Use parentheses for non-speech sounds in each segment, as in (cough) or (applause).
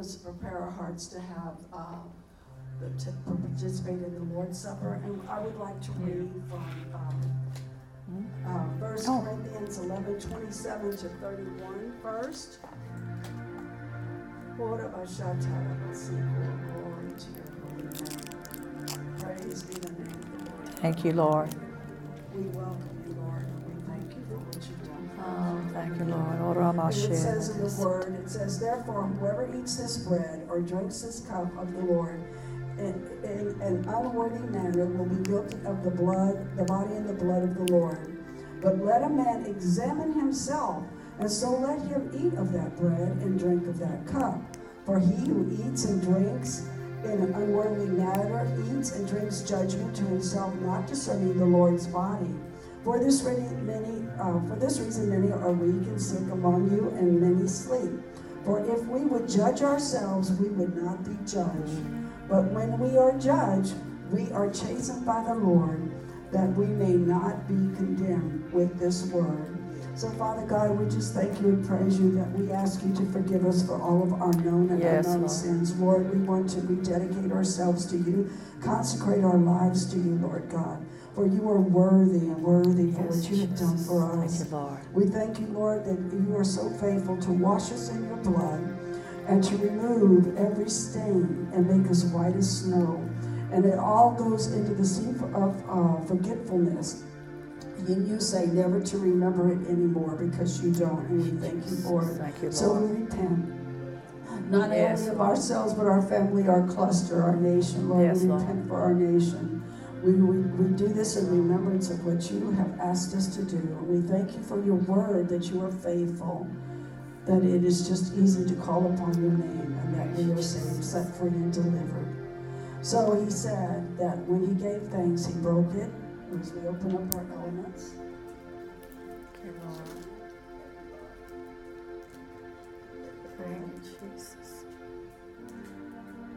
Praise you, Jesus. Okay, we're going to prepare our hearts to have, uh, the- to participate in the Lord's Supper. And I would like to read from um, uh, First Oh. Corinthians 11, 27 to 31 first. Ora bashatara basiko, Glory to your holy name. Praise be the name of the Lord. Thank you, Lord. It says in the word, it says, therefore, whoever eats this bread or drinks this cup of the Lord in, in an unworthy manner will be guilty of the blood, the body and the blood of the Lord. But let a man examine himself, and so let him eat of that bread and drink of that cup. For he who eats and drinks in an unworthy manner eats and drinks judgment to himself, not discerning the Lord's body. For this many, uh, for this reason, many are weak and sick among you, and many sleep. For if we would judge ourselves, we would not be judged. But when we are judged, we are chastened by the Lord, that we may not be condemned with this word. So, Father God, we just thank you and praise you that we ask you to forgive us for all of our known and Yes, unknown Lord. sins. Lord, we want to rededicate ourselves to you, consecrate our lives to you, Lord God. For you are worthy and worthy for what you have done for Thank us. you, Lord. We thank you, Lord, that you are so faithful to wash us in your blood and to remove every stain and make us white as snow. And it all goes into the sea of uh, forgetfulness. And you say never to remember it anymore because you don't, and we thank you for it. Thank you, So we Lord. repent. Not Yes, only of Lord. ourselves, but our family, our cluster, our nation. Lord, Yes, we Lord. repent for our nation. We, we, we do this in remembrance of what you have asked us to do. And we thank you for your word that you are faithful, that it is just easy to call upon your name, and that we are saved, set free, and delivered. So he said that when he gave thanks, he broke it as we open up our elements. Thank you, Jesus.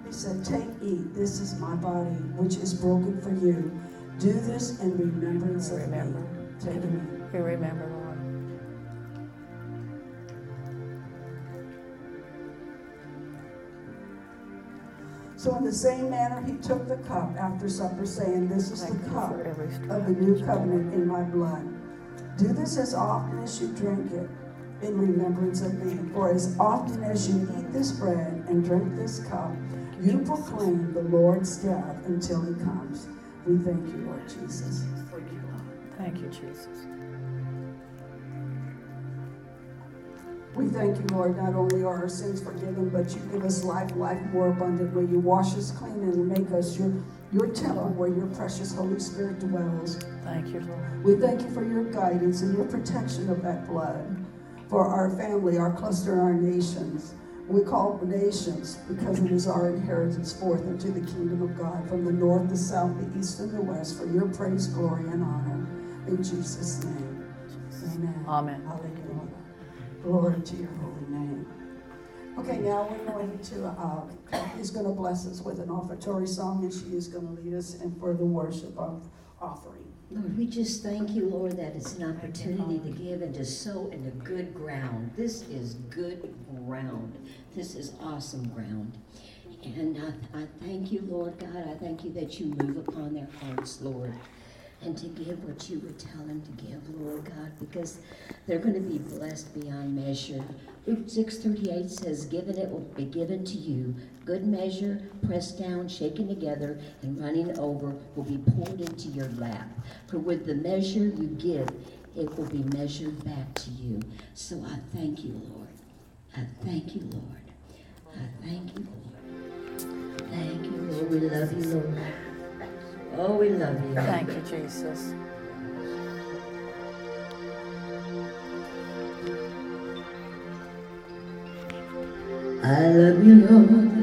He said, Take, eat, this is my body, which is broken for you. Do this in remembrance of Remember. me. Take eat. We remember, Lord. So, in the same manner, he took the cup after supper, saying, This is Thank the cup of the new covenant in my blood. Do this as often as you drink it in remembrance of me. For as often as you eat this bread and drink this cup, you proclaim the Lord's death until he comes. We thank you, Lord Jesus. Thank you, Lord. Thank you, Jesus. We thank you, Lord, not only are our sins forgiven, but you give us life, life more abundantly. You wash us clean and make us your, your temple where your precious Holy Spirit dwells. Thank you, Lord. We thank you for your guidance and your protection of that blood for our family, our cluster, our nations. We call the nations because it is our inheritance forth into the kingdom of God from the north, the south, the east, and the west for your praise, glory, and honor. In Jesus' name. Amen. Amen. Hallelujah. Glory to your holy name. Okay, now we're going to, uh, Kathy's going to bless us with an offertory song, and she is going to lead us in for the worship of offering. Lord, we just thank you, Lord, that it's an opportunity to give and to sow into good ground. This is good ground. This is awesome ground. And I, I thank you, Lord God. I thank you that you move upon their hearts, Lord, and to give what you would tell them to give, Lord God, because they're going to be blessed beyond measure. Luke 6:38 says, "Given it will be given to you. Good measure, pressed down, shaken together, and running over will be poured into your lap. For with the measure you give, it will be measured back to you." So I thank you, Lord. I thank you, Lord. I thank you, Lord. Thank you, Lord. We love you, Lord. Oh, we love you. Thank you, Jesus. I love you, Lord,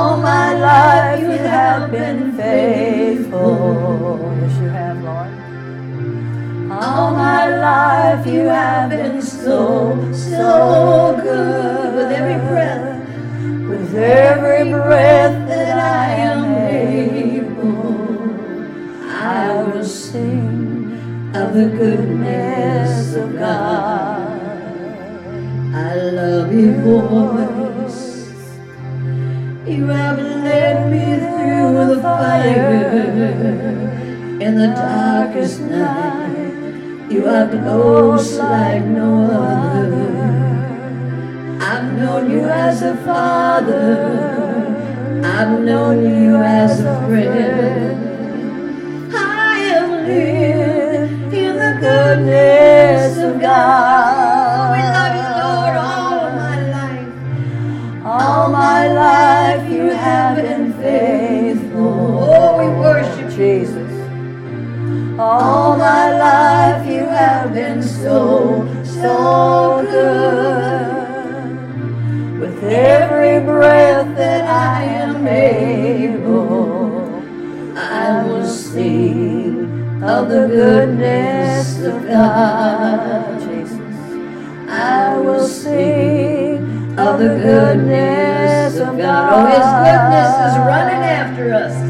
All my life, you have been faithful. Yes, you have, Lord. All my life you have been so, so good. With every breath, with every breath that I am able, I will sing of the goodness of God. I love you, voice. You have led me through the fire in the darkest night. You are close like no other. I've known you as a father. I've known you as a friend. I have lived in the goodness of God. We love you, Lord, all my life. All my life Jesus. All my life you have been so, so good. With every breath that I am able, I will sing of the goodness of God. Jesus. I will sing of the goodness of God. Oh, His goodness is running after us.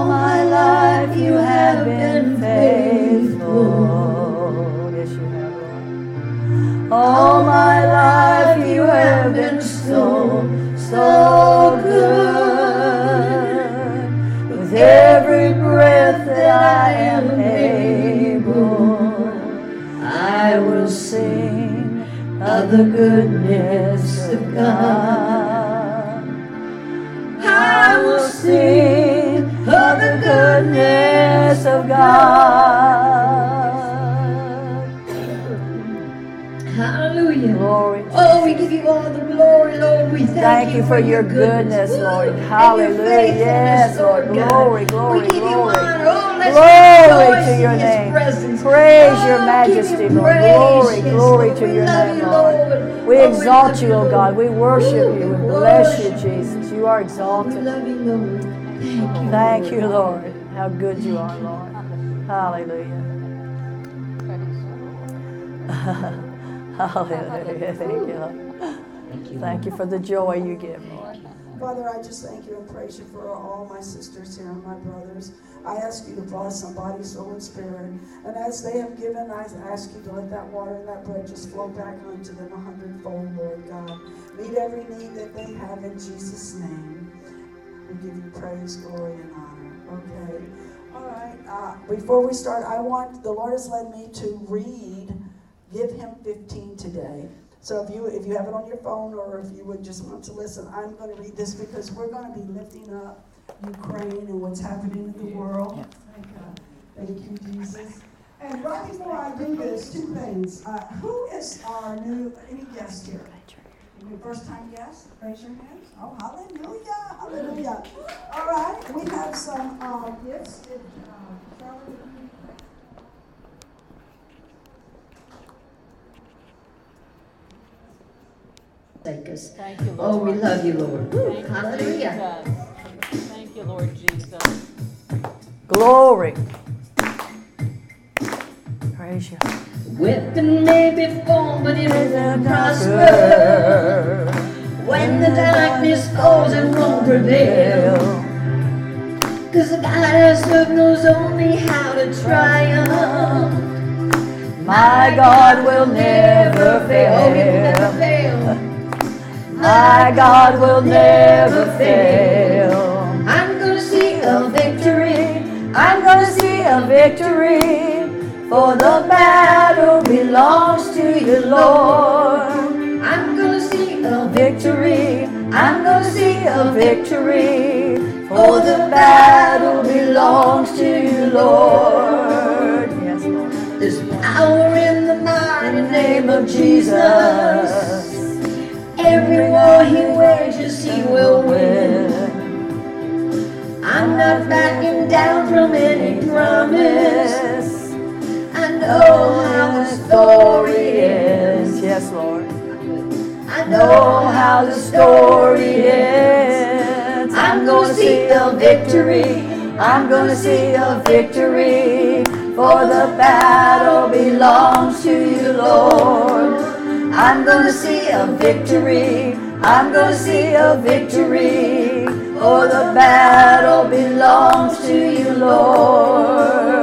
All my life you have been faithful. Yes, you have. All my life you have been so, so good. With every breath that I am able, I will sing of the goodness of God. I will sing of the goodness of God. Hallelujah. Glory. Oh, we give you all the glory, Lord. We thank, Thank you for your goodness, Lord. Hallelujah. Yes, Lord. Glory, glory, we give glory. you honor. Oh, let's Glory to your name. presence. Praise Oh, your majesty, Lord. Glory, glory to We your name, you, Lord. Lord. We Oh, exalt you, O God. We worship Ooh, you. We we bless you, Jesus. You are exalted. Thank you. Lord. How good you are, Lord. Hallelujah. (laughs) Hallelujah. Thank you, Lord. Thank you. For the joy you give, Lord. Father, I just thank you and praise you for all my sisters here and my brothers. I ask you to bless them body, soul, and spirit. And as they have given, I ask you to let that water and that bread just flow back unto them a hundredfold, Lord God. Meet every need that they have in Jesus' name. We give you praise, glory, and honor. Okay. All right. Uh, before we start, I want the Lord has led me to read. Give him 15 today. So if you if you have it on your phone or if you would just want to listen, I'm going to read this because we're going to be lifting up Ukraine and what's happening in the world. Thank God. Thank you, Jesus. And right before I do this, two things. Uh, who is our new any guest here? Any first time guest? Raise your hands. Oh, hallelujah, hallelujah. All right, we have some uh, gifts. If, uh, Charlie, you- Thank us. Thank you, Oh, we love you, Lord. Woo, Thank you, Hallelujah. Jesus. Thank you, Lord Jesus. Glory. Praise you. Weapon may be formed, but it won't prosper. When the darkness falls, it won't prevail. Cause the God I serve knows only how to triumph. My God will never fail. Oh, he will never fail. My God will never fail. I'm gonna see a victory. I'm gonna see a victory For the battle belongs to you, Lord. I'm gonna see a Victory, I'm gonna see a victory. For the battle belongs to you, Lord. Yes, Lord. There's power in the mighty name name of Jesus, Every war he wages, he will win. I'm not backing down from any promise. I know how the story ends. Yes, Lord. I know how the story ends. I'm gonna see a victory. I'm gonna see a victory. For the battle belongs to you, Lord. I'm gonna see a victory. I'm gonna see a victory. For the battle belongs to you, Lord.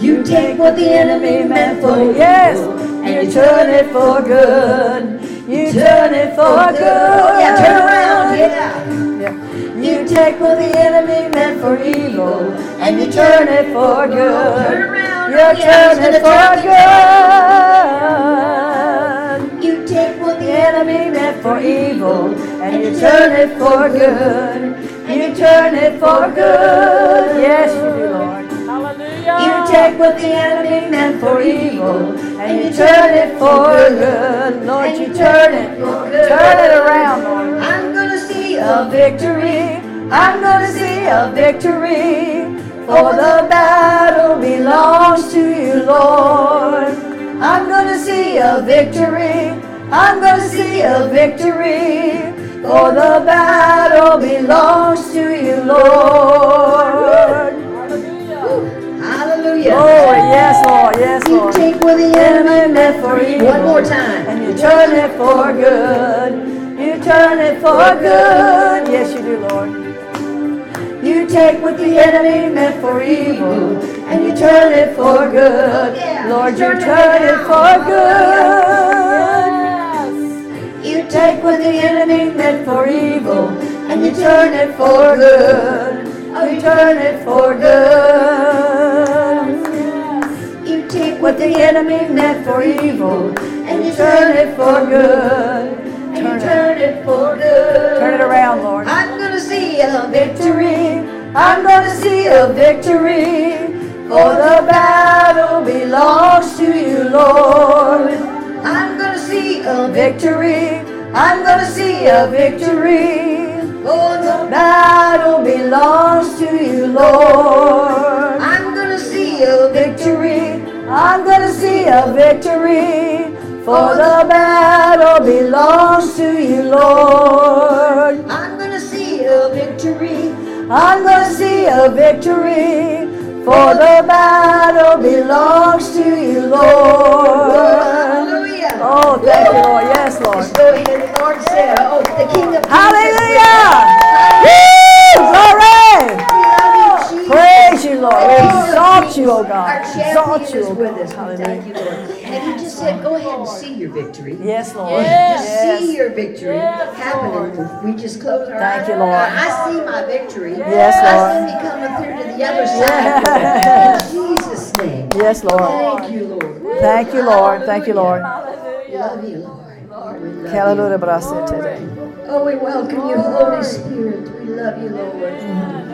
You take what the enemy meant for yes, and you turn it for good. You turn it for oh, good. Yeah, turn around, yeah. You take what the enemy meant for evil, and you turn it for oh, good. Turn around, You yeah, turn it for good. You take what The enemy meant for evil, and you turn it for good. You turn it for good. Yes, you do, Lord. Take what the enemy meant for evil and you turn it for good. Lord, you turn it, turn it around, Lord. I'm gonna see A victory, I'm gonna see a victory. For the battle belongs to you, Lord. I'm gonna see a victory, I'm gonna see a victory. For the battle belongs to you, Lord. Hallelujah. Oh, yes, Lord, yes, You Lord. take what the enemy enemy meant for evil. One more time. And you turn it for good. You turn it for good. Yes, you do, Lord. You take what the enemy meant for evil and you turn it for good. Lord, you turn it for good. You take what the enemy meant for evil and you turn it for good. Oh, you turn it for good. What the enemy meant for evil and you turn it for good. And you turn it for good. Turn it around, Lord. I'm gonna see a Victory. I'm gonna see a victory. For the battle belongs to you, Lord. I'm gonna see a Victory. I'm gonna see a victory. For the Battle belongs to you, Lord. I'm gonna see a victory. I'm gonna see a victory. For the battle belongs to you, Lord. I'm gonna see a victory. I'm gonna see a victory. For the battle belongs to you, Lord. Hallelujah. Oh, thank you, Lord. Yes, Lord. Let's go ahead. The Lord said, Oh, the King of Kings. Hallelujah! us. Woo! Glory! We love you, Jesus. Praise you, Lord. We The King of exalt you, oh God. Exalt you, is with God. us. Thank you, Hallelujah. Lord. And he just said, Go ahead and see your victory. Yes, Lord. Yes. Just see your victory Yes, happening. We just close our Thank eyes. you, Lord. I see my victory. Yes, I Lord. I see me coming through to the other side. Lord. (laughs) In Jesus' name. Yes, Lord. Thank you, Lord. Thank you, Lord. Thank you, Lord. Love you, Lord. Lord, we love Hallelujah, you. today. Oh, we welcome you, Holy Spirit. We love you, Lord. Oh,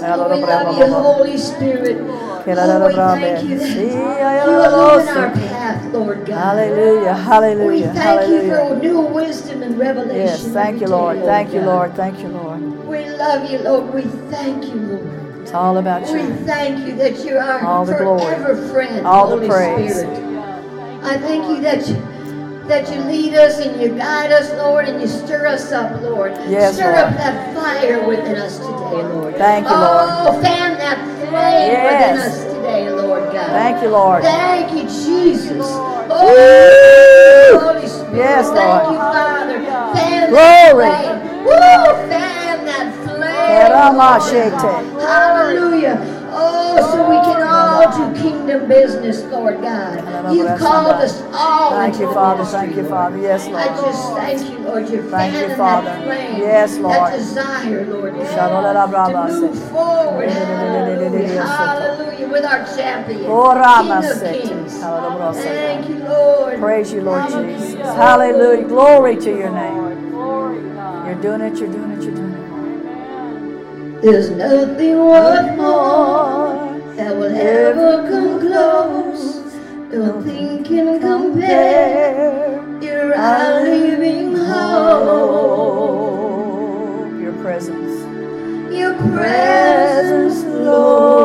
we love you, Holy Spirit. Oh, we thank you that you illuminate our path, Lord God. Hallelujah, We hallelujah, thank you for new wisdom and revelation. Yes, thank you, day, Lord. Thank you, Lord. Thank you, Lord. We love you, Lord. We thank you, Lord. It's all about We you. We thank you that our All the glory. forever friend, All the Holy praise. Spirit. I thank you that you that you lead us and you guide us, Lord, and you stir us up, Lord. Yes, stir Lord. up that fire within us today, Lord. Thank you, Lord. oh, fan that flame within us today, Lord God. Thank you, Lord. Thank you, Jesus. Oh, Holy Spirit. Yes, Lord. Thank you, Father. Fan Glory. that flame. Woo! Fan that flame. Hallelujah. Oh, so we can all do kingdom business, Lord God. You've called us all Thank you, Father. ministry, Thank you, Father. Yes, Lord. I just thank you, Lord. You're Thank you, Father. that flame, Yes, Lord. that desire, Lord God, to move forward. Hallelujah, hallelujah, with our champion, Oh, King of. Kings. Thank you, Lord. Praise you, Lord Hallelujah. Jesus. Hallelujah. Glory to your name. Lord, glory to God. You're doing it, you're doing it, you're doing it. There's nothing worth more that will ever come close. Nothing can compare. You're our living hope. Your presence. Your presence, Lord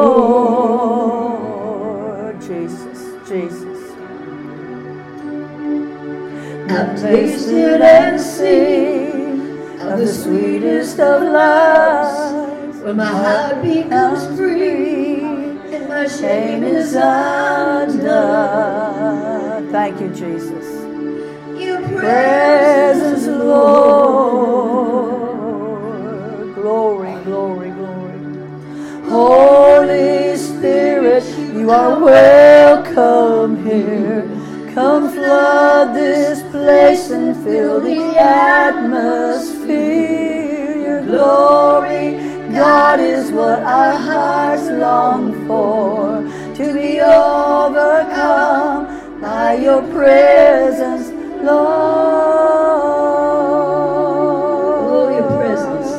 Jesus, Jesus. I've tasted and seen of the sweetest of loves. When my heart becomes free and my shame is undone. Thank you, Jesus. Your Presence, Lord. Glory, glory, glory. Holy Spirit, you are welcome here. Come flood this place and fill the atmosphere. Your glory, God, is what our hearts long for. To be overcome by your presence, Lord. Oh, your presence.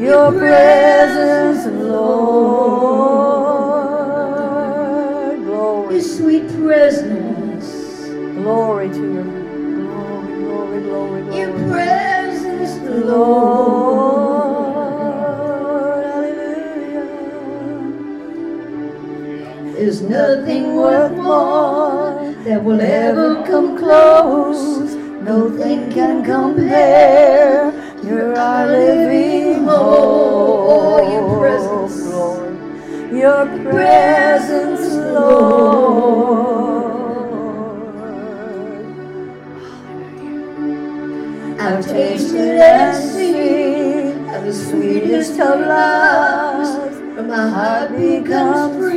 Your presence, Lord. Glory. Your sweet presence. glory to your glory, glory, glory, glory. Your presence, Lord. Lord, nothing worth more that will ever come close. Nothing can compare. You're our living hope. Your presence. Lord. Your presence, Lord. I've tasted and seen of the sweetest of loves. When my heart becomes free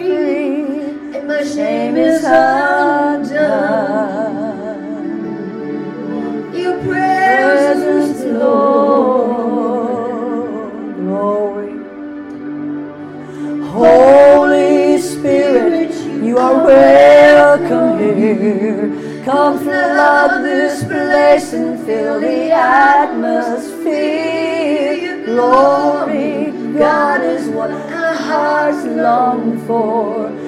my shame is undone. Your presence, Lord. Glory. Holy Spirit, you are welcome here. Come flood this place and fill the atmosphere. Glory, God is what our hearts long for.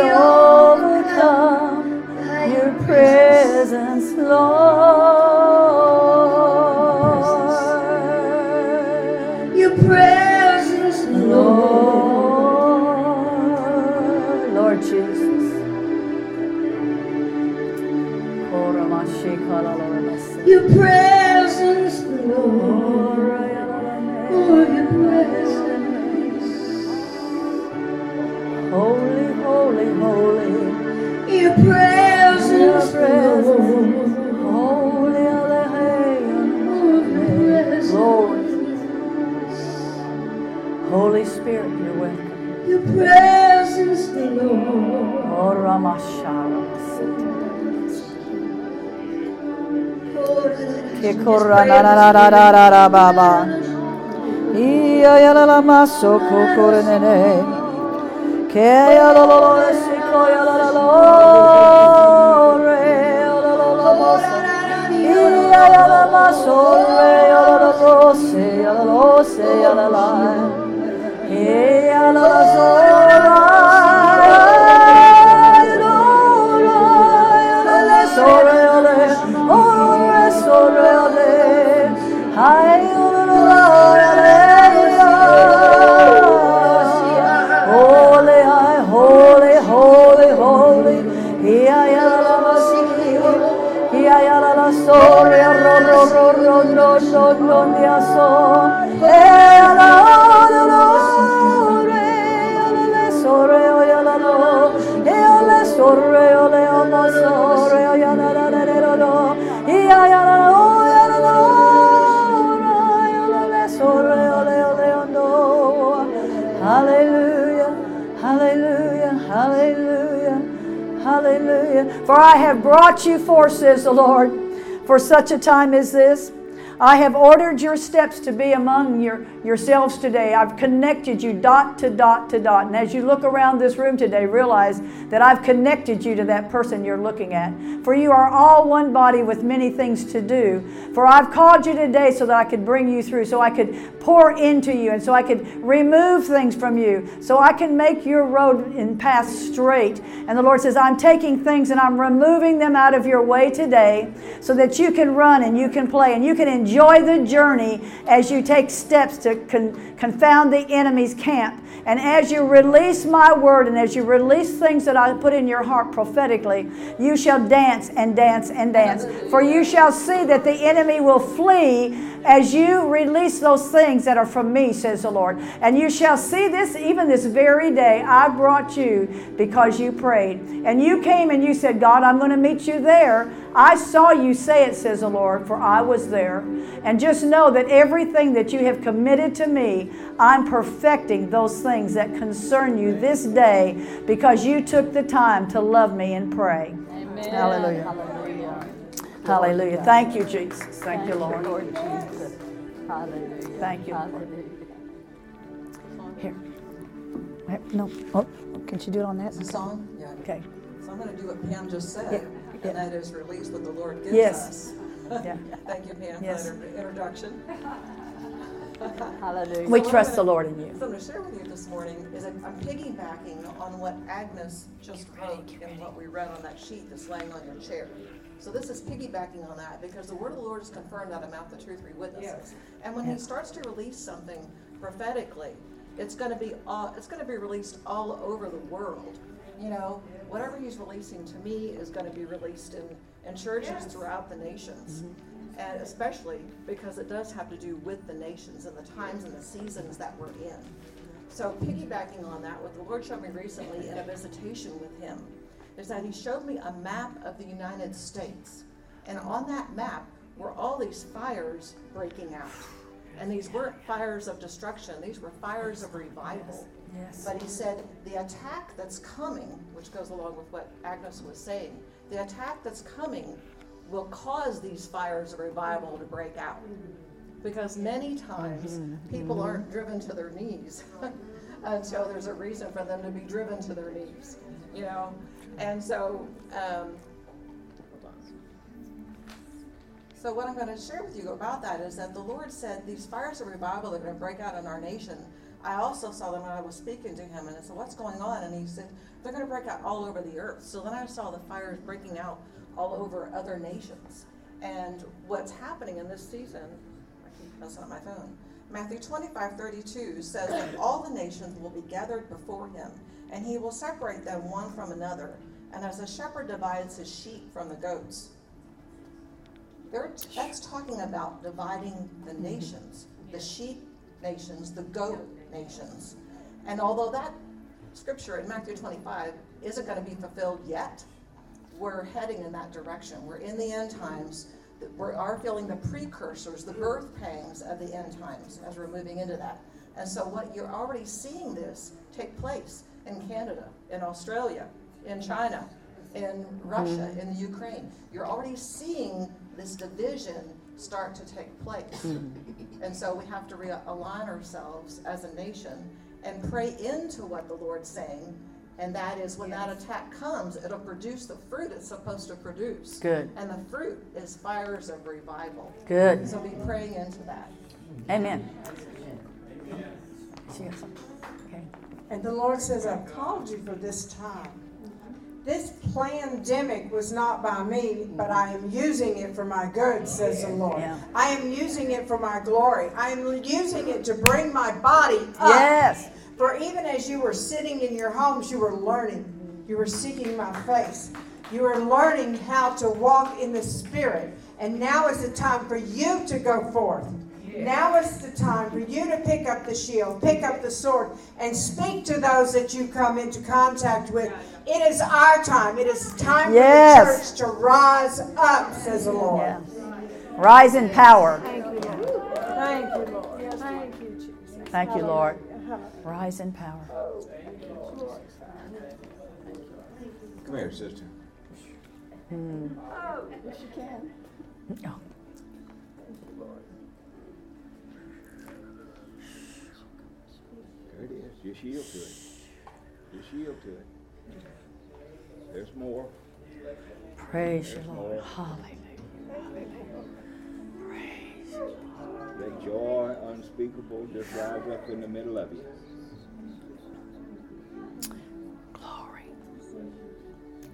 Overcome your presence, Lord. Your presence, Lord, Lord. Jesus. Your presence, Lord. Oramashalamasi. Ke Kekoranarararararababa. Iya yalala maso kokorenene. Ke yalala siko yalala re yalala maso. Iya yalala maso re yalala se yalala se yalala. Iya yalala zora. Yalala sore yale. Ore sore yale. Hai yalala yale. Holy, I, holy, holy, holy. Ia yala masiki. Ia yala la sore ro ro ro ro no no no nia so. E la la re yala le sore o yala lo. E yala sore o le o mo sore Hallelujah, hallelujah, hallelujah, hallelujah. For I have brought you forth, says the Lord, for such a time as this. I have ordered your steps to be among your, yourselves today. I've connected you dot to dot to dot. And as you look around this room today, realize that I've connected you to that person you're looking at. For you are all one body with many things to do. For I've called you today so that I could bring you through, so I could pour into you, and so I could remove things from you, so I can make your road and path straight. And the Lord says, I'm taking things and I'm removing them out of your way today so that you can run and you can play and you can enjoy the journey as you take steps to con- confound the enemy's camp. And as you release my word and as you release things that I put in your heart prophetically, you shall dance and dance and dance. For you shall see that the enemy will flee as you release those things that are from me, says the Lord. And you shall see this even this very day. I brought you because you prayed. And you came and you said, God, I'm going to meet you there. I saw you say it, says the Lord, for I was there. And just know that everything that you have committed to me, I'm perfecting those things that concern you this day because you took the time to love me and pray. Amen. Hallelujah. Hallelujah. Hallelujah. Thank you, Jesus. Thank you, Lord. Lord Jesus. Hallelujah. Thank you. Hallelujah. Here. No. Oh, can she do it on that? Is the song? Yeah. Okay. So I'm going to do what Pam just said, Yeah, yeah. And that is release what the Lord gives Yes. us. Yeah. (laughs) Thank you, Pam, Yes. for that introduction. Hallelujah. We So trust I'm the Lord in you. So I'm going to share with you this morning is I'm I'm piggybacking on what Agnes just wrote and what we read on that sheet that's laying on your chair. So this is piggybacking on that because the word of the Lord is confirmed out of mouth the truth we witnesses. And when he starts to release something prophetically, it's going to be all, it's going to be released all over the world. You know, whatever he's releasing to me is going to be released in, in churches throughout the nations. Mm-hmm. And especially because it does have to do with the nations and the times and the seasons that we're in. So piggybacking on that, what the Lord showed me recently in a visitation with him is that he showed me a map of the United States. And on that map were all these fires breaking out. And these weren't fires of destruction, these were fires of revival. Yes. But he said the attack that's coming, which goes along with what Agnes was saying, the attack that's coming will cause these fires of revival to break out. Because many times people aren't driven to their knees (laughs) until there's a reason for them to be driven to their knees, you know? And so, um, so what I'm going to share with you about that is that the Lord said these fires of revival are going to break out in our nation. I also saw them when I was speaking to him, and I said, "What's going on?" And he said, "They're going to break out all over the earth." So then I saw the fires breaking out all over other nations. And what's happening in this season? I keep messing up my phone. Matthew 25, 32 says that all the nations will be gathered before him, and he will separate them one from another. And as a shepherd divides his sheep from the goats, they're, that's talking about dividing the nations, the sheep nations, the goat nations. And although that scripture in Matthew 25 isn't going to be fulfilled yet, we're heading in that direction. We're in the end times. We are feeling the precursors, the birth pangs of the end times as we're moving into that. And so, what you're already seeing this take place in Canada, in Australia, in China, in Russia, mm-hmm. in the Ukraine. You're already seeing this division start to take place. Hmm. And so we have to realign ourselves as a nation and pray into what the Lord's saying. And that is when that attack comes, it'll produce the fruit it's supposed to produce. Good. And the fruit is fires of revival. Good. So be praying into that. Amen. She got something. Okay. And the Lord says, I've called you for this time. This pandemic was not by me, but I am using it for my good, says the Lord. Yeah. I am using it for my glory. I am using it to bring my body up. Yes. For even as you were sitting in your homes, you were learning. You were seeking my face. You were learning how to walk in the Spirit. And now is the time for you to go forth. Now is the time for you to pick up the shield, pick up the sword, and speak to those that you come into contact with. It is our time. It is time Yes. for the church to rise up, says the Lord. Yeah. Rise in power. Thank you, Lord. Thank you, Lord. Thank you, Jesus. Thank you, Lord. Rise in power. Come here, sister. Hmm. Oh, Yes, you can. Oh. There it is. Just yield to it. Just yield to it. There's more. Praise There's Lord. more. Hallelujah. Praise you. Let joy unspeakable just rise up in the middle of you. Glory.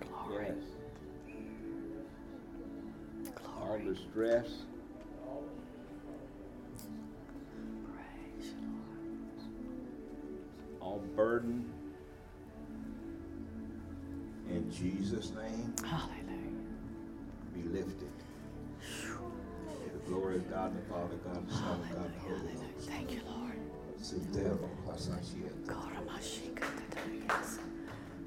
Glory. Yes. All the stress, Praise you, all burden. In Jesus' name, Hallelujah. be lifted. May the glory of God the Father, God the Son, God the Holy. Ghost. Thank you, Lord. Sintero hasashieta. Koramashikatataris.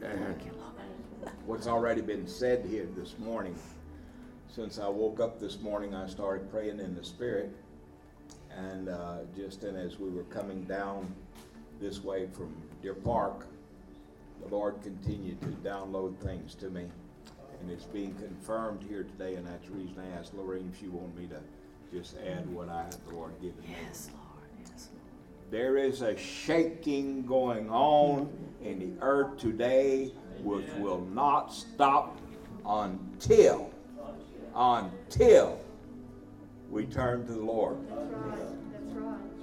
And Thank you, Lord. what's already been said here this morning, since I woke up this morning, I started praying in the Spirit. And uh, just then, as we were coming down this way from Deer Park, the Lord continued to download things to me. And it's being confirmed here today, and that's the reason I asked Lorraine if she wanted me to just add what I had the Lord given me. Yes, Lord. Yes, Lord. There is a shaking going on in the earth today which will not stop until, until we turn to the Lord.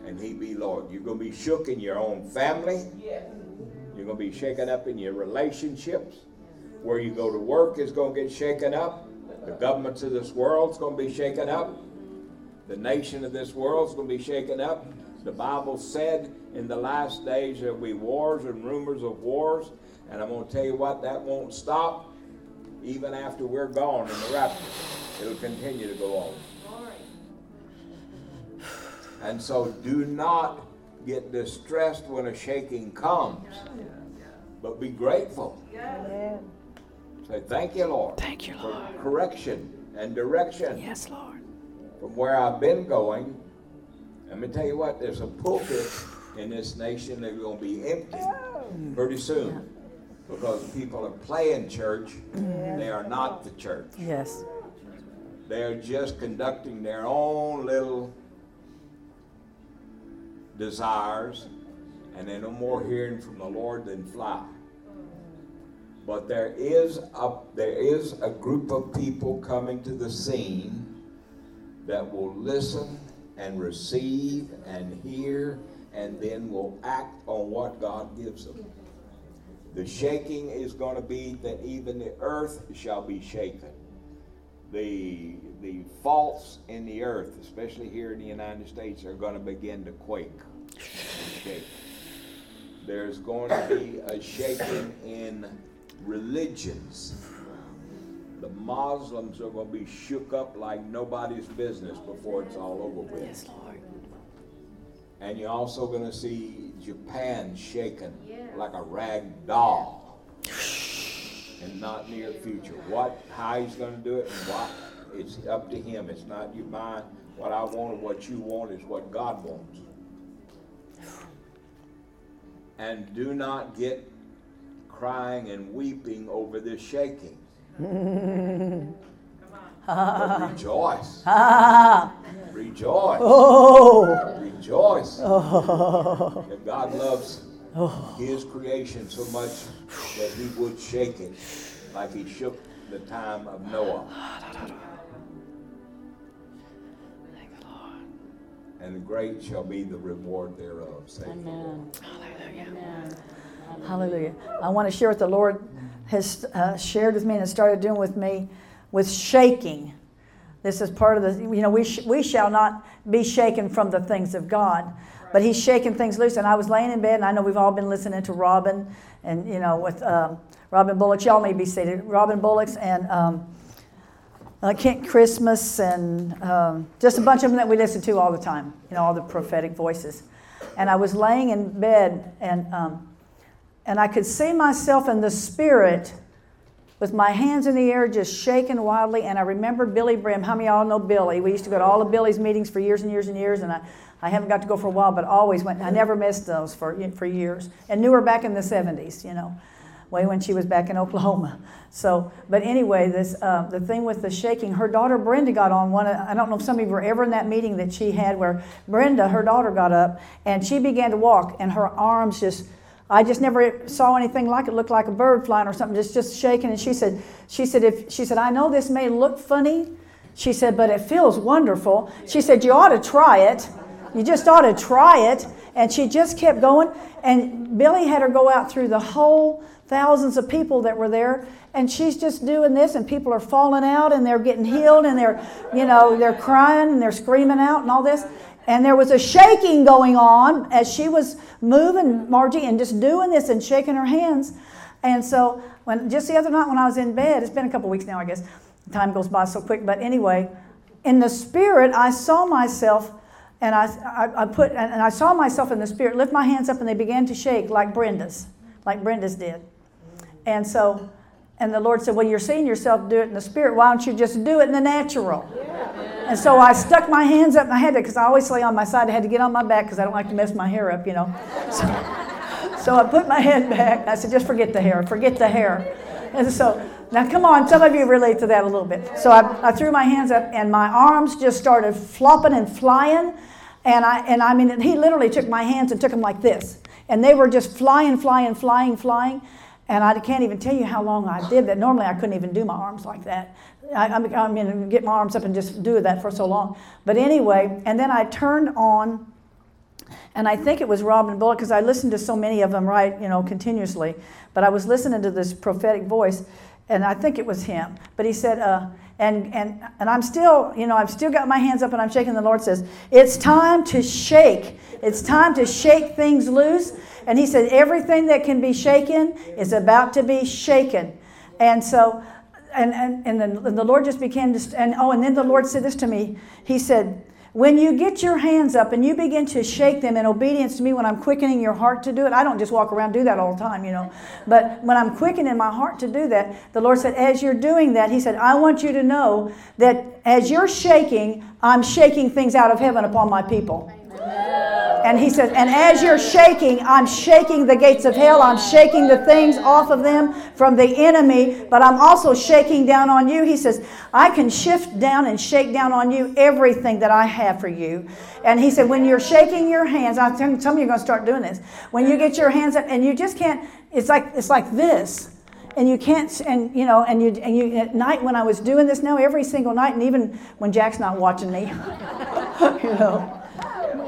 And He be Lord. You're going to be shook in your own family. You're going to be shaken up in your relationships. Where you go to work is going to get shaken up. The governments of this world is going to be shaken up. The nation of this world is going to be shaken up. The Bible said in the last days there'll be wars and rumors of wars. And I'm going to tell you what, that won't stop even after we're gone in the rapture. It'll continue to go on. And so do not get distressed when a shaking comes, but be grateful. Say, Thank you, Lord, Thank you, for Lord. correction and direction Yes, Lord. from where I've been going. Let me tell you what, there's a pulpit in this nation that's going to be empty oh. pretty soon because people are playing church. They are not the church. Yes. They're just conducting their own little desires, and they're no more hearing from the Lord than fly. But there is a there is a group of people coming to the scene that will listen and receive and hear and then will act on what God gives them. The shaking is going to be that even the earth shall be shaken the the faults in the earth, especially here in the United States, are going to begin to quake shake. There's going to be a shaking in religions. The Muslims are going to be shook up like nobody's business before it's all over with. Yes, Lord. And you're also going to see Japan shaken like a rag doll in not near future. What, how he's going to do it, and what, it's up to him. It's not you mind what I want or what you want. Is what God wants. And do not get crying and weeping over this shaking. but rejoice. (laughs) Rejoice. Oh. Rejoice. Oh. That God loves His creation so much that He would shake it like He shook the time of Noah. And great shall be the reward thereof. Say the Lord. Hallelujah. Hallelujah. I want to share what the Lord has uh, shared with me and has started doing with me with shaking. This is part of the, you know, we, sh- we shall not be shaken from the things of God. But he's shaking things loose. And I was laying in bed, and I know we've all been listening to Robin, and, you know, with um, Robin Bullock. Y'all may be seated. Robin Bullock's and um, uh, Kent Christmas, and um, just a bunch of them that we listen to all the time, you know, all the prophetic voices. And I was laying in bed, and, um, and I could see myself in the spirit with my hands in the air, just shaking wildly. And I remember Billye Brim. How many of y'all know Billy? We used to go to all of Billye's meetings for years and years and years, and I, I haven't got to go for a while, but always went. I never missed those for, for years, and knew her back in the 70s, you know. Way when she was back in Oklahoma. So, but anyway, this uh, the thing with the shaking. Her daughter Brenda got on one. I don't know if some of you were ever in that meeting that she had where Brenda, her daughter, got up and she began to walk, and her arms just. I just never saw anything like it. Looked like a bird flying or something, just just shaking. And she said, she said, if she said, I know this may look funny, she said, but it feels wonderful. She said, you ought to try it. You just ought to try it. And she just kept going. And Billye had her go out through the whole thousands of people that were there and she's just doing this and people are falling out and they're getting healed and they're you know they're crying and they're screaming out and all this and there was a shaking going on as she was moving margie and just doing this and shaking her hands and so when just the other night when i was in bed it's been a couple weeks now i guess time goes by so quick but anyway in the spirit i saw myself and I, I, I put and I saw myself in the spirit lift my hands up and they began to shake like Brenda's, like Brenda's did. And so and the Lord said, Well, you're seeing yourself do it in the spirit. Why don't you just do it in the natural? And so I stuck my hands up and I had to, because I always lay on my side. I had to get on my back because I don't like to mess my hair up, you know. (laughs) So, so I put my head back. I said, Just forget the hair, forget the hair. And so, now come on, some of you relate to that a little bit. So I, I threw my hands up and my arms just started flopping and flying. And I, and I mean, he literally took my hands and took them like this. And they were just flying, flying, flying, flying. And I can't even tell you how long I did that. Normally, I couldn't even do my arms like that. I, I mean, get my arms up and just do that for so long. But anyway, and then I turned on, and I think it was Robin Bullock because I listened to so many of them, right, you know, continuously. But I was listening to this prophetic voice, and I think it was him. But he said, uh, and, and, and I'm still, you know, I've still got my hands up and I'm shaking. The Lord says, It's time to shake. It's time to shake things loose. And he said, everything that can be shaken is about to be shaken. And so, and, and, and, the, and the Lord just began to, and oh, and then the Lord said this to me. He said, when you get your hands up and you begin to shake them in obedience to me when I'm quickening your heart to do it, I don't just walk around do that all the time, you know. But when I'm quickening my heart to do that, the Lord said, as you're doing that, He said, I want you to know that as you're shaking, I'm shaking things out of heaven upon my people. And he says, and as you're shaking, I'm shaking the gates of hell. I'm shaking the things off of them from the enemy, but I'm also shaking down on you. He says, I can shift down and shake down on you everything that I have for you. And he said, when you're shaking your hands, I think some of you are going to start doing this. When you get your hands up, and you just can't, it's like it's like this and you can't and you know and you and you at night when i was doing this now every single night and even when jack's not watching me (laughs) you know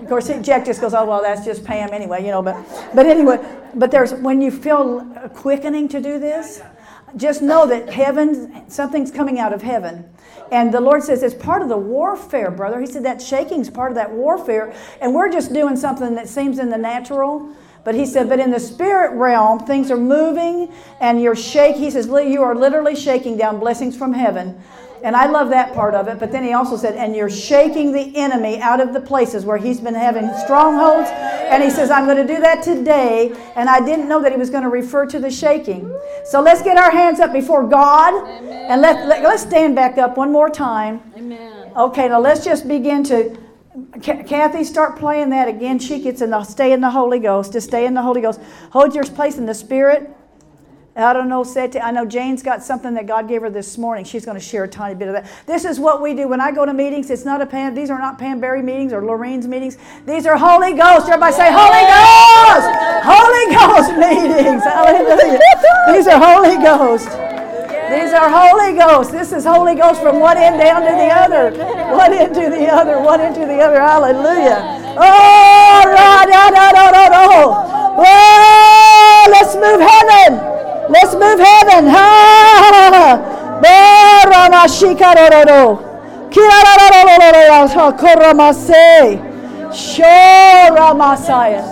of course, Jack just goes, "Oh well, that's just Pam anyway," you know. But, but anyway, but there's when you feel a quickening to do this, just know that heaven, something's coming out of heaven. And the Lord says it's part of the warfare, brother. He said that shaking's part of that warfare, and we're just doing something that seems in the natural. But he said, but in the spirit realm, things are moving and you're shaking. He says, you are literally shaking down blessings from heaven and I love that part of it. But then he also said, and you're shaking the enemy out of the places where he's been having strongholds. And he says, I'm going to do that today. And I didn't know that he was going to refer to the shaking. So let's get our hands up before God. Amen. And let, let, let's stand back up one more time. Amen. Okay, now let's just begin to. Kathy, start playing that again. She gets in the stay in the Holy Ghost. Just stay in the Holy Ghost. Hold your place in the Spirit. I don't know, Seti. I know Jane's got something that God gave her this morning. She's going to share a tiny bit of that. This is what we do when I go to meetings. It's not a Pam. These are not Pam Berry meetings or Lorraine's meetings. These are Holy Ghost. Everybody say Holy Ghost. Holy Ghost meetings. Hallelujah. These are Holy Ghost. These are Holy Ghost. This is Holy Ghost from one end down to the other. One end to the other. One end to the other. Hallelujah. Oh, da, da, da, da, da, da. Oh, let's move heaven. Let's move heaven. Ha! Shora Masaya.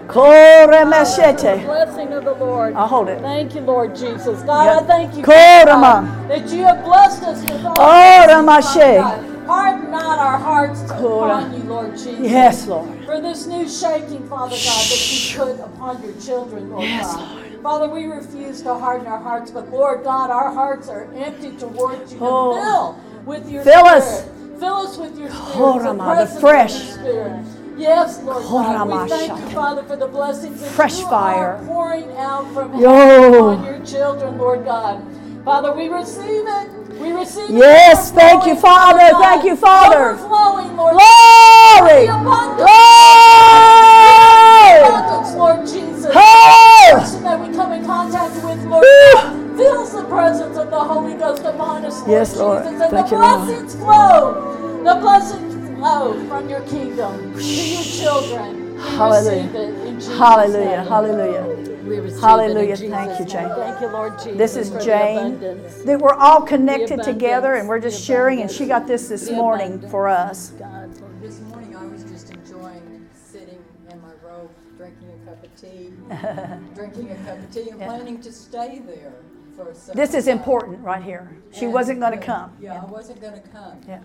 Oh! Ah, Yora Mashete. Blessing of the Lord. I'll hold it. Thank you, Lord Jesus. God. I thank you Korama. that you have blessed us with all Oh, God. Harden not our hearts upon you, Lord Jesus. Yes, Lord. For this new shaking, Father God, that you put upon your children, Lord Yes, God. Father, we refuse to harden our hearts, but Lord God, our hearts are empty towards you. Oh. Fill with your Fill spirit. us. Fill us with your spirit. Korama, the of fresh. spirit. Yes, Lord God. We thank you, Father, for the blessings that Fresh you fire. are pouring out from Yo. heaven on your children, Lord God. Father, we receive it. We receive it. Yes, thank you, Father. God. Thank you, Father. Overflowing, Lord Glory! The. Glory! abundance, Lord Jesus. Hey! person that we come in contact with, Lord God, feels the presence of the Holy Ghost upon us, Lord Yes, Lord. Jesus. And Thank the you, Lord. flow. The blessings flow from your kingdom to your children. We Hallelujah. receive it in Jesus' Hallelujah, name. hallelujah. We receive Hallelujah. It in Thank you, Jane. Thank you, Lord Jesus. This is Jane. That we're all connected together and we're just sharing, and she got this this morning for us. God. This morning I was just enjoying sitting in my robe, drinking a cup of tea, (laughs) drinking a cup of tea, and planning to stay there for some This is important right here. She And, wasn't going to yeah, come. Yeah, I wasn't going to come. Yeah.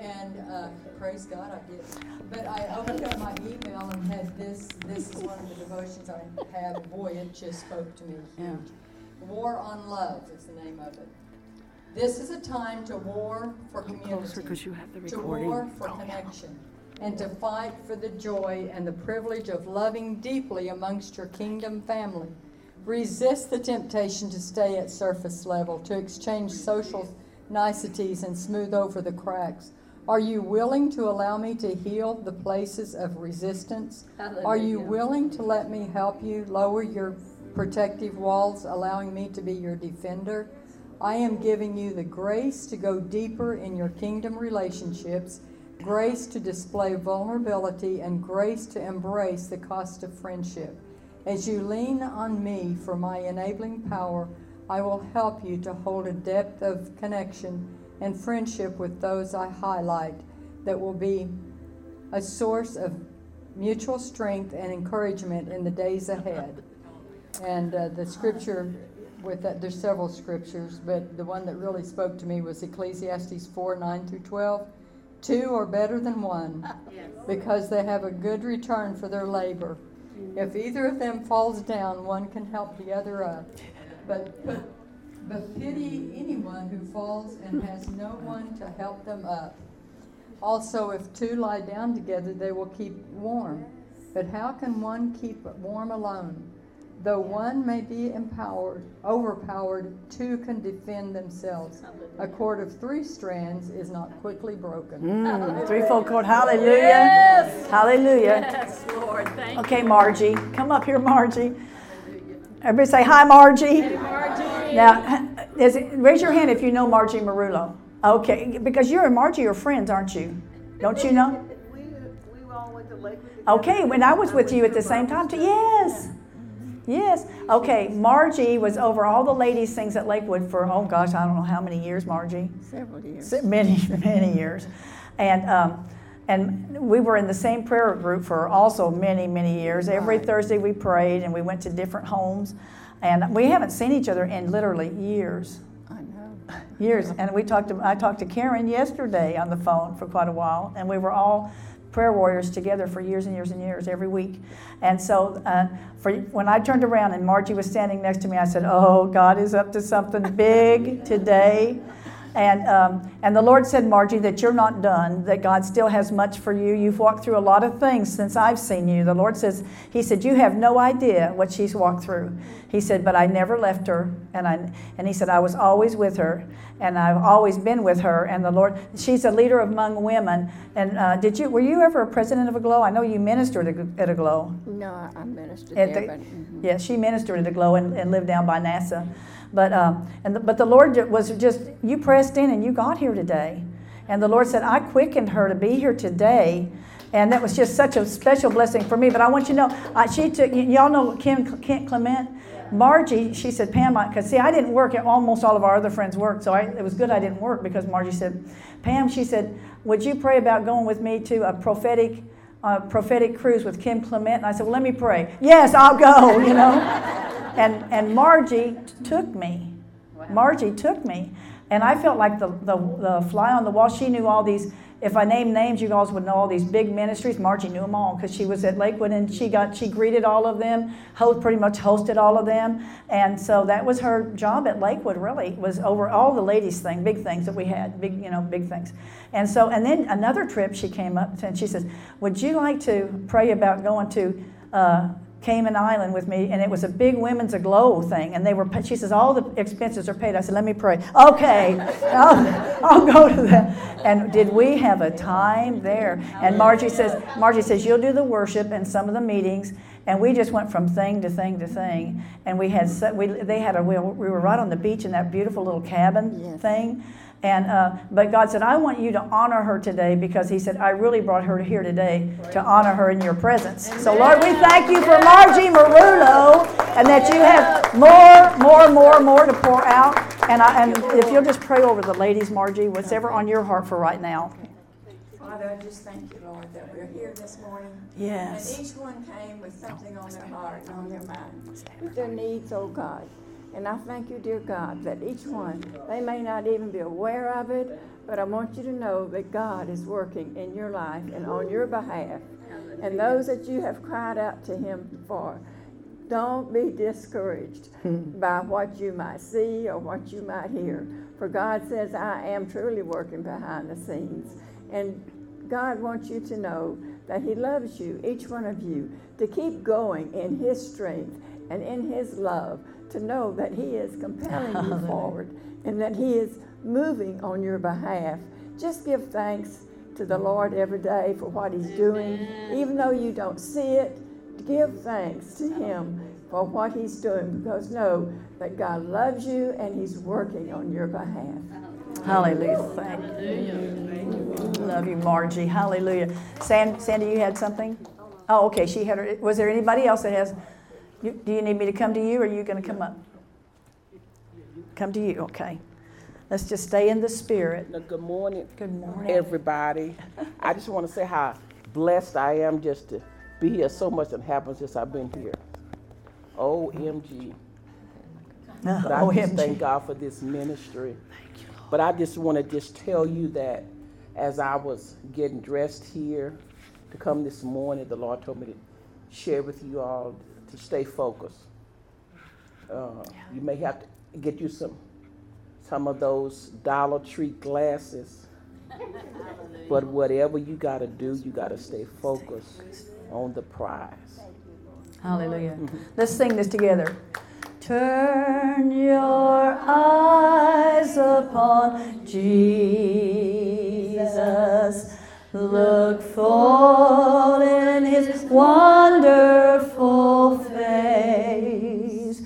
And uh, praise God, I did. But I opened up my email and had this. This is one of the devotions I have. Boy, it just spoke to me. Yeah. War on Love is the name of it. This is a time to war for community, you have the to war for connection, and to fight for the joy and the privilege of loving deeply amongst your kingdom family. Resist the temptation to stay at surface level, to exchange social niceties and smooth over the cracks. Are you willing to allow me to heal the places of resistance? Are you willing to let me help you lower your protective walls, allowing me to be your defender? I am giving you the grace to go deeper in your kingdom relationships, grace to display vulnerability, and grace to embrace the cost of friendship. As you lean on me for my enabling power, I will help you to hold a depth of connection and friendship with those I highlight that will be a source of mutual strength and encouragement in the days ahead. And uh, the scripture with that, there's several scriptures, but the one that really spoke to me was Ecclesiastes 4 9 through 12. Two are better than one because they have a good return for their labor. If either of them falls down, one can help the other up. But, but, but pity anyone who falls and has no one to help them up. Also, if two lie down together, they will keep warm. But how can one keep warm alone? Though one may be empowered, overpowered, two can defend themselves. A cord of three strands is not quickly broken. Mm, threefold cord. Hallelujah. Yes. Hallelujah. Yes, Lord. Thank Okay, Margie. Come up here, Margie. Everybody say hi, Margie. you, Margie. Now, it, raise your hand if you know Margie Marullo. Okay, because you and Margie are friends, aren't you? Don't you know? We, we all went to Lakewood. Okay, when I was with you at the same time too. Yes. Yes. Okay, Margie was over all the ladies' things at Lakewood for, oh gosh, I don't know how many years, Margie. Several years. Many, (laughs) many years. And, um, and we were in the same prayer group for also many, many years. Every Right. Thursday we prayed and we went to different homes. And we haven't seen each other in literally years. I know. Years. And we talked to, I talked to Karen yesterday on the phone for quite a while. And we were all prayer warriors together for years and years and years every week. And so uh, for, when I turned around and Margie was standing next to me, I said, Oh, God is up to something big (laughs) today. And, um, and the Lord said, Margie, that you're not done, that God still has much for you. You've walked through a lot of things since I've seen you. The Lord says, He said, You have no idea what she's walked through. He said, But I never left her. And, I, and He said, I was always with her. And I've always been with her. And the Lord, she's a leader among women. And uh, did you, were you ever a president of Aglow? I know you ministered at a- glow. No, I- ministered At there, the- but mhm. Yeah, she ministered at Aglow and, and lived down by NASA. But, um, and the, but the Lord was just, you pressed in and you got here today. And the Lord said, I quickened her to be here today. And that was just such a special blessing for me. But I want you to know, I, she took, y- y'all know Kim, Kent Clement? Margie, she said, Pam, because see, I didn't work, at almost all of our other friends worked, so I, it was good I didn't work because Margie said, Pam, she said, would you pray about going with me to a prophetic, uh, prophetic cruise with Kim Clement? And I said, well, let me pray. Yes, I'll go, (laughs) you know. and, and Margie t- took me. Margie took me. And I felt like the, the, the fly on the wall. She knew all these if I name names, you guys would know all these big ministries. Margie knew them all because she was at Lakewood and she got she greeted all of them, host, pretty much hosted all of them, and so that was her job at Lakewood. Really was over all the ladies thing, big things that we had, big you know big things, and so and then another trip she came up and she says, "Would you like to pray about going to?" Uh, Cayman Island with me, and it was a big women's aglow thing. And they were, she says, all the expenses are paid. I said, let me pray. Okay, (laughs) I'll, I'll go to that. And did we have a time there? And Margie says, Margie says, you'll do the worship and some of the meetings. And we just went from thing to thing to thing. And we had, we, they had a, we were right on the beach in that beautiful little cabin yes. thing. And, uh, but God said, I want you to honor her today because He said, I really brought her here today to honor her in your presence. Amen. So, Lord, we thank you for Margie Marulo and that you have more, more, more, more to pour out. And, I, and if you'll just pray over the ladies, Margie, whatever on your heart for right now. Father, I just thank you, Lord, that we're here this morning. Yes. And each one came with something on their heart and on their mind, with their needs, oh God. And I thank you, dear God, that each one, they may not even be aware of it, but I want you to know that God is working in your life and on your behalf. And those that you have cried out to Him for, don't be discouraged (laughs) by what you might see or what you might hear. For God says, I am truly working behind the scenes. And God wants you to know that He loves you, each one of you, to keep going in His strength and in His love to know that He is compelling you forward and that He is moving on your behalf. Just give thanks to the Lord every day for what He's doing. Even though you don't see it, give thanks to Him for what He's doing because know that God loves you and He's working on your behalf. Hallelujah. Thank you. Love you, Margie. Hallelujah. Sandy, you had something? Oh, okay. She had her. Was there anybody else that has? You, do you need me to come to you or are you going to come up? Come to you, okay. Let's just stay in the spirit. good morning. Good morning. Everybody. I just want to say how blessed I am just to be here. So much that happened since I've been here. OMG. Uh, but I OMG. just thank God for this ministry. Thank you, Lord. But I just want to just tell you that as I was getting dressed here to come this morning, the Lord told me to share with you all to stay focused. Uh, you may have to get you some some of those Dollar Tree glasses. (laughs) but whatever you got to do, you got to stay focused on the prize. Hallelujah. Mm-hmm. Let's sing this together. Turn your eyes upon Jesus. Look full in his wonderful face,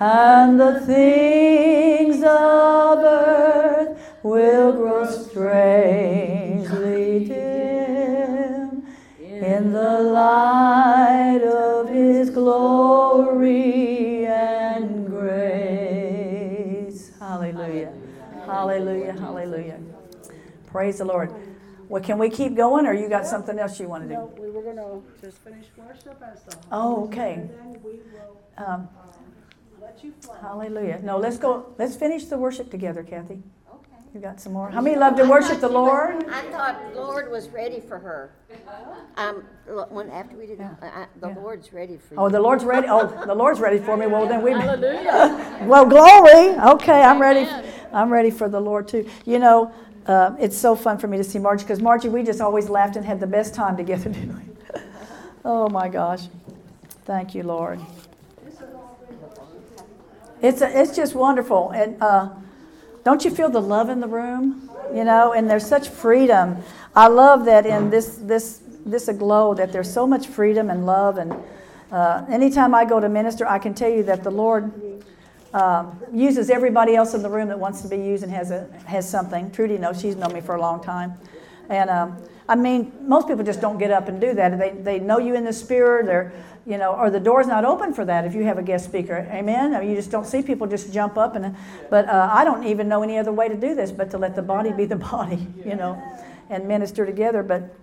and the things of earth will grow strangely dim in the light of his glory and grace. Hallelujah. Hallelujah. Hallelujah. Praise the Lord. Well, can we keep going, or you got something else you want to do? No, we were going to just finish worship as the Oh, okay. And then we will Um, let you flow. hallelujah. No, let's go. Let's finish the worship together, Kathy. Okay. You got some more? How many love to I worship the Lord? was- I thought the Lord was ready for her. Um, when, after we did, Yeah. uh, the Yeah. Lord's ready for you. Oh, the Lord's ready. Oh, the Lord's ready for me. Well, then we. Hallelujah. Well, glory. Okay, I'm ready. I'm ready for the Lord too. You know, uh, it's so fun for me to see Margie because Margie, we just always laughed and had the best time together, (laughs) oh my gosh. Thank you, Lord. It's, a, it's just wonderful. And uh, don't you feel the love in the room? You know, and there's such freedom. I love that in this, this, this aglow that there's so much freedom and love. And uh, anytime I go to minister, I can tell you that the Lord um, uses everybody else in the room that wants to be used and has, a, has something. Trudy knows, she's known me for a long time. And um, I mean, most people just don't get up and do that. They, they know you in the spirit, or, you know, or the door's not open for that if you have a guest speaker. Amen? I mean, you just don't see people just jump up. and. But uh, I don't even know any other way to do this but to let the body be the (laughs) body, you know, and minister together. But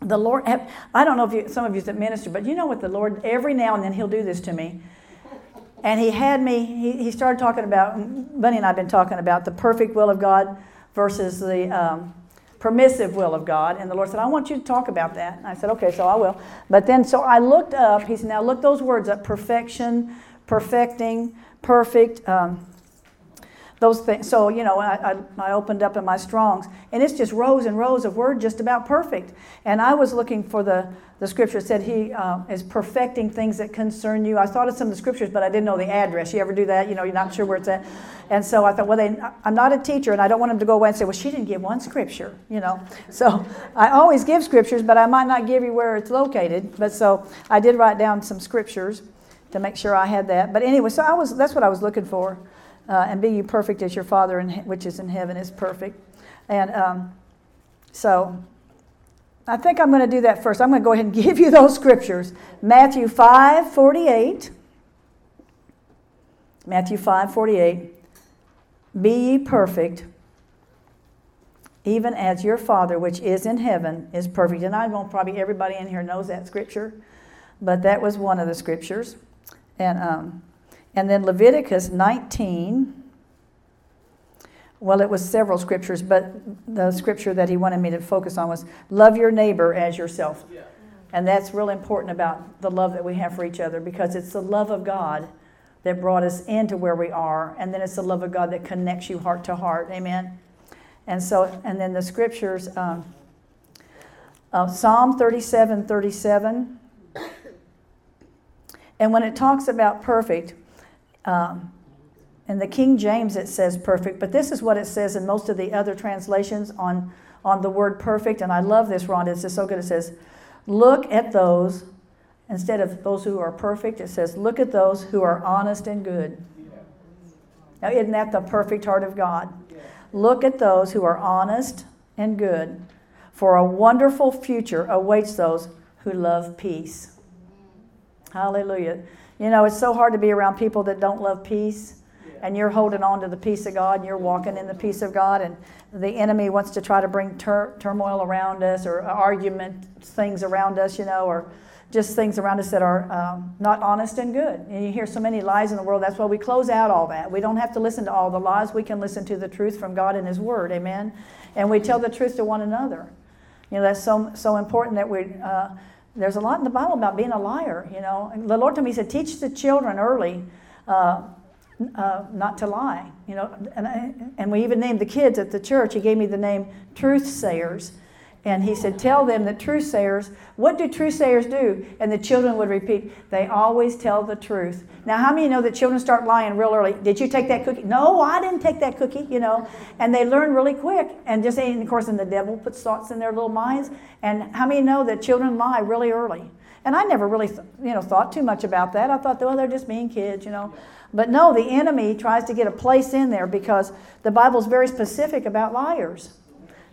the Lord, I don't know if you, some of you that minister, but you know what the Lord, every now and then He'll do this to me. And he had me, he, he started talking about, Bunny and I have been talking about the perfect will of God versus the, um, permissive will of God. And the Lord said, I want you to talk about that. And I said, okay, so I will. But then, so I looked up, he said, now look those words up perfection, perfecting, perfect. Um, those things. So, you know, I, I, I, opened up in my Strongs, and it's just rows and rows of word just about perfect. And I was looking for the, the scripture said he uh, is perfecting things that concern you. I thought of some of the scriptures, but I didn't know the address. You ever do that? You know, you're not sure where it's at. And so I thought, well, they, I'm not a teacher, and I don't want them to go away and say, well, she didn't give one scripture, you know. So I always give scriptures, but I might not give you where it's located. But so I did write down some scriptures to make sure I had that. But anyway, so I was that's what I was looking for uh, and be you perfect as your Father in, which is in heaven is perfect. And um, so I think I'm going to do that first. I'm going to go ahead and (laughs) give you those scriptures. Matthew 5 48. Matthew 5 48. Be ye perfect, even as your Father which is in heaven is perfect. And I know probably everybody in here knows that scripture, but that was one of the scriptures. And um, and then Leviticus 19. Well, it was several scriptures, but the scripture that he wanted me to focus on was love your neighbor as yourself. Yeah. And that's real important about the love that we have for each other because it's the love of God that brought us into where we are. And then it's the love of God that connects you heart to heart. Amen. And so, and then the scriptures um, uh, Psalm 37 37. And when it talks about perfect, um, in the King James, it says perfect, but this is what it says in most of the other translations on, on the word perfect. And I love this, Ron. It's just so good. It says, Look at those, instead of those who are perfect, it says, Look at those who are honest and good. Now, isn't that the perfect heart of God? Look at those who are honest and good, for a wonderful future awaits those who love peace. Hallelujah. You know, it's so hard to be around people that don't love peace. And you're holding on to the peace of God and you're walking in the peace of God. And the enemy wants to try to bring tur- turmoil around us or argument things around us, you know, or just things around us that are um, not honest and good. And you hear so many lies in the world. That's why we close out all that. We don't have to listen to all the lies. We can listen to the truth from God and His Word. Amen. And we tell the truth to one another. You know, that's so so important that we. Uh, there's a lot in the Bible about being a liar. You know, the Lord told me, He said, teach the children early. Uh, uh, not to lie, you know, and, I, and we even named the kids at the church. He gave me the name truth sayers, and he said, Tell them that truth sayers, what do truth sayers do? And the children would repeat, They always tell the truth. Now, how many know that children start lying real early? Did you take that cookie? No, I didn't take that cookie, you know. And they learn really quick. And just, and of course, and the devil puts thoughts in their little minds. And how many know that children lie really early? And I never really, you know, thought too much about that. I thought, well, they're just being kids, you know. But no, the enemy tries to get a place in there because the Bible's very specific about liars.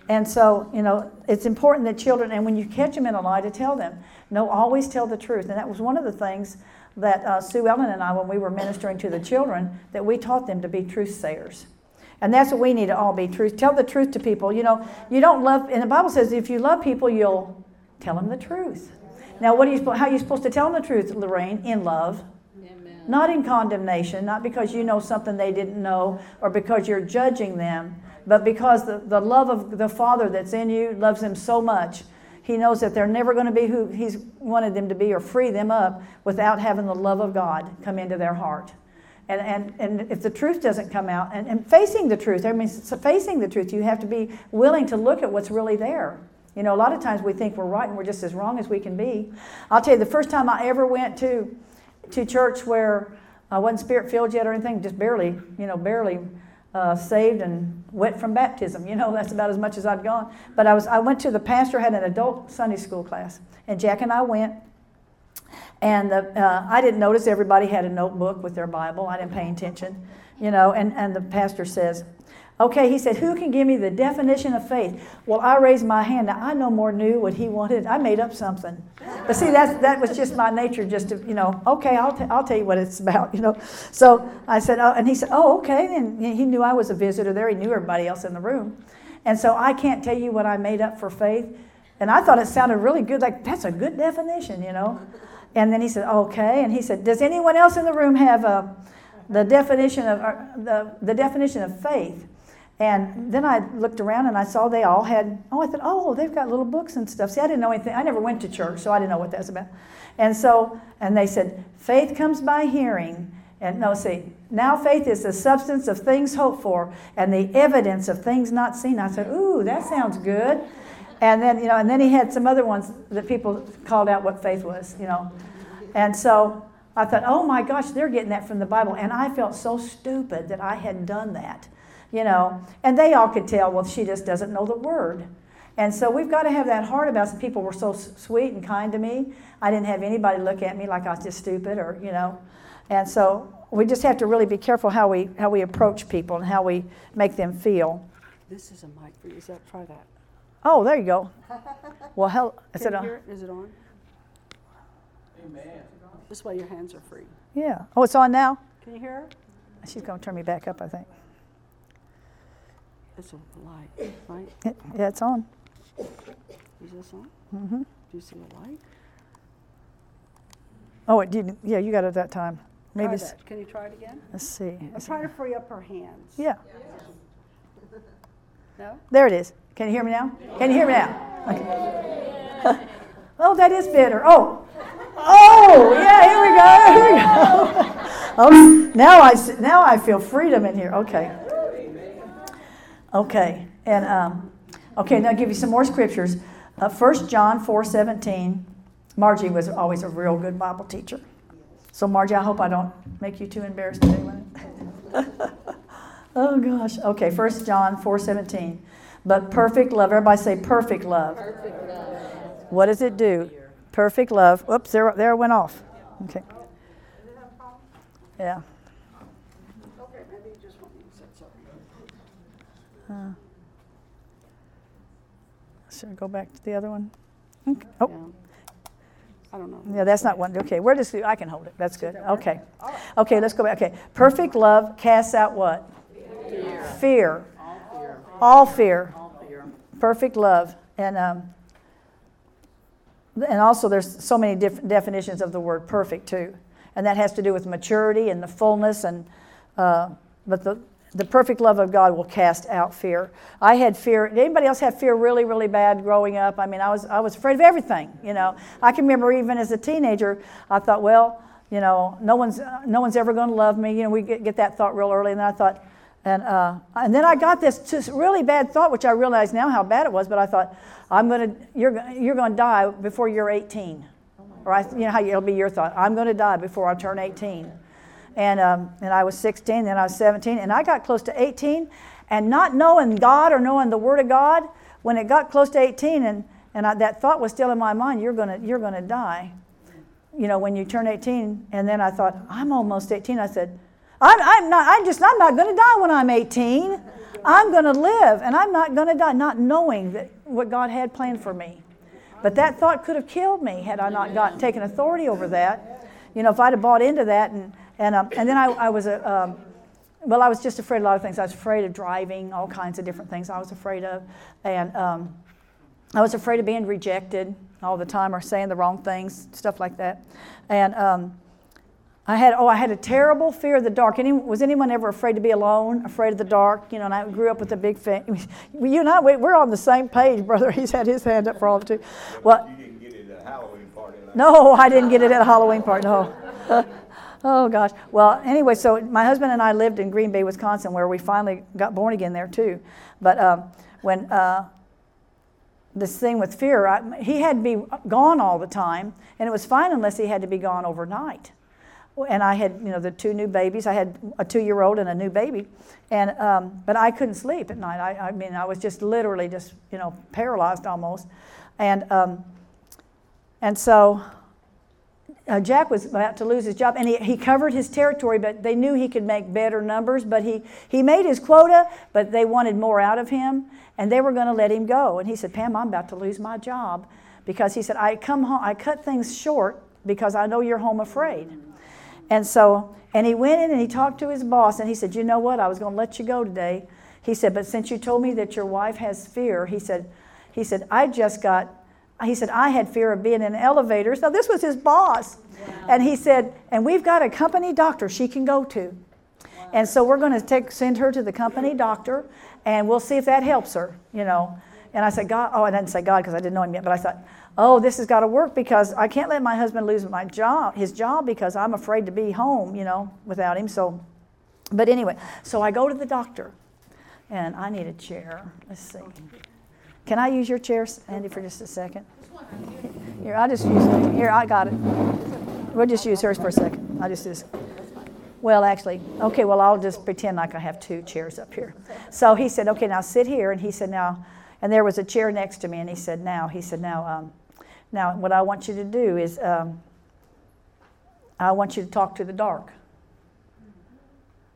And so, you know, it's important that children, and when you catch them in a lie, to tell them. No, always tell the truth. And that was one of the things that uh, Sue Ellen and I, when we were ministering to the children, that we taught them to be truth sayers. And that's what we need to all be truth. Tell the truth to people. You know, you don't love, and the Bible says if you love people, you'll tell them the truth. Now, what are you, how are you supposed to tell them the truth, Lorraine? In love. Amen. Not in condemnation, not because you know something they didn't know or because you're judging them but because the, the love of the Father that's in you loves them so much, He knows that they're never going to be who He's wanted them to be or free them up without having the love of God come into their heart. And, and, and if the truth doesn't come out, and, and facing the truth, I mean, facing the truth, you have to be willing to look at what's really there. You know, a lot of times we think we're right and we're just as wrong as we can be. I'll tell you, the first time I ever went to, to church where I wasn't spirit filled yet or anything, just barely, you know, barely uh, saved and wet from baptism. You know, that's about as much as I'd gone. But I was I went to the pastor had an adult Sunday school class, and Jack and I went. And the, uh, I didn't notice everybody had a notebook with their Bible. I didn't pay attention, you know. And, and the pastor says, Okay, he said, Who can give me the definition of faith? Well, I raised my hand. Now, I no more knew what he wanted. I made up something. But see, that's, that was just my nature, just to, you know, okay, I'll, t- I'll tell you what it's (laughs) about, you know. So I said, Oh, and he said, Oh, okay. And he knew I was a visitor there. He knew everybody else in the room. And so I can't tell you what I made up for faith. And I thought it sounded really good. Like, that's a good definition, you know. And then he said, Okay. And he said, Does anyone else in the room have a, uh, the definition of uh, the, the definition of faith? And then I looked around and I saw they all had, oh, I thought, oh, they've got little books and stuff. See, I didn't know anything. I never went to church, so I didn't know what that was about. And so, and they said, faith comes by hearing. And no, see, now faith is the substance of things hoped for and the evidence of things not seen. I said, ooh, that sounds good. And then, you know, and then he had some other ones that people called out what faith was, you know. And so I thought, oh my gosh, they're getting that from the Bible. And I felt so stupid that I had done that you know. And they all could tell, well, she just doesn't know the word. And so we've got to have that heart about some people were so sweet and kind to me. I didn't have anybody look at me like I was just stupid or, you know. And so we just have to really be careful how we how we approach people and how we make them feel. This is a mic for you. Is that try that? Oh, there you go. Well, hell, (laughs) is Can it you on? hear it? Is it on? Amen. This way your hands are free. Yeah. Oh, it's on now. Can you hear her? She's going to turn me back up, I think. It's a light, right? It, yeah, it's on. Is this on? hmm Do you see a light? Oh, it didn't. Yeah, you got it that time. Maybe. Can you try it again? Let's see. I'm trying to free up her hands. Yeah. (laughs) No? There it is. Can you hear me now? Can you hear me now? Okay. (laughs) oh, that is better. Oh. Oh, yeah, here we go. Here we go. (laughs) oh, now I now I feel freedom in here. Okay. Okay. And um, okay, now I'll give you some more scriptures. Uh, 1 John 4 17. Margie was always a real good Bible teacher. So, Margie, I hope I don't make you too embarrassed today. (laughs) oh, gosh. Okay, 1 John 4 17. But perfect love, everybody say perfect love. Perfect love. What does it do? Perfect love. Oops, there, there it went off. Okay. Yeah. Okay, maybe you just want me to set something. Uh, should I go back to the other one? Okay. Oh, I don't know. yeah, that's not one. Okay, we're just, I can hold it. That's good. Okay. Okay, let's go back. Okay. Perfect love casts out what? Fear. All fear. Perfect love. And, um, and also, there's so many different definitions of the word perfect, too. And that has to do with maturity and the fullness. And, uh, but the, the perfect love of God will cast out fear. I had fear. Did anybody else have fear really, really bad growing up? I mean, I was, I was afraid of everything, you know. I can remember even as a teenager, I thought, well, you know, no one's, no one's ever going to love me. You know, we get, get that thought real early. And then I thought, and, uh, and then I got this really bad thought, which I realize now how bad it was. But I thought, I'm gonna, you're, you're going to die before you're 18, or I, you know how it'll be your thought. I'm going to die before I turn 18. And um, and I was 16, then I was 17, and I got close to 18, and not knowing God or knowing the Word of God, when it got close to 18, and and I, that thought was still in my mind, you're gonna you're gonna die, you know, when you turn 18. And then I thought, I'm almost 18. I said, I'm, I'm not, I'm just, I'm not going to die when I'm 18. I'm going to live and I'm not going to die, not knowing that what God had planned for me. But that thought could have killed me had I not got, taken authority over that. You know, if I'd have bought into that and, and, um, and then I, I was a, um, well, I was just afraid of a lot of things. I was afraid of driving, all kinds of different things I was afraid of. And um, I was afraid of being rejected all the time or saying the wrong things, stuff like that. And um, I had, oh, I had a terrible fear of the dark. Any, was anyone ever afraid to be alone, afraid of the dark? You know, and I grew up with a big fan. (laughs) You and I, we, we're on the same page, brother. (laughs) He's had his hand up for all of two. Well, You didn't get it at a Halloween party like no, I didn't get it at a Halloween party. No. (laughs) oh gosh. Well, anyway, so my husband and I lived in Green Bay, Wisconsin, where we finally got born again there too. But um, when uh, this thing with fear, I, he had to be gone all the time, and it was fine unless he had to be gone overnight. And I had, you know, the two new babies. I had a two-year-old and a new baby, and um, but I couldn't sleep at night. I, I mean, I was just literally just, you know, paralyzed almost, and um, and so uh, Jack was about to lose his job, and he, he covered his territory, but they knew he could make better numbers. But he, he made his quota, but they wanted more out of him, and they were going to let him go. And he said, Pam, I'm about to lose my job because he said, I come home, I cut things short because I know you're home afraid. And so, and he went in and he talked to his boss, and he said, You know what? I was going to let you go today. He said, But since you told me that your wife has fear, he said, he said, I just got he said, I had fear of being in elevators. Now, this was his boss. And he said, and we've got a company doctor she can go to. And so we're going to take send her to the company doctor, and we'll see if that helps her. You know. And I said, God. Oh, I didn't say God because I didn't know him yet, but I thought, oh, this has got to work because I can't let my husband lose my job, his job, because I'm afraid to be home. You know, without him. So, but anyway, so I go to the doctor, and I need a chair. Let's see. Can I use your chair, Andy, for just a second? Here, I'll just use it. Here, I got it. We'll just use hers for a second. I'll just this. Well, actually, okay, well, I'll just pretend like I have two chairs up here. So he said, okay, now sit here. And he said, now, and there was a chair next to me. And he said, now, he said, now, um, now, what I want you to do is, um, I want you to talk to the dark.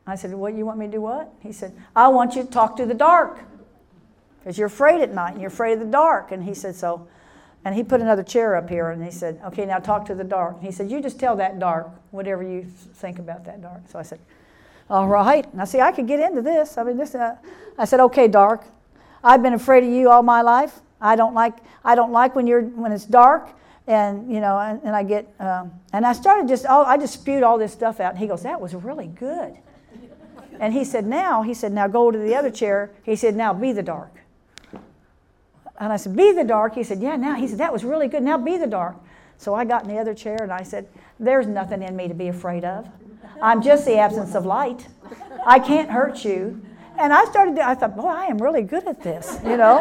I said, What, you want me to do what? He said, I want you to talk to the dark because you're afraid at night and you're afraid of the dark. And he said, So, and he put another chair up here and he said, Okay, now talk to the dark. And he said, You just tell that dark whatever you think about that dark. So I said, All right. Now, see, I could get into this. I mean, this, uh, I said, Okay, dark. I've been afraid of you all my life. I don't like, I don't like when, you're, when it's dark. And, you know, and, and I get, um, and I started just, oh, I just spewed all this stuff out. And he goes, That was really good. And he said, Now, he said, Now go to the other chair. He said, Now be the dark. And I said, Be the dark. He said, Yeah, now. He said, That was really good. Now be the dark. So I got in the other chair and I said, There's nothing in me to be afraid of. I'm just the absence of light. I can't hurt you. And I started, to, I thought, boy, I am really good at this, you know?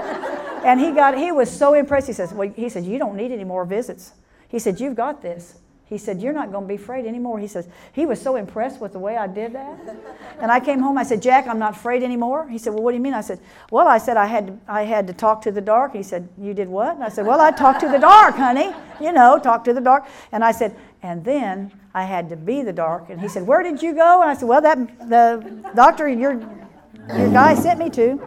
And he got, he was so impressed. He says, well, he said, you don't need any more visits. He said, you've got this. He said, You're not going to be afraid anymore. He says, He was so impressed with the way I did that. (laughs) And I came home, I said, Jack, I'm not afraid anymore. He said, Well, what do you mean? I said, Well, I said I had to, I had to talk to the dark. He said, You did what? And I said, Well, I talked to the (laughs) dark, honey. You know, talk to the dark. And I said, And then I had to be the dark. And he said, Where did you go? And I said, Well, that the doctor, and your your guy sent me to.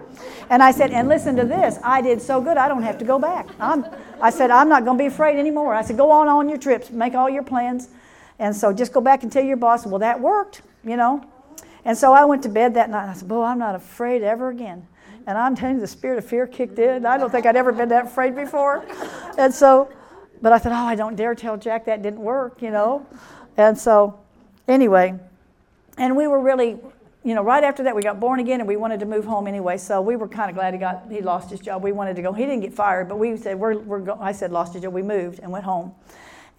And I said, and listen to this. I did so good, I don't have to go back. I'm, I said, I'm not going to be afraid anymore. I said, go on on your trips, make all your plans. And so just go back and tell your boss, well, that worked, you know. And so I went to bed that night. I said, boy, I'm not afraid ever again. And I'm telling you, the spirit of fear kicked in. I don't think I'd ever been that afraid before. And so, but I thought, oh, I don't dare tell Jack that didn't work, you know. And so, anyway, and we were really you know, right after that, we got born again, and we wanted to move home anyway. So we were kind of glad he got he lost his job. We wanted to go. He didn't get fired, but we said we're we're. Go-. I said lost his job. We moved and went home,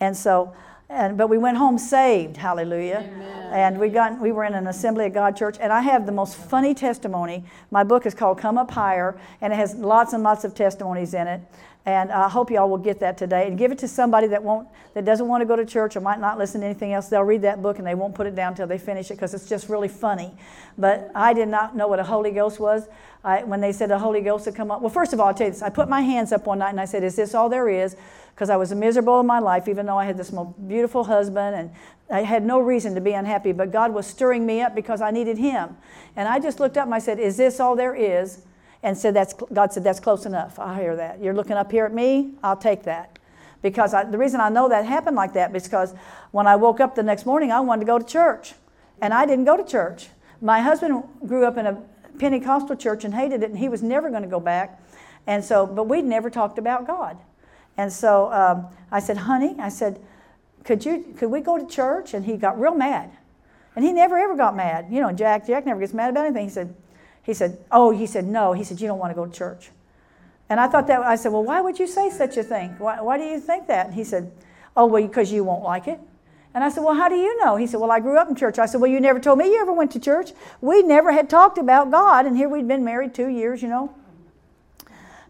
and so. And, but we went home saved, hallelujah. Amen. And we got we were in an Assembly of God church, and I have the most funny testimony. My book is called Come Up Higher, and it has lots and lots of testimonies in it. And I hope y'all will get that today and give it to somebody that won't that doesn't want to go to church or might not listen to anything else. They'll read that book and they won't put it down until they finish it because it's just really funny. But I did not know what a Holy Ghost was. I, when they said the Holy Ghost would come up, well, first of all, I'll tell you this. I put my hands up one night and I said, "Is this all there is?" Because I was miserable in my life, even though I had this most beautiful husband and I had no reason to be unhappy. But God was stirring me up because I needed Him. And I just looked up and I said, "Is this all there is?" And said, that's, God said, that's close enough. I hear that. You're looking up here at me, I'll take that. Because I, the reason I know that happened like that is because when I woke up the next morning, I wanted to go to church. And I didn't go to church. My husband grew up in a Pentecostal church and hated it, and he was never going to go back. And so, but we'd never talked about God. And so um, I said, honey, I said, could, you, could we go to church? And he got real mad. And he never ever got mad. You know, Jack, Jack never gets mad about anything. He said, he said, Oh, he said, No. He said, You don't want to go to church. And I thought that, I said, Well, why would you say such a thing? Why, why do you think that? And he said, Oh, well, because you won't like it. And I said, Well, how do you know? He said, Well, I grew up in church. I said, Well, you never told me you ever went to church. We never had talked about God, and here we'd been married two years, you know.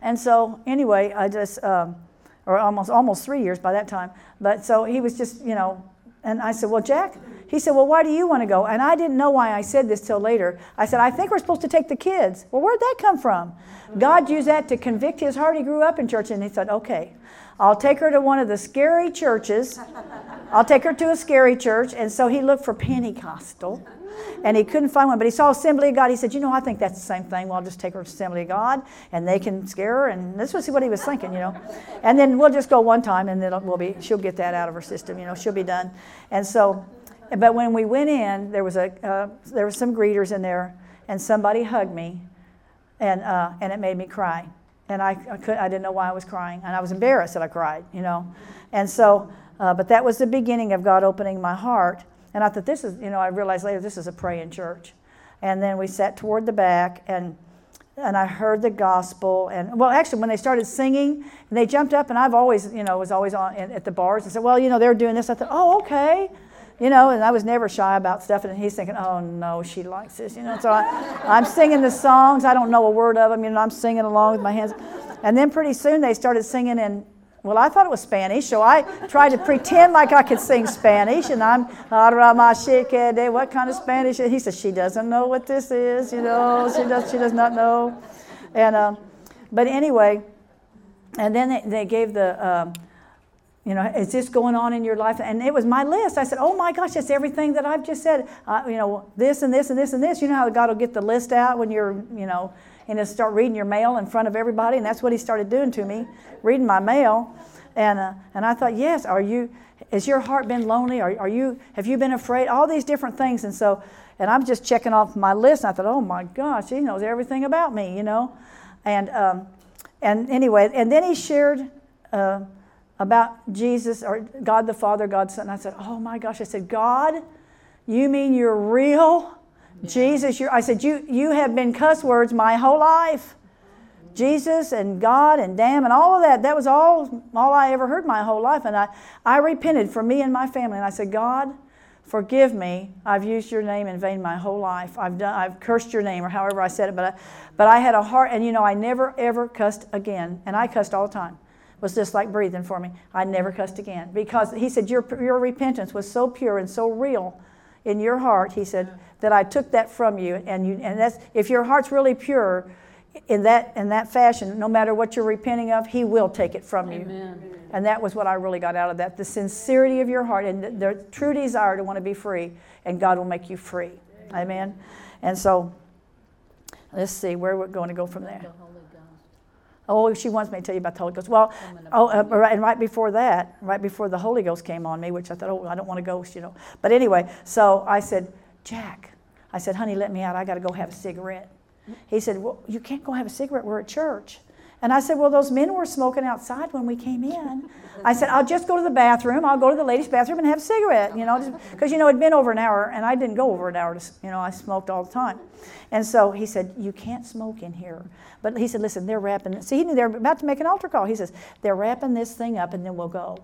And so, anyway, I just, um, or almost almost three years by that time. But so he was just, you know, and I said, Well, Jack, he said, Well, why do you want to go? And I didn't know why I said this till later. I said, I think we're supposed to take the kids. Well, where'd that come from? God used that to convict his heart. He grew up in church, and he said, Okay, I'll take her to one of the scary churches. I'll take her to a scary church. And so he looked for Pentecostal and he couldn't find one. But he saw Assembly of God. He said, You know, I think that's the same thing. Well, I'll just take her to Assembly of God and they can scare her. And this was what he was thinking, you know. And then we'll just go one time and then we'll be, she'll get that out of her system, you know, she'll be done. And so, but when we went in, there was, a, uh, there were some greeters in there and somebody hugged me and, uh, and it made me cry. And I, I, could, I didn't know why I was crying. And I was embarrassed that I cried, you know. And so, uh, but that was the beginning of God opening my heart And I thought, this is, you know, I realized later this is a praying church. And then we sat toward the back, and and I heard the gospel. And well, actually, when they started singing, and they jumped up, and I've always, you know, was always on at the bars and said, well, you know, they're doing this. I thought, oh, okay. You know, and I was never shy about stuff. And he's thinking, oh, no, she likes this. You know, so I, I'm singing the songs. I don't know a word of them. You know, I'm singing along with my hands. And then pretty soon they started singing in well, I thought it was Spanish, so I tried to pretend like I could sing Spanish, and I'm, what kind of Spanish? He said, she doesn't know what this is, you know, she does, she does not know. And, um, but anyway, and then they, they gave the, um, you know, is this going on in your life? And it was my list. I said, oh my gosh, that's everything that I've just said. Uh, you know, this and this and this and this. You know how God will get the list out when you're, you know, and he'll start reading your mail in front of everybody. And that's what he started doing to me, reading my mail. And, uh, and I thought, yes, are you, has your heart been lonely? Are, are you, have you been afraid? All these different things. And so, and I'm just checking off my list. And I thought, oh my gosh, he knows everything about me, you know. And, um, and anyway, and then he shared uh, about Jesus or God the Father, God the Son. I said, oh my gosh. I said, God, you mean you're real? Jesus, I said, you, you have been cuss words my whole life. Jesus and God and damn and all of that. That was all, all I ever heard my whole life. And I, I repented for me and my family. And I said, God, forgive me. I've used your name in vain my whole life. I've, done, I've cursed your name or however I said it. But I, but I had a heart, and you know, I never ever cussed again. And I cussed all the time. Was just like breathing for me. I never cussed again. Because he said, your, your repentance was so pure and so real in your heart, he said, that I took that from you. And, you, and that's, if your heart's really pure in that, in that fashion, no matter what you're repenting of, he will take it from you. Amen. And that was what I really got out of that. The sincerity of your heart and the, the true desire to want to be free, and God will make you free. Amen. And so, let's see where we're going to go from there. Oh, she wants me to tell you about the Holy Ghost. Well, oh, uh, and right before that, right before the Holy Ghost came on me, which I thought, oh, I don't want a ghost, you know. But anyway, so I said, Jack, I said, honey, let me out. I got to go have a cigarette. He said, well, you can't go have a cigarette. We're at church. And I said, well, those men were smoking outside when we came in. I said, I'll just go to the bathroom. I'll go to the ladies' bathroom and have a cigarette, you know, because, you know, it'd been over an hour, and I didn't go over an hour. To, you know, I smoked all the time. And so he said, you can't smoke in here. But he said, listen, they're wrapping. See, he knew they were about to make an altar call. He says, they're wrapping this thing up, and then we'll go.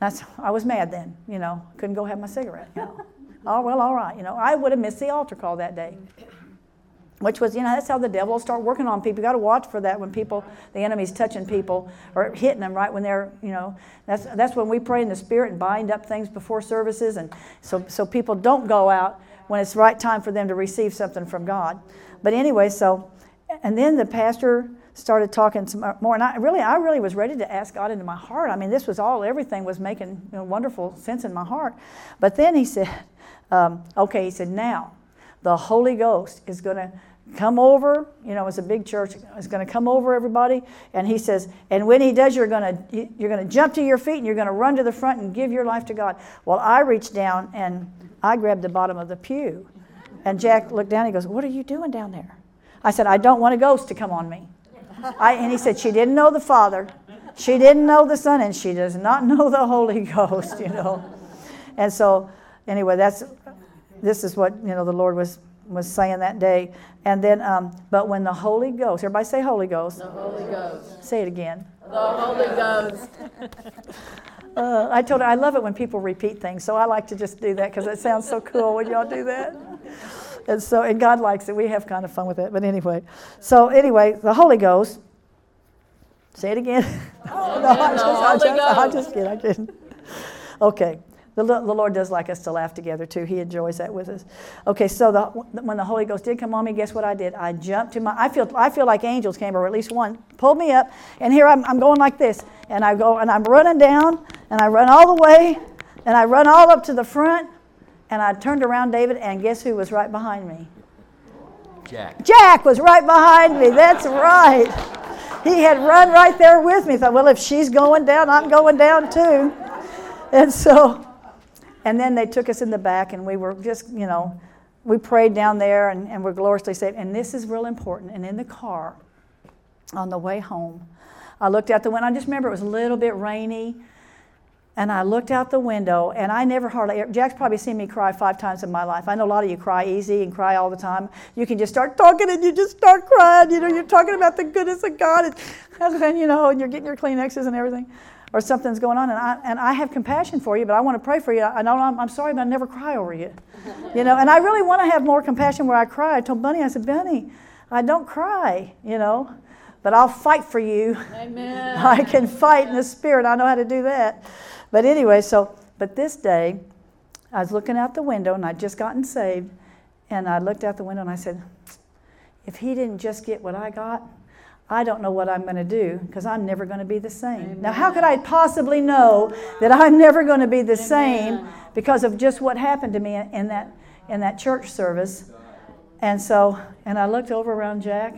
That's, I was mad then, you know, couldn't go have my cigarette. You know. oh, well, all right. You know, I would have missed the altar call that day which was, you know, that's how the devil will start working on people. You got to watch for that when people, the enemy's touching people or hitting them right when they're, you know, that's that's when we pray in the spirit and bind up things before services, and so so people don't go out when it's right time for them to receive something from God. But anyway, so and then the pastor started talking some more, and I really, I really was ready to ask God into my heart. I mean, this was all, everything was making you know, wonderful sense in my heart. But then he said, (laughs) um, okay, he said, now the Holy Ghost is going to come over you know it's a big church it's going to come over everybody and he says and when he does you're going to you're going to jump to your feet and you're going to run to the front and give your life to god. Well i reached down and i grabbed the bottom of the pew. And jack looked down and he goes what are you doing down there? I said i don't want a ghost to come on me. I, and he said she didn't know the father she didn't know the son and she does not know the holy (laughs) ghost you know. And so anyway that's this is what you know the lord was was saying that day. And then, um, but when the Holy Ghost, everybody say Holy Ghost. The Holy Ghost. Say it again. The Holy Ghost. (laughs) uh, I told her I love it when people repeat things, so I like to just do that because it sounds so cool when y'all do that. And so, and God likes it. We have kind of fun with it. But anyway, so anyway, the Holy Ghost. Say it again. (laughs) Oh, no, I just, I just, I just kidding. I kidding. Okay. The, the Lord does like us to laugh together too. He enjoys that with us. Okay, so the, when the Holy Ghost did come on me, guess what I did? I jumped to my. I feel I feel like angels came, or at least one pulled me up, and here I'm, I'm going like this, and I go and I'm running down, and I run all the way, and I run all up to the front, and I turned around, David, and guess who was right behind me? Jack. Jack was right behind me. That's right. He had run right there with me. Thought, well, if she's going down, I'm going down too. And so and then they took us in the back, and we were just, you know, we prayed down there and, and we're gloriously saved. And this is real important. And in the car, on the way home, I looked out the window. I just remember it was a little bit rainy. and I looked out the window, and I never hardly, Jack's probably seen me cry five times in my life. I know a lot of you cry easy and cry all the time. You can just start talking and you just start crying. You know, you're talking about the goodness of God, and, and you know, and you're getting your Kleenexes and everything, or something's going on. And I, and I have compassion for you, but I want to pray for you. I know I'm, I'm sorry, but I never cry over you. (laughs) You know, and I really want to have more compassion where I cry. I told Bunny, I said, Bunny, I don't cry, you know, but I'll fight for you. Amen. (laughs) I can fight in the spirit. I know how to do that. But anyway, so, but this day, I was looking out the window and I'd just gotten saved. And I looked out the window and I said, if he didn't just get what I got, I don't know what I'm going to do because I'm never going to be the same. Amen. Now, how could I possibly know that I'm never going to be the Amen. same because of just what happened to me in that, in that church service? And so, and I looked over around Jack,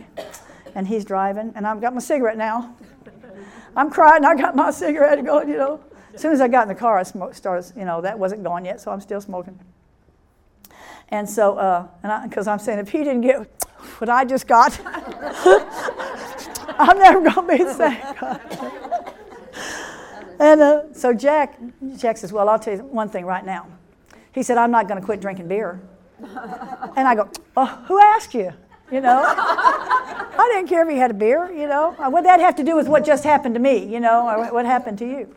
and he's driving, and I've got my cigarette now. I'm crying, I got my cigarette going, you know. As soon as I got in the car, I smoked, started, you know, that wasn't gone yet, so I'm still smoking. And so, uh, and because I'm saying, if he didn't get what I just got, (laughs) (laughs) I'm never going to be the same. and uh, so Jack, Jack says, well, I'll tell you one thing right now. He said, I'm not going to quit drinking beer. And I go, oh, who asked you? You know, (laughs) I didn't care if he had a beer. You know, what that have to do with what just happened to me? You know, or what happened to you?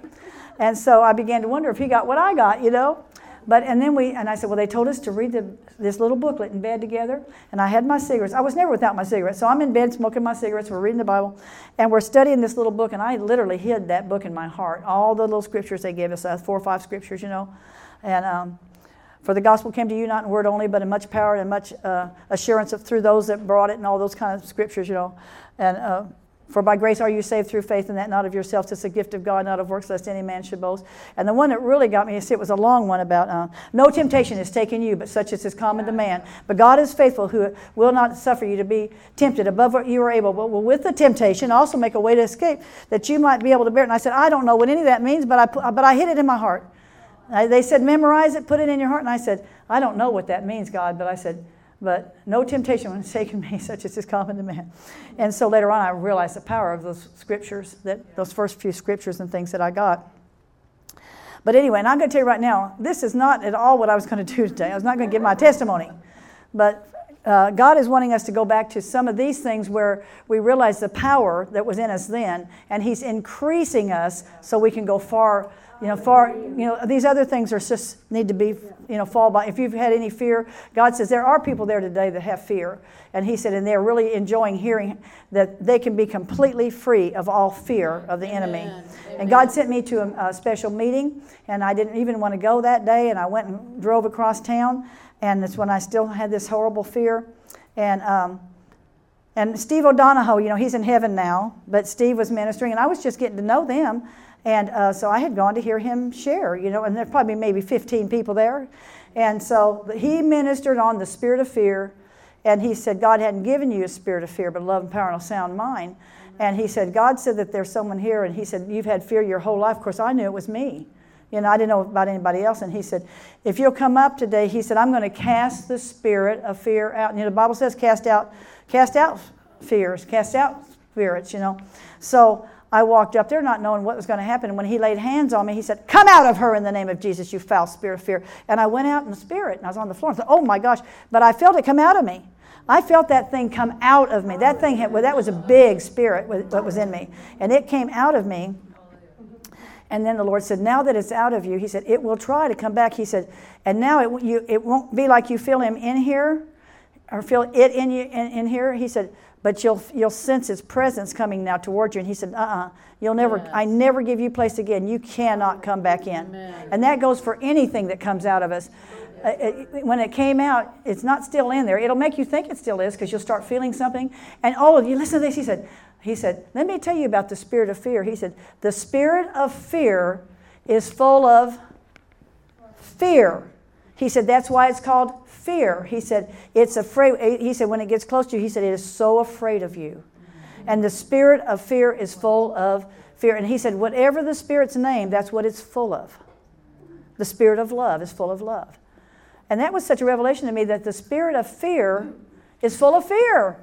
And so I began to wonder if he got what I got, you know. But and then we and I said, well, they told us to read the, this little booklet in bed together, and I had my cigarettes. I was never without my cigarettes, so I'm in bed smoking my cigarettes. We're reading the Bible, and we're studying this little book, and I literally hid that book in my heart. All the little scriptures they gave us, uh, four or five scriptures, you know, and. Um, for the gospel came to you not in word only, but in much power and much uh, assurance of, through those that brought it, and all those kind of scriptures, you know. And uh, for by grace are you saved through faith, and that not of yourselves. It's a gift of God, not of works, lest any man should boast. And the one that really got me, is it was a long one about uh, no temptation has taken you, but such as is common to man. But God is faithful, who will not suffer you to be tempted above what you are able, but will with the temptation also make a way to escape, that you might be able to bear it. And I said, I don't know what any of that means, but I, but I hid it in my heart. they said, memorize it, put it in your heart. And I said, I don't know what that means, God, but I said, but no temptation has taken (laughs) me such as is common to man. And so later on, I realized the power of those scriptures, that those first few scriptures and things that I got. But anyway, and I'm going to tell you right now, this is not at all what I was going to do today. I was not going to give my testimony. But uh, God is wanting us to go back to some of these things where we realize the power that was in us then, and He's increasing us so we can go far you know, far, you know, these other things are just need to be, you know, fall by. If you've had any fear, God says there are people there today that have fear. And He said, and they're really enjoying hearing that they can be completely free of all fear of the enemy. Amen. And God sent me to a, a, special meeting, and I didn't even want to go that day, and I went and drove across town, and that's when I still had this horrible fear. And, um, and Steve O'Donohoe, you know, he's in heaven now, but Steve was ministering, and I was just getting to know them. And uh, so I had gone to hear him share, you know, and there's probably maybe 15 people there. And so he ministered on the spirit of fear. And he said, God hadn't given you a spirit of fear, but love and power and a sound mind. And he said, God said that there's someone here. And he said, You've had fear your whole life. Of course, I knew it was me. You know, I didn't know about anybody else. And he said, If you'll come up today, he said, I'm going to cast the spirit of fear out. And, you know, the Bible says, cast out, cast out fears, cast out spirits, you know. So I walked up there not knowing what was going to happen. And when he laid hands on me, he said, Come out of her in the name of Jesus, you foul spirit of fear. And I went out in the spirit and I was on the floor and said, Oh my gosh. But I felt it come out of me. I felt that thing come out of me. That thing, had, well, that was a big spirit that was in me. And it came out of me. And then the Lord said, Now that it's out of you, He said, it will try to come back. He said, And now it, you, it won't be like you feel Him in here or feel it in you in, in here. He said, but you'll you'll sense his presence coming now towards you. And he said uh-uh you'll never yes. i never give you place again. You cannot come back in. Amen. and that goes for anything that comes out of us. Uh, it, when it came out it's not still in there. It'll make you think it still is because you'll start feeling something. And oh you listen to this. He said he said let me tell you about the spirit of fear. He said the spirit of fear is full of fear he said that's why it's called fear. He said, it's afraid. He said, when it gets close to you, he said, it is so afraid of you. And the spirit of fear is full of fear. And he said, whatever the spirit's name, that's what it's full of. The spirit of love is full of love. And that was such a revelation to me that the spirit of fear is full of fear.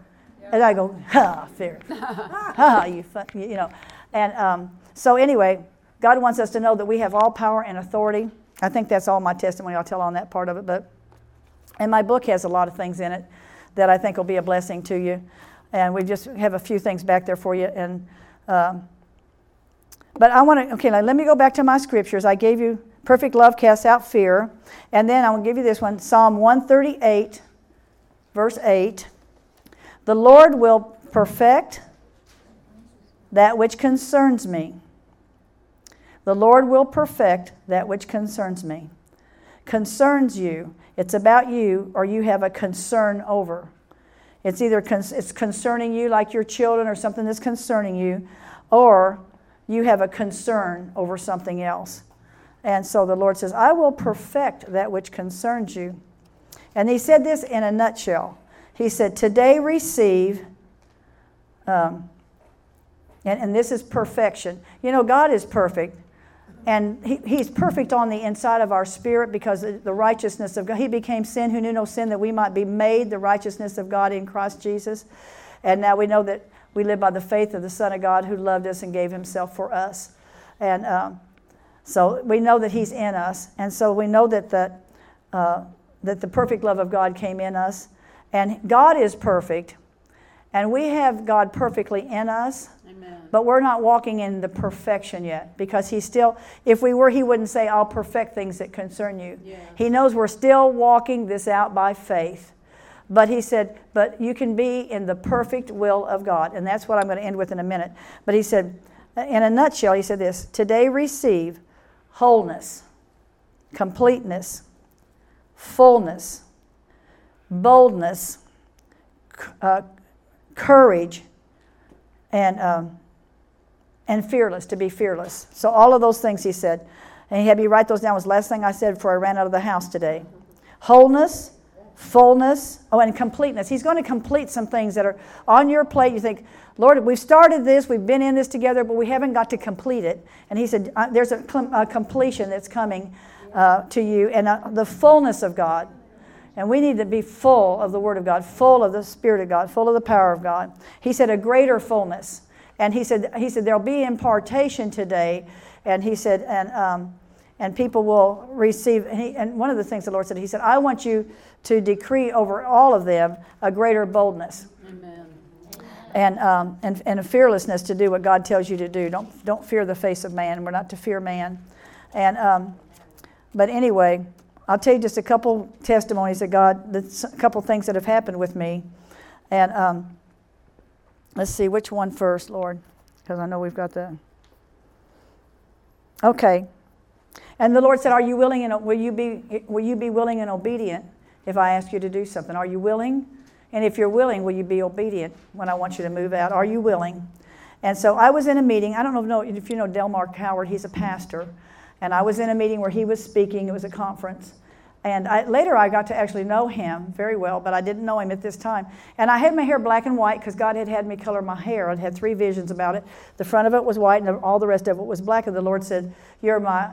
And I go, ha, fear. (laughs) ha, you, you know. And um, so anyway, God wants us to know that we have all power and authority. I think that's all my testimony. I'll tell on that part of it. But and my book has a lot of things in it that I think will be a blessing to you. And we just have a few things back there for you. And um, but I want to okay. Now let me go back to my scriptures. I gave you perfect love casts out fear, and then I will give you this one: Psalm 138, verse 8. The Lord will perfect that which concerns me. The Lord will perfect that which concerns me. Concerns you. It's about you, or you have a concern over. It's either con- it's concerning you, like your children, or something that's concerning you, or you have a concern over something else. And so the Lord says, I will perfect that which concerns you. And He said this in a nutshell. He said, Today receive, um, and, and this is perfection. You know, God is perfect. And he, He's perfect on the inside of our spirit because the righteousness of God. He became sin who knew no sin that we might be made the righteousness of God in Christ Jesus. And now we know that we live by the faith of the Son of God who loved us and gave Himself for us. And um, so we know that He's in us. And so we know that the, uh, that the perfect love of God came in us. And God is perfect. And we have God perfectly in us. Amen. But we're not walking in the perfection yet because He's still, if we were, He wouldn't say, I'll perfect things that concern you. Yeah. He knows we're still walking this out by faith. But He said, but you can be in the perfect will of God. And that's what I'm going to end with in a minute. But He said, in a nutshell, He said this Today receive wholeness, completeness, fullness, boldness, uh, courage, and, um, and fearless, to be fearless. So, all of those things he said. And he had me write those down. was the last thing I said before I ran out of the house today. Wholeness, fullness, oh, and completeness. He's going to complete some things that are on your plate. You think, Lord, we've started this, we've been in this together, but we haven't got to complete it. And he said, uh, There's a, completion that's coming uh, to you, and uh, the fullness of God. And we need to be full of the Word of God, full of the Spirit of God, full of the power of God. He said, a greater fullness. And he said, he said there'll be impartation today. And he said, and, um, and people will receive. And, he, and one of the things the Lord said, He said, I want you to decree over all of them a greater boldness. Amen. And, um, and, and a fearlessness to do what God tells you to do. Don't, don't fear the face of man. We're not to fear man. And, um, but anyway, I'll tell you just a couple testimonies that God, a couple things that have happened with me. And um, let's see, which one first, Lord? Because I know we've got the. Okay. And the Lord said, Are you willing and will you be will you be willing and obedient if I ask you to do something? Are you willing? And if you're willing, will you be obedient when I want you to move out? Are you willing? And so I was in a meeting. I don't know if you know Delmar Howard, he's a pastor. And I was in a meeting where he was speaking, it was a conference. And I, later I got to actually know him very well, but I didn't know him at this time. And I had my hair black and white because God had had me color my hair. I'd had three visions about it. The front of it was white and all the rest of it was black. And the Lord said, You're my,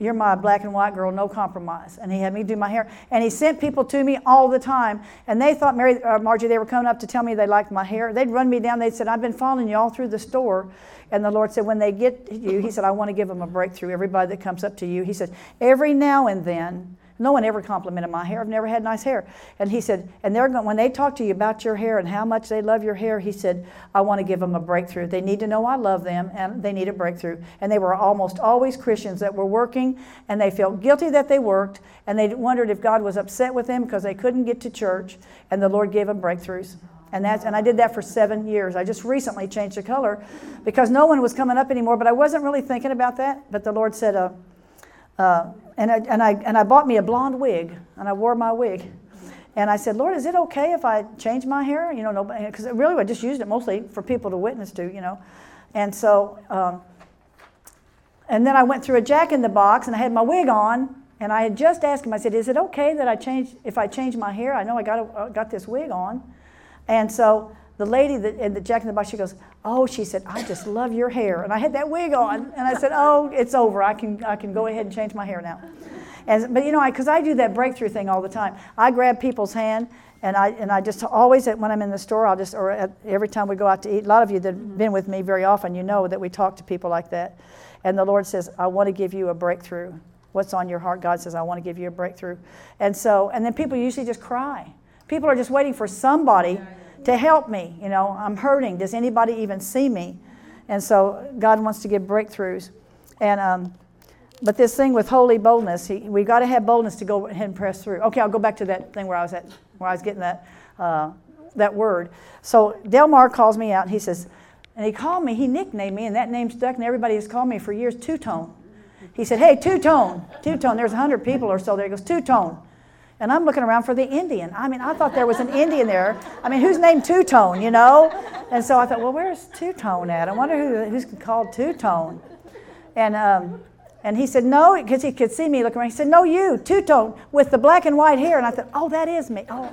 you're my black and white girl, no compromise. And He had me do my hair. And He sent people to me all the time. And they thought, Mary, uh, Margie, they were coming up to tell me they liked my hair. They'd run me down. They'd said, I've been following you all through the store. And the Lord said, when they get you, He said, I want to give them a breakthrough. Everybody that comes up to you, He said, every now and then, no one ever complimented my hair. I've never had nice hair. And he said, and they're going, when they talk to you about your hair and how much they love your hair, he said, I want to give them a breakthrough. They need to know I love them and they need a breakthrough. And they were almost always Christians that were working and they felt guilty that they worked and they wondered if God was upset with them because they couldn't get to church and the Lord gave them breakthroughs. And that's and I did that for seven years. I just recently changed the color because no one was coming up anymore. But I wasn't really thinking about that. But the Lord said, uh, uh, and, I, and, I, and I bought me a blonde wig, and I wore my wig. And I said, Lord, is it okay if I change my hair? You know, because really I just used it mostly for people to witness to, you know. And so, um, and then I went through a Jack in the Box, and I had my wig on, and I had just asked him. I said, "Is it okay that I change if I change my hair? I know I got a, uh, got this wig on." And so the lady that in the Jack in the Box, she goes, "Oh," she said, "I just love your hair." And I had that wig on, and I said, "Oh, it's over. I can I can go ahead and change my hair now." And, but you know, because I, I do that breakthrough thing all the time. I grab people's hand and I, and I just always, when I'm in the store, I'll just, or at, every time we go out to eat, a lot of you that have been with me very often, you know that we talk to people like that. And the Lord says, I want to give you a breakthrough. What's on your heart? God says, I want to give you a breakthrough. And so, and then people usually just cry. People are just waiting for somebody to help me. You know, I'm hurting. Does anybody even see me? And so God wants to give breakthroughs. And, um, but this thing with holy boldness, he, we got to have boldness to go ahead and press through. Okay, I'll go back to that thing where I was at, where I was getting that, uh, that word. So Delmar calls me out and he says, and he called me, he nicknamed me, and that name stuck, and everybody has called me for years, Two Tone. He said, Hey, Two Tone, Two Tone. There's 100 people or so there. He goes, Two Tone. And I'm looking around for the Indian. I mean, I thought there was an Indian there. I mean, who's named Two Tone, you know? And so I thought, well, where's Two Tone at? I wonder who, who's called Two Tone. And, um, and he said, no, because he could see me looking around. He said, no, you, two tone, with the black and white hair. And I thought, oh, that is me. Oh,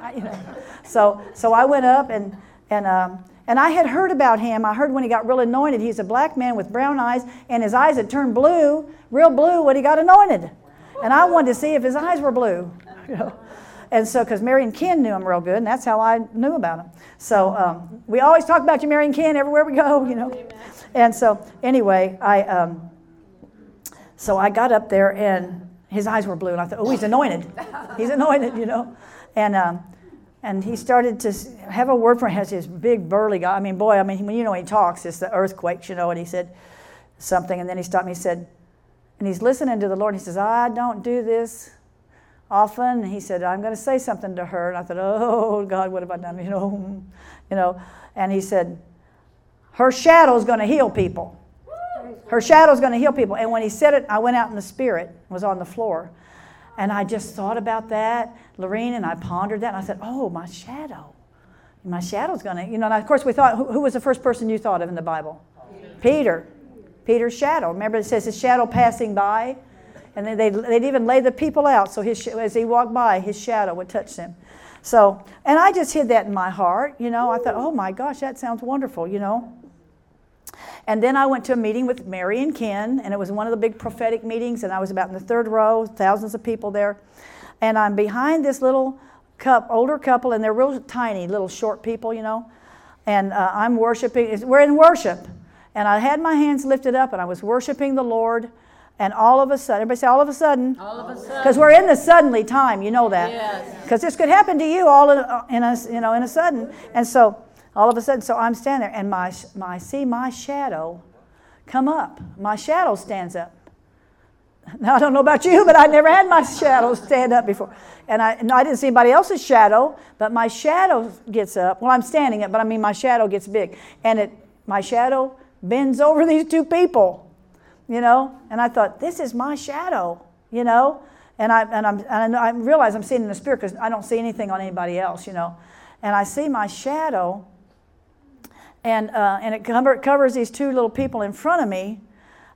I, you know. So, so I went up and, and, um, and I had heard about him. I heard when he got real anointed, he's a black man with brown eyes, and his eyes had turned blue, real blue, when he got anointed. And I wanted to see if his eyes were blue. (laughs) You know? And so, because Marion Ken knew him real good, and that's how I knew about him. So um, we always talk about you, Marion Ken, everywhere we go, (laughs) you know. And so, anyway, I. Um, so I got up there and his eyes were blue, and I thought, oh, he's anointed. He's anointed, you know. And um, and he started to have a word for him. Has this big burly guy. I mean, boy, I mean, when you know he talks, it's the earthquakes, you know. And he said something, and then he stopped me. He said, and he's listening to the Lord. And he says, I don't do this often. And he said, I'm going to say something to her. And I thought, oh God, what have I done? (laughs) You know, you know. And he said, her shadow is going to heal people. Her shadow is going to heal people. And when he said it, I went out in the spirit, was on the floor. And I just thought about that, Lorene, and I pondered that. And I said, oh, my shadow. My shadow's going to, you know, and of course we thought, who, who was the first person you thought of in the Bible? Peter. Peter. Peter's shadow. Remember it says his shadow passing by? And they, they'd, they'd even lay the people out so his, as he walked by, his shadow would touch them. So, and I just hid that in my heart, you know. I thought, oh my gosh, that sounds wonderful, you know. And then I went to a meeting with Mary and Ken, and it was one of the big prophetic meetings, and I was about in the third row, thousands of people there. And I'm behind this little cup, older couple, and they're real tiny, little short people, you know. And uh, I'm worshiping, we're in worship. And I had my hands lifted up, and I was worshiping the Lord. And all of a sudden, everybody say, all of a sudden. All of a sudden. Because we're in the suddenly time, you know that. Yes. Because this could happen to you all in a, in a, you know, in a sudden. And so all of a sudden, so I'm standing there and my, my see my shadow come up. My shadow stands up. Now, I don't know about you, but I never had my shadow stand up before. And I, and I didn't see anybody else's shadow, but my shadow gets up. Well, I'm standing up, but I mean, my shadow gets big. And it, my shadow bends over these two people, you know? And I thought, this is my shadow, you know? And I, and I'm, and I realize I'm seeing in the spirit because I don't see anything on anybody else, you know? And I see my shadow and, uh, and it cover, covers these two little people in front of me.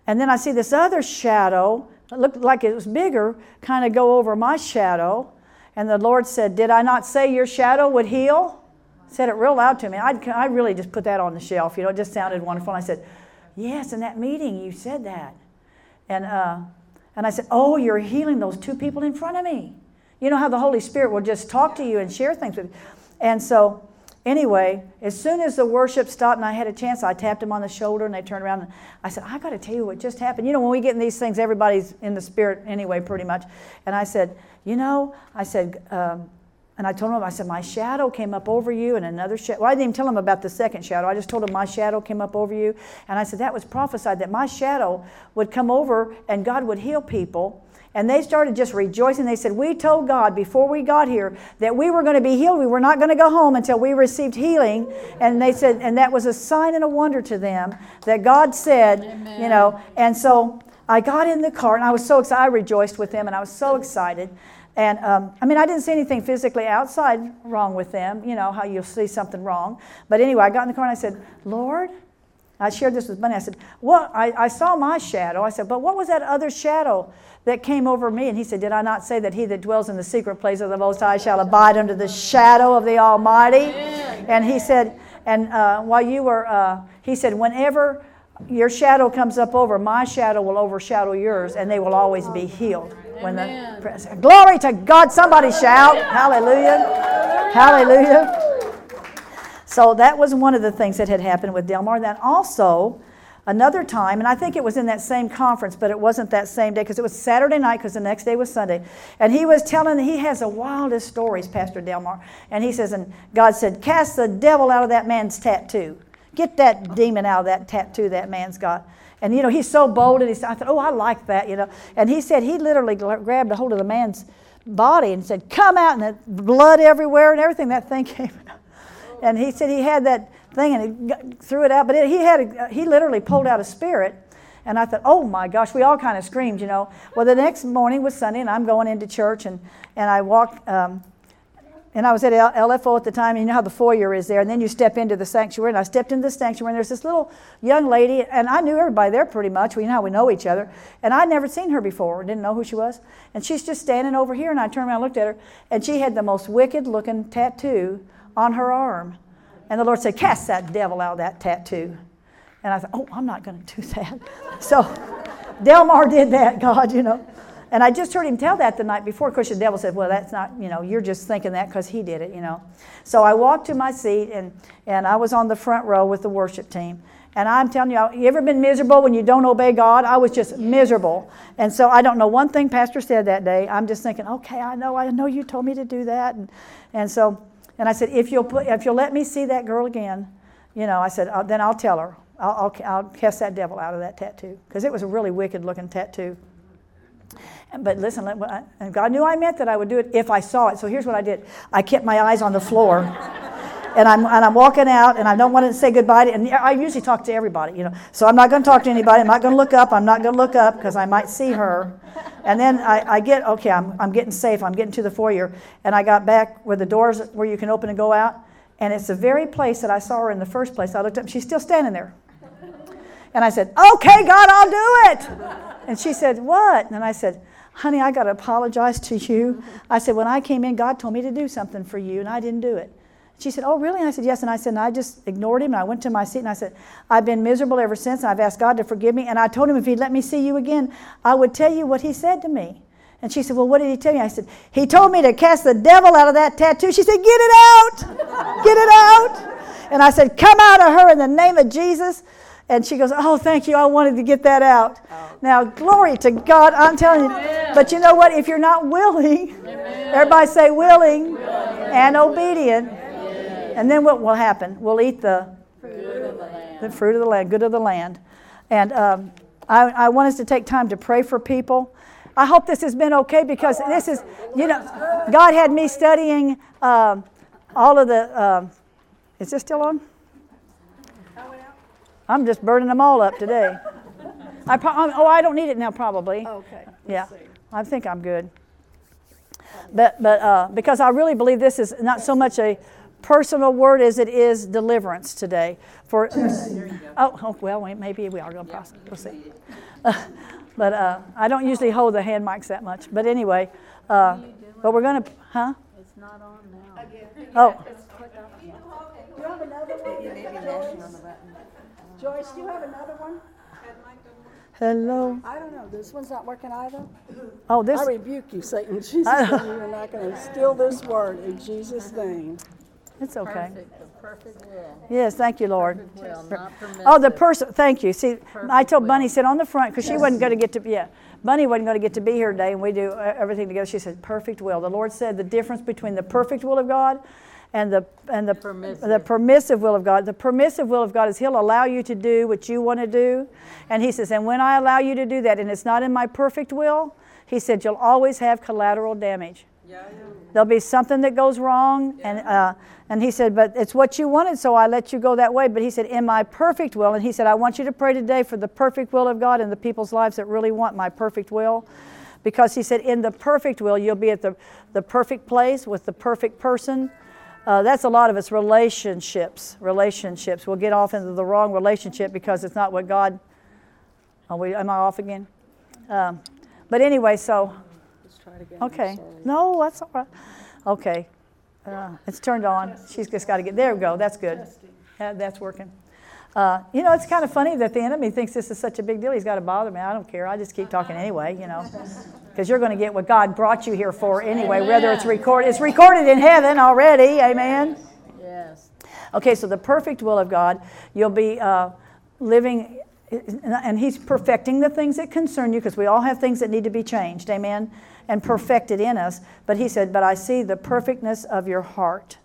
And then I see this other shadow, it looked like it was bigger, kind of go over my shadow. And the Lord said, Did I not say your shadow would heal? Said it real loud to me. I'd, I really just put that on the shelf. You know, it just sounded wonderful. And I said, Yes, in that meeting you said that. And, uh, and I said, Oh, you're healing those two people in front of me. You know how the Holy Spirit will just talk to you and share things with you. And so Anyway, as soon as the worship stopped and I had a chance, I tapped him on the shoulder and they turned around and I said, I got to tell you what just happened. You know, when we get in these things, everybody's in the spirit anyway, pretty much. And I said, You know, I said, um, and I told him, I said, My shadow came up over you and another shadow. Well, I didn't even tell him about the second shadow. I just told him, My shadow came up over you. And I said, That was prophesied that my shadow would come over and God would heal people. And they started just rejoicing. They said, We told God before we got here that we were going to be healed. We were not going to go home until we received healing. And they said, and that was a sign and a wonder to them that God said, Amen. you know. And so I got in the car and I was so excited. I rejoiced with them and I was so excited. And um, I mean, I didn't see anything physically outside wrong with them, you know, how you'll see something wrong. But anyway, I got in the car and I said, Lord, I shared this with Bunny. I said, Well, I, I saw my shadow. I said, But what was that other shadow that came over me? And he said, Did I not say that he that dwells in the secret place of the Most High shall abide under the shadow of the Almighty? And he said, And uh, while you were, uh, he said, Whenever your shadow comes up over, my shadow will overshadow yours, and they will always be healed. When the glory to God, somebody shout, Hallelujah, Hallelujah. So that was one of the things that had happened with Delmar. Then also, another time, and I think it was in that same conference, but it wasn't that same day because it was Saturday night because the next day was Sunday. And he was telling, he has the wildest stories, Pastor Delmar. And he says, and God said, Cast the devil out of that man's tattoo. Get that demon out of that tattoo that man's got. And you know, he's so bold, and he said, I thought, oh, I like that, you know. And he said he literally grabbed a hold of the man's body and said, Come out, and blood everywhere and everything. That thing (laughs) came. And he said he had that thing and he threw it out, but it, he had a, he literally pulled out a spirit. And I thought, oh my gosh, we all kind of screamed, you know. Well, the next morning was Sunday, and I'm going into church, and, and I walked, um, and I was at LFO at the time, and you know how the foyer is there, and then you step into the sanctuary, and I stepped into the sanctuary, and there's this little young lady, and I knew everybody there pretty much. We you know how we know each other, and I'd never seen her before, didn't know who she was, and she's just standing over here, and I turned around and looked at her, and she had the most wicked-looking tattoo on her arm. And the Lord said, Cast that devil out of that tattoo. And I thought, Oh, I'm not going to do that. (laughs) So Delmar did that, God, you know. And I just heard him tell that the night before. Of course, the devil said, Well, that's not, you know, you're just thinking that because he did it, you know. So I walked to my seat and, and I was on the front row with the worship team. And I'm telling you, you ever been miserable when you don't obey God? I was just miserable. And so I don't know one thing Pastor said that day. I'm just thinking, okay, I know, I know you told me to do that. And, and so and I said, if you'll, put, if you'll let me see that girl again, you know, I said, uh, then I'll tell her. I'll, I'll, I'll cast that devil out of that tattoo. Because it was a really wicked looking tattoo. But listen, and God knew I meant that I would do it if I saw it. So here's what I did I kept my eyes on the floor. and I'm, and I'm walking out, and I don't want to say goodbye to, and I usually talk to everybody, you know. So I'm not going to talk to anybody. I'm not going to look up. I'm not going to look up because I might see her. And then I, I get, okay, I'm, I'm getting safe. I'm getting to the foyer. And I got back where the doors where you can open and go out. And it's the very place that I saw her in the first place. I looked up, she's still standing there. And I said, okay, God, I'll do it. And she said, what? And I said, honey, I got to apologize to you. Mm-hmm. I said, when I came in, God told me to do something for you, and I didn't do it. She said, Oh, really? And I said, Yes. And I said, And I just ignored him. And I went to my seat and I said, I've been miserable ever since. And I've asked God to forgive me. And I told him if he'd let me see you again, I would tell you what he said to me. And she said, Well, what did he tell you? I said, He told me to cast the devil out of that tattoo. She said, Get it out. Get it out. And I said, Come out of her in the name of Jesus. And she goes, Oh, thank you. I wanted to get that out. Oh. Now, glory to God. I'm telling you. Amen. But you know what? If you're not willing, Amen. everybody say willing, willing. and obedient. And then what will happen? We'll eat the fruit of the land, the fruit of the land good of the land. And um, I, I want us to take time to pray for people. I hope this has been okay because this is, you know, God had me studying um, all of the. Um, is this still on? I'm just burning them all up today. I pro- oh, I don't need it now, probably. Okay. Yeah, I think I'm good. But but uh, because I really believe this is not so much a personal word as it is deliverance today. For oh, oh well, maybe we are going to process. We'll see. Uh, (laughs) but uh, I don't usually hold the hand mics that much. But anyway, uh, but we're going to, huh? It's not on now. Oh. Do you have another one? Joyce, do you have another one? Hello. I don't know. This one's not working either. Oh, this. I rebuke you, Satan. (laughs) Jesus' name. You're not going to steal this word in Jesus' name. It's okay. Perfect, the perfect will. Yes, thank you, Lord. Will, Oh, the person. Thank you. See, I told Bunny sit on the front because she wasn't going to get to. Yeah, Bunny wasn't going to get to be here today, and we do uh, everything together. She said, "Perfect will." The Lord said the difference between the perfect will of God and the and the permissive. the permissive will of God. The permissive will of God is He'll allow you to do what you want to do, and He says, and when I allow you to do that, and it's not in my perfect will, He said, you'll always have collateral damage. Yeah, yeah. There'll be something that goes wrong, yeah. and uh, and he said, But it's what you wanted, so I let you go that way. But he said, In my perfect will. And he said, I want you to pray today for the perfect will of God in the people's lives that really want my perfect will. Because he said, In the perfect will, you'll be at the, the perfect place with the perfect person. Uh, that's a lot of it's relationships. Relationships. We'll get off into the wrong relationship because it's not what God. We, am I off again? Um, but anyway, so. Okay. No, that's all right. Okay. Uh, it's turned on. She's just got to get there. We go. That's good. that's working. Uh, you know, it's kind of funny that the enemy thinks this is such a big deal. He's got to bother me. I don't care. I just keep talking anyway, you know, (laughs) because you're going to get what God brought you here for anyway, whether it's recorded. It's recorded in heaven already. Amen. Yes. Okay, so the perfect will of God, you'll be uh, living, and He's perfecting the things that concern you because we all have things that need to be changed. Amen. And perfected in us. But He said, But I see the perfectness of your heart.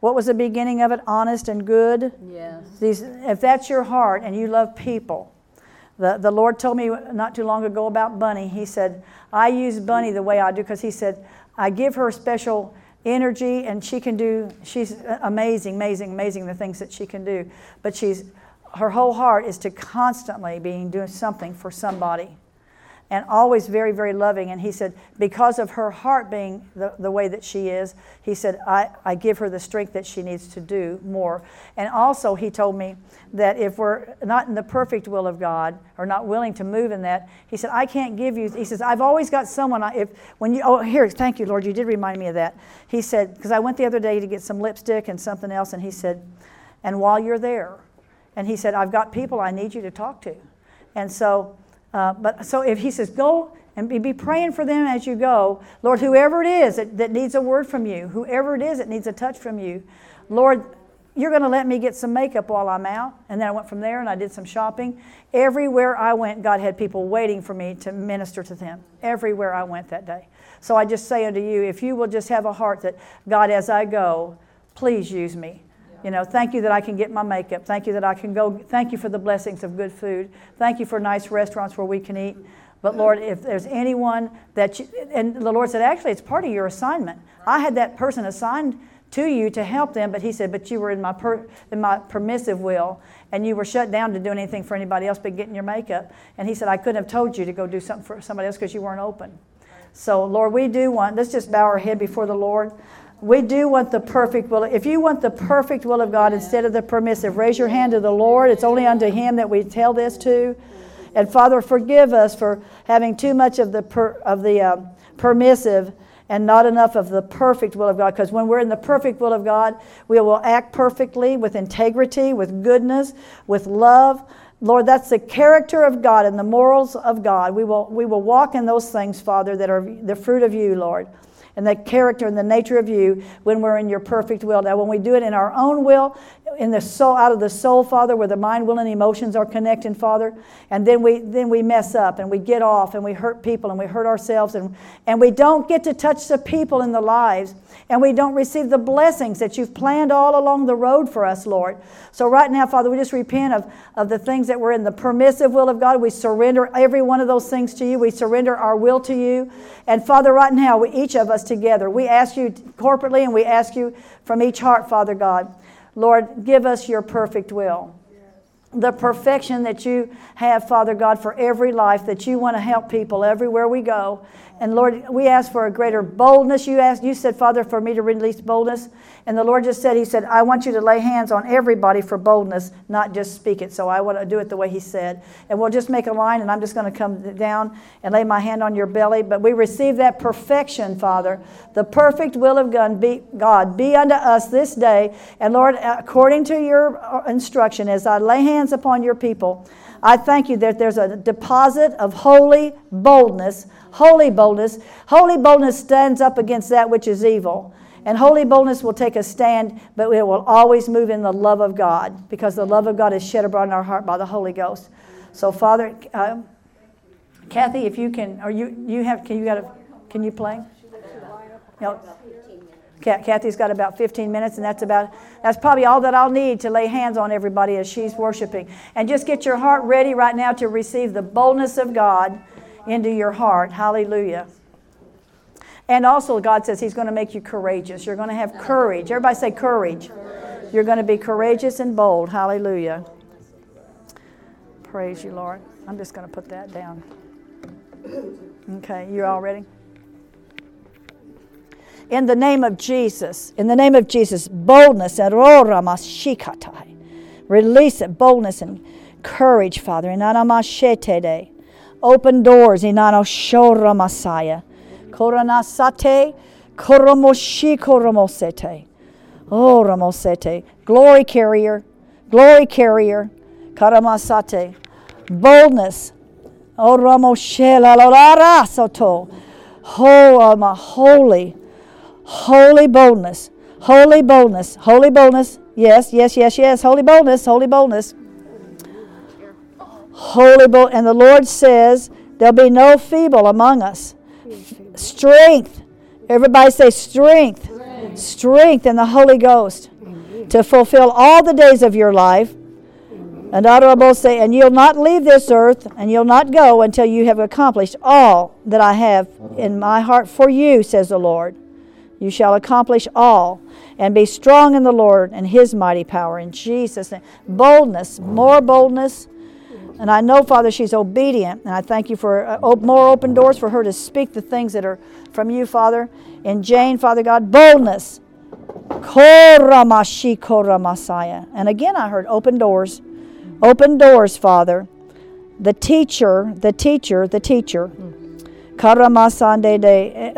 What was the beginning of it? Honest and good. Yes. These, if that's your heart and you love people, the, the Lord told me not too long ago about Bunny. He said, I use Bunny the way I do because He said, I give her special energy and she can do, she's amazing, amazing, amazing the things that she can do. But she's, her whole heart is to constantly being doing something for somebody and always very, very loving. And he said, because of her heart being the, the way that she is, he said, I, I give her the strength that she needs to do more. And also, he told me that if we're not in the perfect will of God or not willing to move in that, he said, I can't give you, he says, I've always got someone, I, if, when you, oh, here, thank you, Lord, you did remind me of that. He said, because I went the other day to get some lipstick and something else, and he said, and while you're there, and he said, I've got people I need you to talk to. And so, uh, but so if he says, go and be, be praying for them as you go, Lord, whoever it is that, that needs a word from you, whoever it is that needs a touch from you, Lord, you're going to let me get some makeup while I'm out. And then I went from there and I did some shopping. Everywhere I went, God had people waiting for me to minister to them. Everywhere I went that day. So I just say unto you, if you will just have a heart that, God, as I go, please use me. You know, thank you that I can get my makeup. Thank you that I can go. Thank you for the blessings of good food. Thank you for nice restaurants where we can eat. But Lord, if there's anyone that you, and the Lord said, actually, it's part of your assignment. I had that person assigned to you to help them, but He said, but you were in my per, in my permissive will, and you were shut down to do anything for anybody else but getting your makeup. And He said, I couldn't have told you to go do something for somebody else because you weren't open. So Lord, we do want. Let's just bow our head before the Lord. We do want the perfect will. If you want the perfect will of God instead of the permissive, raise your hand to the Lord. It's only unto Him that we tell this to. And Father, forgive us for having too much of the per, of the uh, permissive and not enough of the perfect will of God. Because when we're in the perfect will of God, we will act perfectly with integrity, with goodness, with love. Lord, that's the character of God and the morals of God. We will, we will walk in those things, Father, that are the fruit of you, Lord and the character and the nature of you when we're in your perfect will. Now, when we do it in our own will, in the soul, out of the soul, Father, where the mind, will, and emotions are connecting, Father, and then we then we mess up and we get off and we hurt people and we hurt ourselves and and we don't get to touch the people in the lives and we don't receive the blessings that you've planned all along the road for us, Lord. So right now, Father, we just repent of, of the things that were in the permissive will of God. We surrender every one of those things to you. We surrender our will to you. And Father, right now, we, each of us together, we ask you corporately and we ask you from each heart, Father God, Lord, give us your perfect will the perfection that you have, Father God, for every life, that you want to help people everywhere we go. And Lord, we ask for a greater boldness. You asked, you said, Father, for me to release boldness. And the Lord just said, He said, I want you to lay hands on everybody for boldness, not just speak it. So I want to do it the way He said. And we'll just make a line, and I'm just going to come down and lay my hand on your belly. But we receive that perfection, Father, the perfect will of God be, God, be unto us this day. And Lord, according to your uh, instruction, as I lay hands upon your people, I thank you that there's a deposit of holy boldness Holy boldness. Holy boldness stands up against that which is evil. And holy boldness will take a stand, but it will always move in the love of God because the love of God is shed abroad in our heart by the Holy Ghost. So, Father, uh, Kathy, if you can, or you you have, can you got a, can you play? No. Kathy's got about 15 minutes, and that's about that's probably all that I'll need to lay hands on everybody as she's worshiping. And just get your heart ready right now to receive the boldness of God into your heart. Hallelujah. And also, God says He's going to make you courageous. You're going to have courage. Everybody say courage. You're going to be courageous and bold. Hallelujah. Praise you, Lord. I'm just going to put that down. Okay, you all ready? In the name of Jesus, in the name of Jesus, boldness release it, boldness and courage, Father. In Open doors. Inano shora Messiah. Koranasate. Koromoshi koromosete. Oh, ramosete. Glory carrier. Glory carrier. Karamasate. Boldness. Oh, Ramo Shela Lolara Soto. Um, holy, holy boldness. Holy boldness. Holy boldness. Yes, yes, yes, yes. Holy boldness. Holy boldness. Holy bold. And the Lord says, There'll be no feeble among us. Strength. Everybody say strength. Strength in the Holy Ghost to fulfill all the days of your life. And honorable say, and you'll not leave this earth, and you'll not go until you have accomplished all that I have in my heart for you, says the Lord. You shall accomplish all, and be strong in the Lord and His mighty power. In Jesus' name. Boldness, more boldness. And I know, Father, she's obedient, and I thank you for uh, more open doors for her to speak the things that are from you, Father. In Jane, Father God, boldness. Koramashikoramasaya. And again, I heard open doors. Open doors, Father. The teacher, the teacher, the teacher. Karamasande de.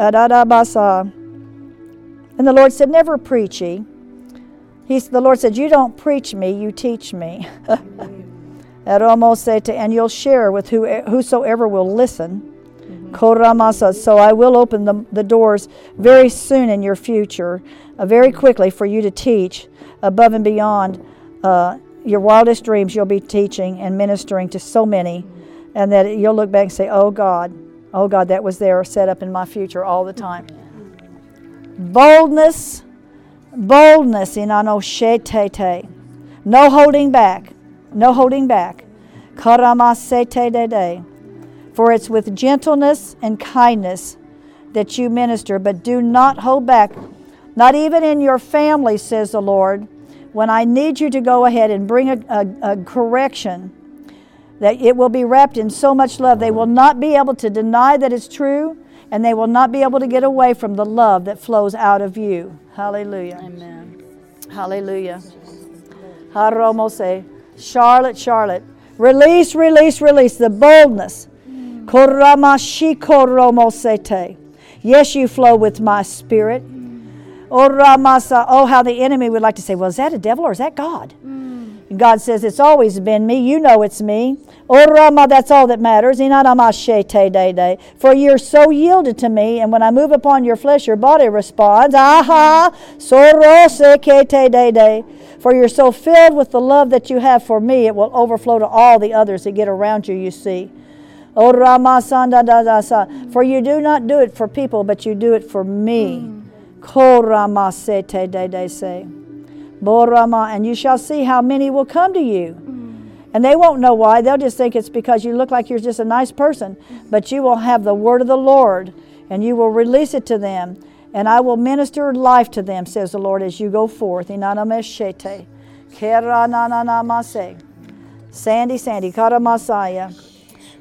And the Lord said, Never preach ye. He's, the Lord said, You don't preach me, you teach me. (laughs) and you'll share with who, whosoever will listen. Koramasa. So I will open the, the doors very soon in your future, uh, very quickly for you to teach above and beyond uh, your wildest dreams. You'll be teaching and ministering to so many, and that you'll look back and say, Oh God, oh God, that was there set up in my future all the time. Boldness, boldness in anoshetete. No holding back, no holding back. Karamasete de de. For it's with gentleness and kindness that you minister, but do not hold back, not even in your family, says the Lord. When I need you to go ahead and bring a, a, a correction, that it will be wrapped in so much love, they will not be able to deny that it's true, and they will not be able to get away from the love that flows out of you. Hallelujah. Amen. Hallelujah. Haromose. Charlotte, Charlotte. Release, release, release the boldness. Yes, you flow with my spirit. Oh, how the enemy would like to say, well, is that a devil or is that God? God says, it's always been me. You know it's me. Oh, Orama, that's all that matters. Inanamashete de de. For you're so yielded to me, and when I move upon your flesh, your body responds. Aha! Sorosekete de de. For you're so filled with the love that you have for me, it will overflow to all the others that get around you, you see. Oh, o Ramasanda Dadasa. For you do not do it for people, but you do it for me. Hmm. Ko Ramasete de de se. Borama, and you shall see how many will come to you. And they won't know why. They'll just think it's because you look like you're just a nice person. But you will have the word of the Lord, and you will release it to them. And I will minister life to them, says the Lord, as you go forth. Inanameshete. Kerananamase. Sandy, Sandy, Karamasaya.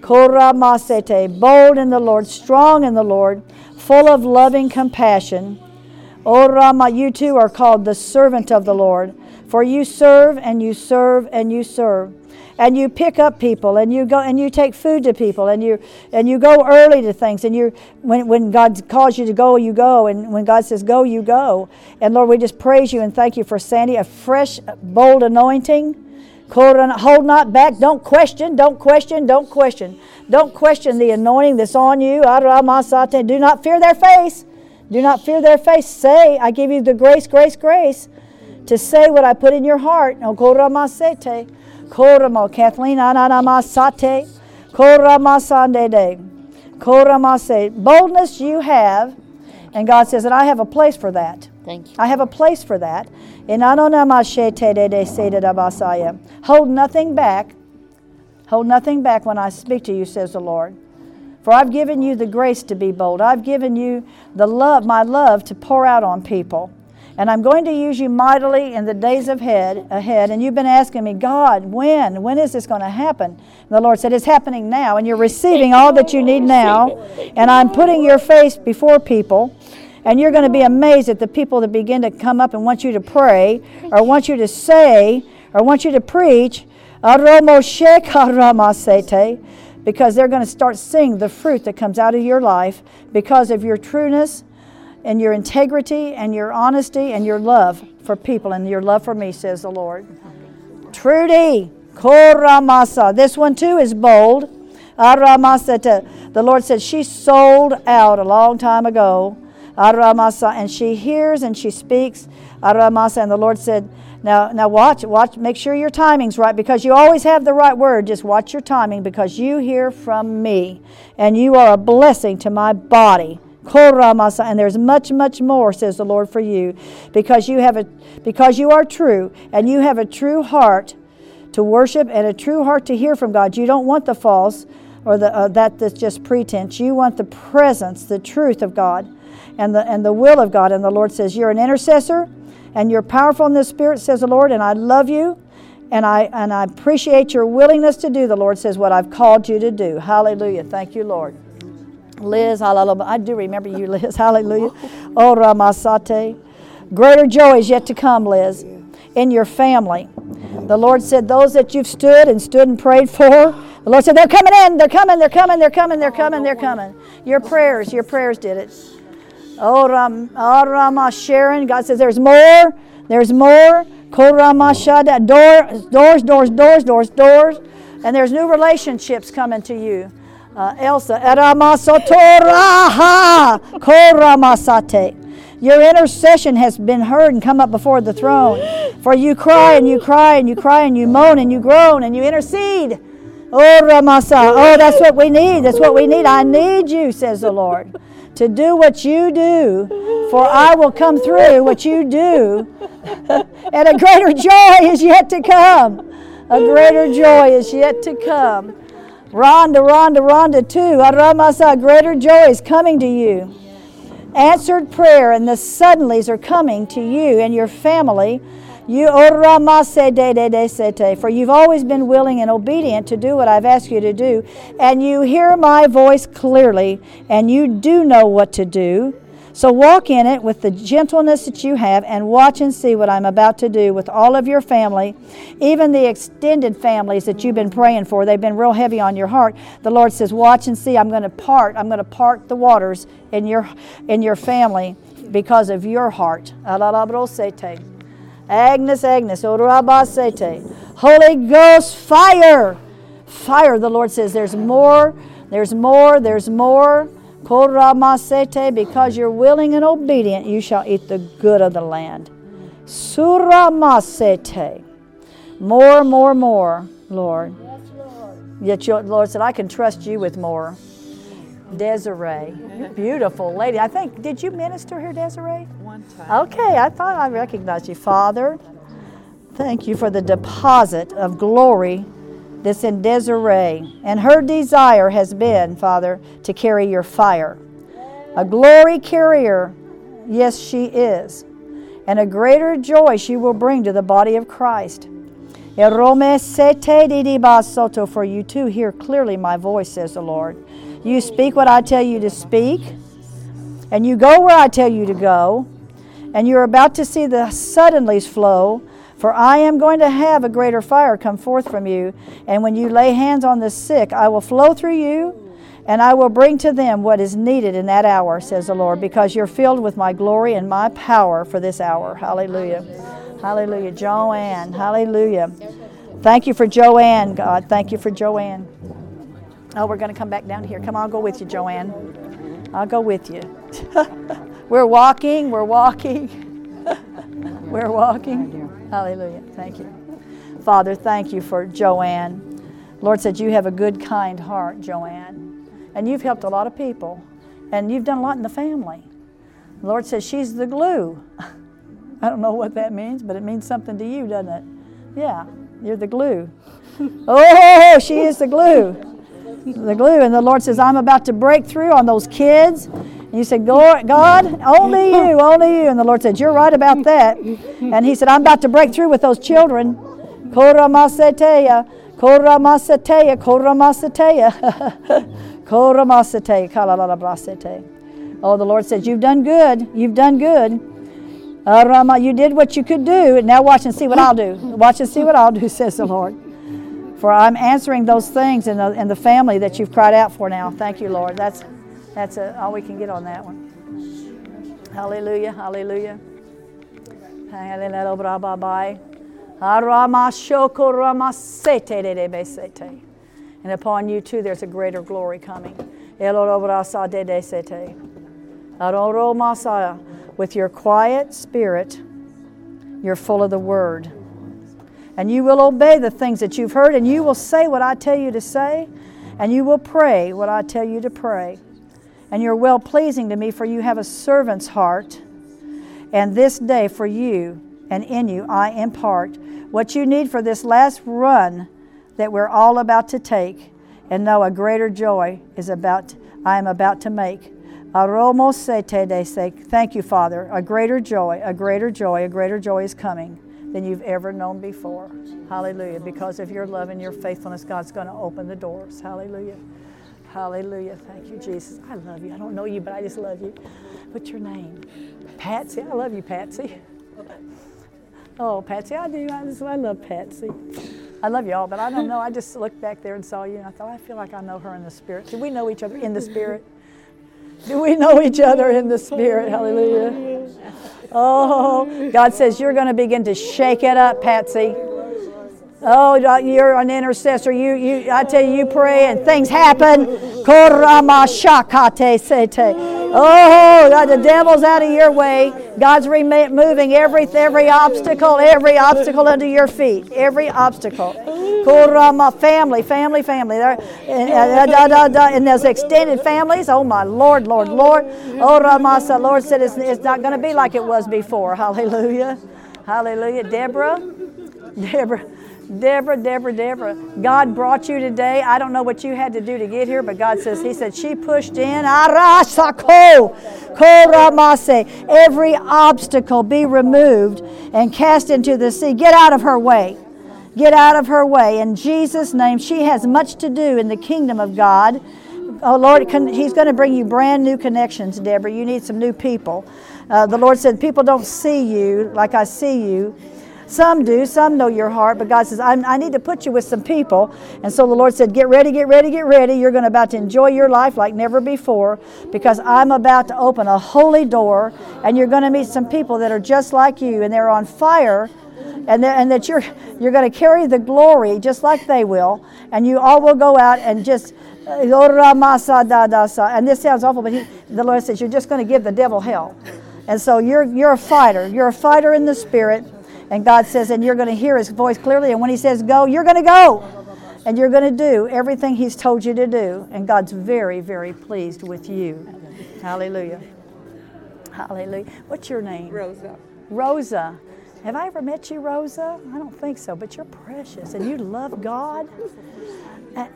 Koramasete. Bold in the Lord, strong in the Lord, full of loving compassion. O Rama, you too are called the servant of the Lord, for you serve and you serve and you serve. And you pick up people and you go and you take food to people and you and you go early to things and you when when God calls you to go, you go, and when God says go, you go. And Lord, we just praise you and thank you for Sandy, a fresh, bold anointing. Hold not back. Don't question. Don't question. Don't question. Don't question the anointing that's on you. Do not fear their face. Do not fear their face. Say, I give you the grace, grace, grace to say what I put in your heart. No koramasete. Koramo. Kathleen ananamasate. Koramasande. Koramase. Boldness you have. And God says, and I have a place for that. Thank you. I have a place for that. In Hold nothing back. Hold nothing back when I speak to you, says the Lord. For I've given you the grace to be bold. I've given you the love, my love to pour out on people. And I'm going to use you mightily in the days ahead, ahead. And you've been asking me, God, when? When is this going to happen? And the Lord said, It's happening now. And you're receiving all that you need now. And I'm putting your face before people. And you're going to be amazed at the people that begin to come up and want you to pray, or want you to say, or want you to preach. Because they're going to start seeing the fruit that comes out of your life because of your trueness and your integrity and your honesty and your love for people and your love for me, says the Lord. Trudy, Koramasa. This one too is bold. Aramasata. The Lord said she sold out a long time ago. Aramasa. And she hears and she speaks. Aramasa. And the Lord said, now, now watch, watch, make sure your timing's right because you always have the right word. Just watch your timing because you hear from me and you are a blessing to my body. And there's much, much more, says the Lord, for you, because you have a because you are true and you have a true heart to worship and a true heart to hear from God. You don't want the false or the uh, that that's just pretense. You want the presence, the truth of God, and the and the will of God. And the Lord says you're an intercessor, and you're powerful in the Spirit, says the Lord, and I love you. And I, and I appreciate your willingness to do, the Lord says, what I've called you to do. Hallelujah. Thank you, Lord. Liz, hallelujah. I do remember you, (laughs) Liz. Hallelujah. Oh, Ramasate. Greater joy is yet to come, Liz, in your family. The Lord said, Those that you've stood and stood and prayed for, the Lord said, They're coming in, they're coming, they're coming, they're coming, they're coming, they're coming. Your prayers, your prayers did it. Oh, Ram, oh Rama Sharon. God says, There's more, there's more. Koramashada. Door, doors, doors, doors, doors, doors. And there's new relationships coming to you uh, Elsa, Eramasotoraha, Koramasate. Your intercession has been heard and come up before the throne. For you cry and you cry and you cry and you moan and you groan and you intercede. Oh, Ramasa. Oh, that's what we need. That's what we need. I need you, says the Lord, to do what you do, for I will come through what you do. (laughs) and a greater joy is yet to come. A greater joy is yet to come. Rhonda, Rhonda, Rhonda, too. Aramasa, greater joy is coming to you. Answered prayer and the suddenlies are coming to you and your family. You oh, for you've always been willing and obedient to do what I've asked you to do, and you hear my voice clearly, and you do know what to do. So walk in it with the gentleness that you have and watch and see what I'm about to do with all of your family, even the extended families that you've been praying for. They've been real heavy on your heart. The Lord says, "Watch and see. I'm going to part. I'm going to part the waters in your in your family because of your heart." Agnes, Agnes, Ura Basete. Holy Ghost fire. Fire, the Lord says, there's more, there's more, there's more. Koramasete, because you're willing and obedient, you shall eat the good of the land. Suramasete. More, more, more, Lord. Yes, Lord. Yet your Lord said, I can trust you with more. Desiree, beautiful lady. I think, did you minister here, Desiree? One time. Okay, I thought I recognized you. Father, thank you for the deposit of glory that's in Desiree. And her desire has been, Father, to carry your fire. A glory carrier, yes, she is. And a greater joy she will bring to the body of Christ. For you to hear clearly my voice, says the Lord. You speak what I tell you to speak, and you go where I tell you to go, and you're about to see the suddenlies flow for I am going to have a greater fire come forth from you, and when you lay hands on the sick, I will flow through you, and I will bring to them what is needed in that hour, says the Lord, because you're filled with my glory and my power for this hour. Hallelujah. Hallelujah. Joanne. Hallelujah. Thank you for Joanne, God. Thank you for Joanne. Oh, we're going to come back down here. Come on, I'll go with you, Joanne. I'll go with you. (laughs) we're walking, we're walking, (laughs) we're walking. Hallelujah. Thank you. Father, thank you for Joanne. Lord said you have a good, kind heart, Joanne. And you've helped a lot of people. And you've done a lot in the family. The Lord says she's the glue. (laughs) I don't know what that means, but it means something to you, doesn't it? Yeah, you're the glue. oh, she is the glue. The glue. And the Lord says, I'm about to break through on those kids And you said, God, only (laughs) you, only you. And the Lord said, You're right about that. And He said, I'm about to break through with those children. Koramaseteya, Koramaseteya, Koramaseteya, (laughs) Koramaseteya, Kalalalabrasete. Oh, the Lord says, You've done good. You've done good. Uh, Rama, you did what you could do. And now watch and see what I'll do. Watch and see what I'll do, (laughs) says the Lord. For I'm answering those things in the, in the family that you've cried out for now. Thank you, Lord. That's that's a, all we can get on that one. Hallelujah, hallelujah. And upon you too, there's a greater glory coming. With your quiet spirit, you're full of the word. And you will obey the things that you've heard, and you will say what I tell you to say, and you will pray what I tell you to pray. And you're well pleasing to me, for you have a servant's heart. And this day for you and in you I impart what you need for this last run that we're all about to take. And know a greater joy is about I am about to make. Aromos sete de sake. Thank you, Father. A greater joy, a greater joy, a greater joy is coming than you've ever known before. Hallelujah. Because of your love and your faithfulness, God's going to open the doors. Hallelujah. Hallelujah. Thank you, Jesus. I love you. I don't know you, but I just love you. What's your name? Patsy. I love you, Patsy. Oh, Patsy, I do. I, just, I love Patsy. I love you all, but I don't know. I just looked back there and saw you, and I thought, I feel like I know her in the spirit. Do we know each other in the spirit? Do we know each other in the spirit? Hallelujah. Oh, God says you're going to begin to shake it up, Patsy. Oh, you're an intercessor. You, you, I tell you, you pray and things happen. Oh, God, the devil's out of your way. God's removing every, every obstacle, every obstacle under your feet. Every obstacle. Family, family, family. There, and those extended families, oh my Lord, Lord, Lord. Oh, Ramasa, Lord said it's, it's not going to be like it was before. Hallelujah. Hallelujah. Deborah, Deborah. Deborah, Deborah, Deborah, God brought you today. I don't know what you had to do to get here, but God says, He said, she pushed in. Every obstacle be removed and cast into the sea. Get out of her way. Get out of her way. In Jesus' name, she has much to do in the kingdom of God. Oh, Lord, He's going to bring you brand new connections, Deborah. You need some new people. Uh, the Lord said, People don't see you like I see you. Some do, some know your heart, but God says, i need to put you with some people. And so the Lord said, Get ready, get ready, get ready. You're going to about to enjoy your life like never before because I'm about to open a holy door and you're going to meet some people that are just like you and they're on fire and, and that you're, you're going to carry the glory just like they will. And you all will go out and just. And this sounds awful, but he, the Lord says, You're just going to give the devil hell. And so you're, you're a fighter. You're a fighter in the spirit. And God says, and you're going to hear his voice clearly. And when he says go, you're going to go. And you're going to do everything he's told you to do. And God's very, very pleased with you. Hallelujah. Hallelujah. What's your name? Rosa. Rosa. Have I ever met you, Rosa? I don't think so, but you're precious and you love God. Uh,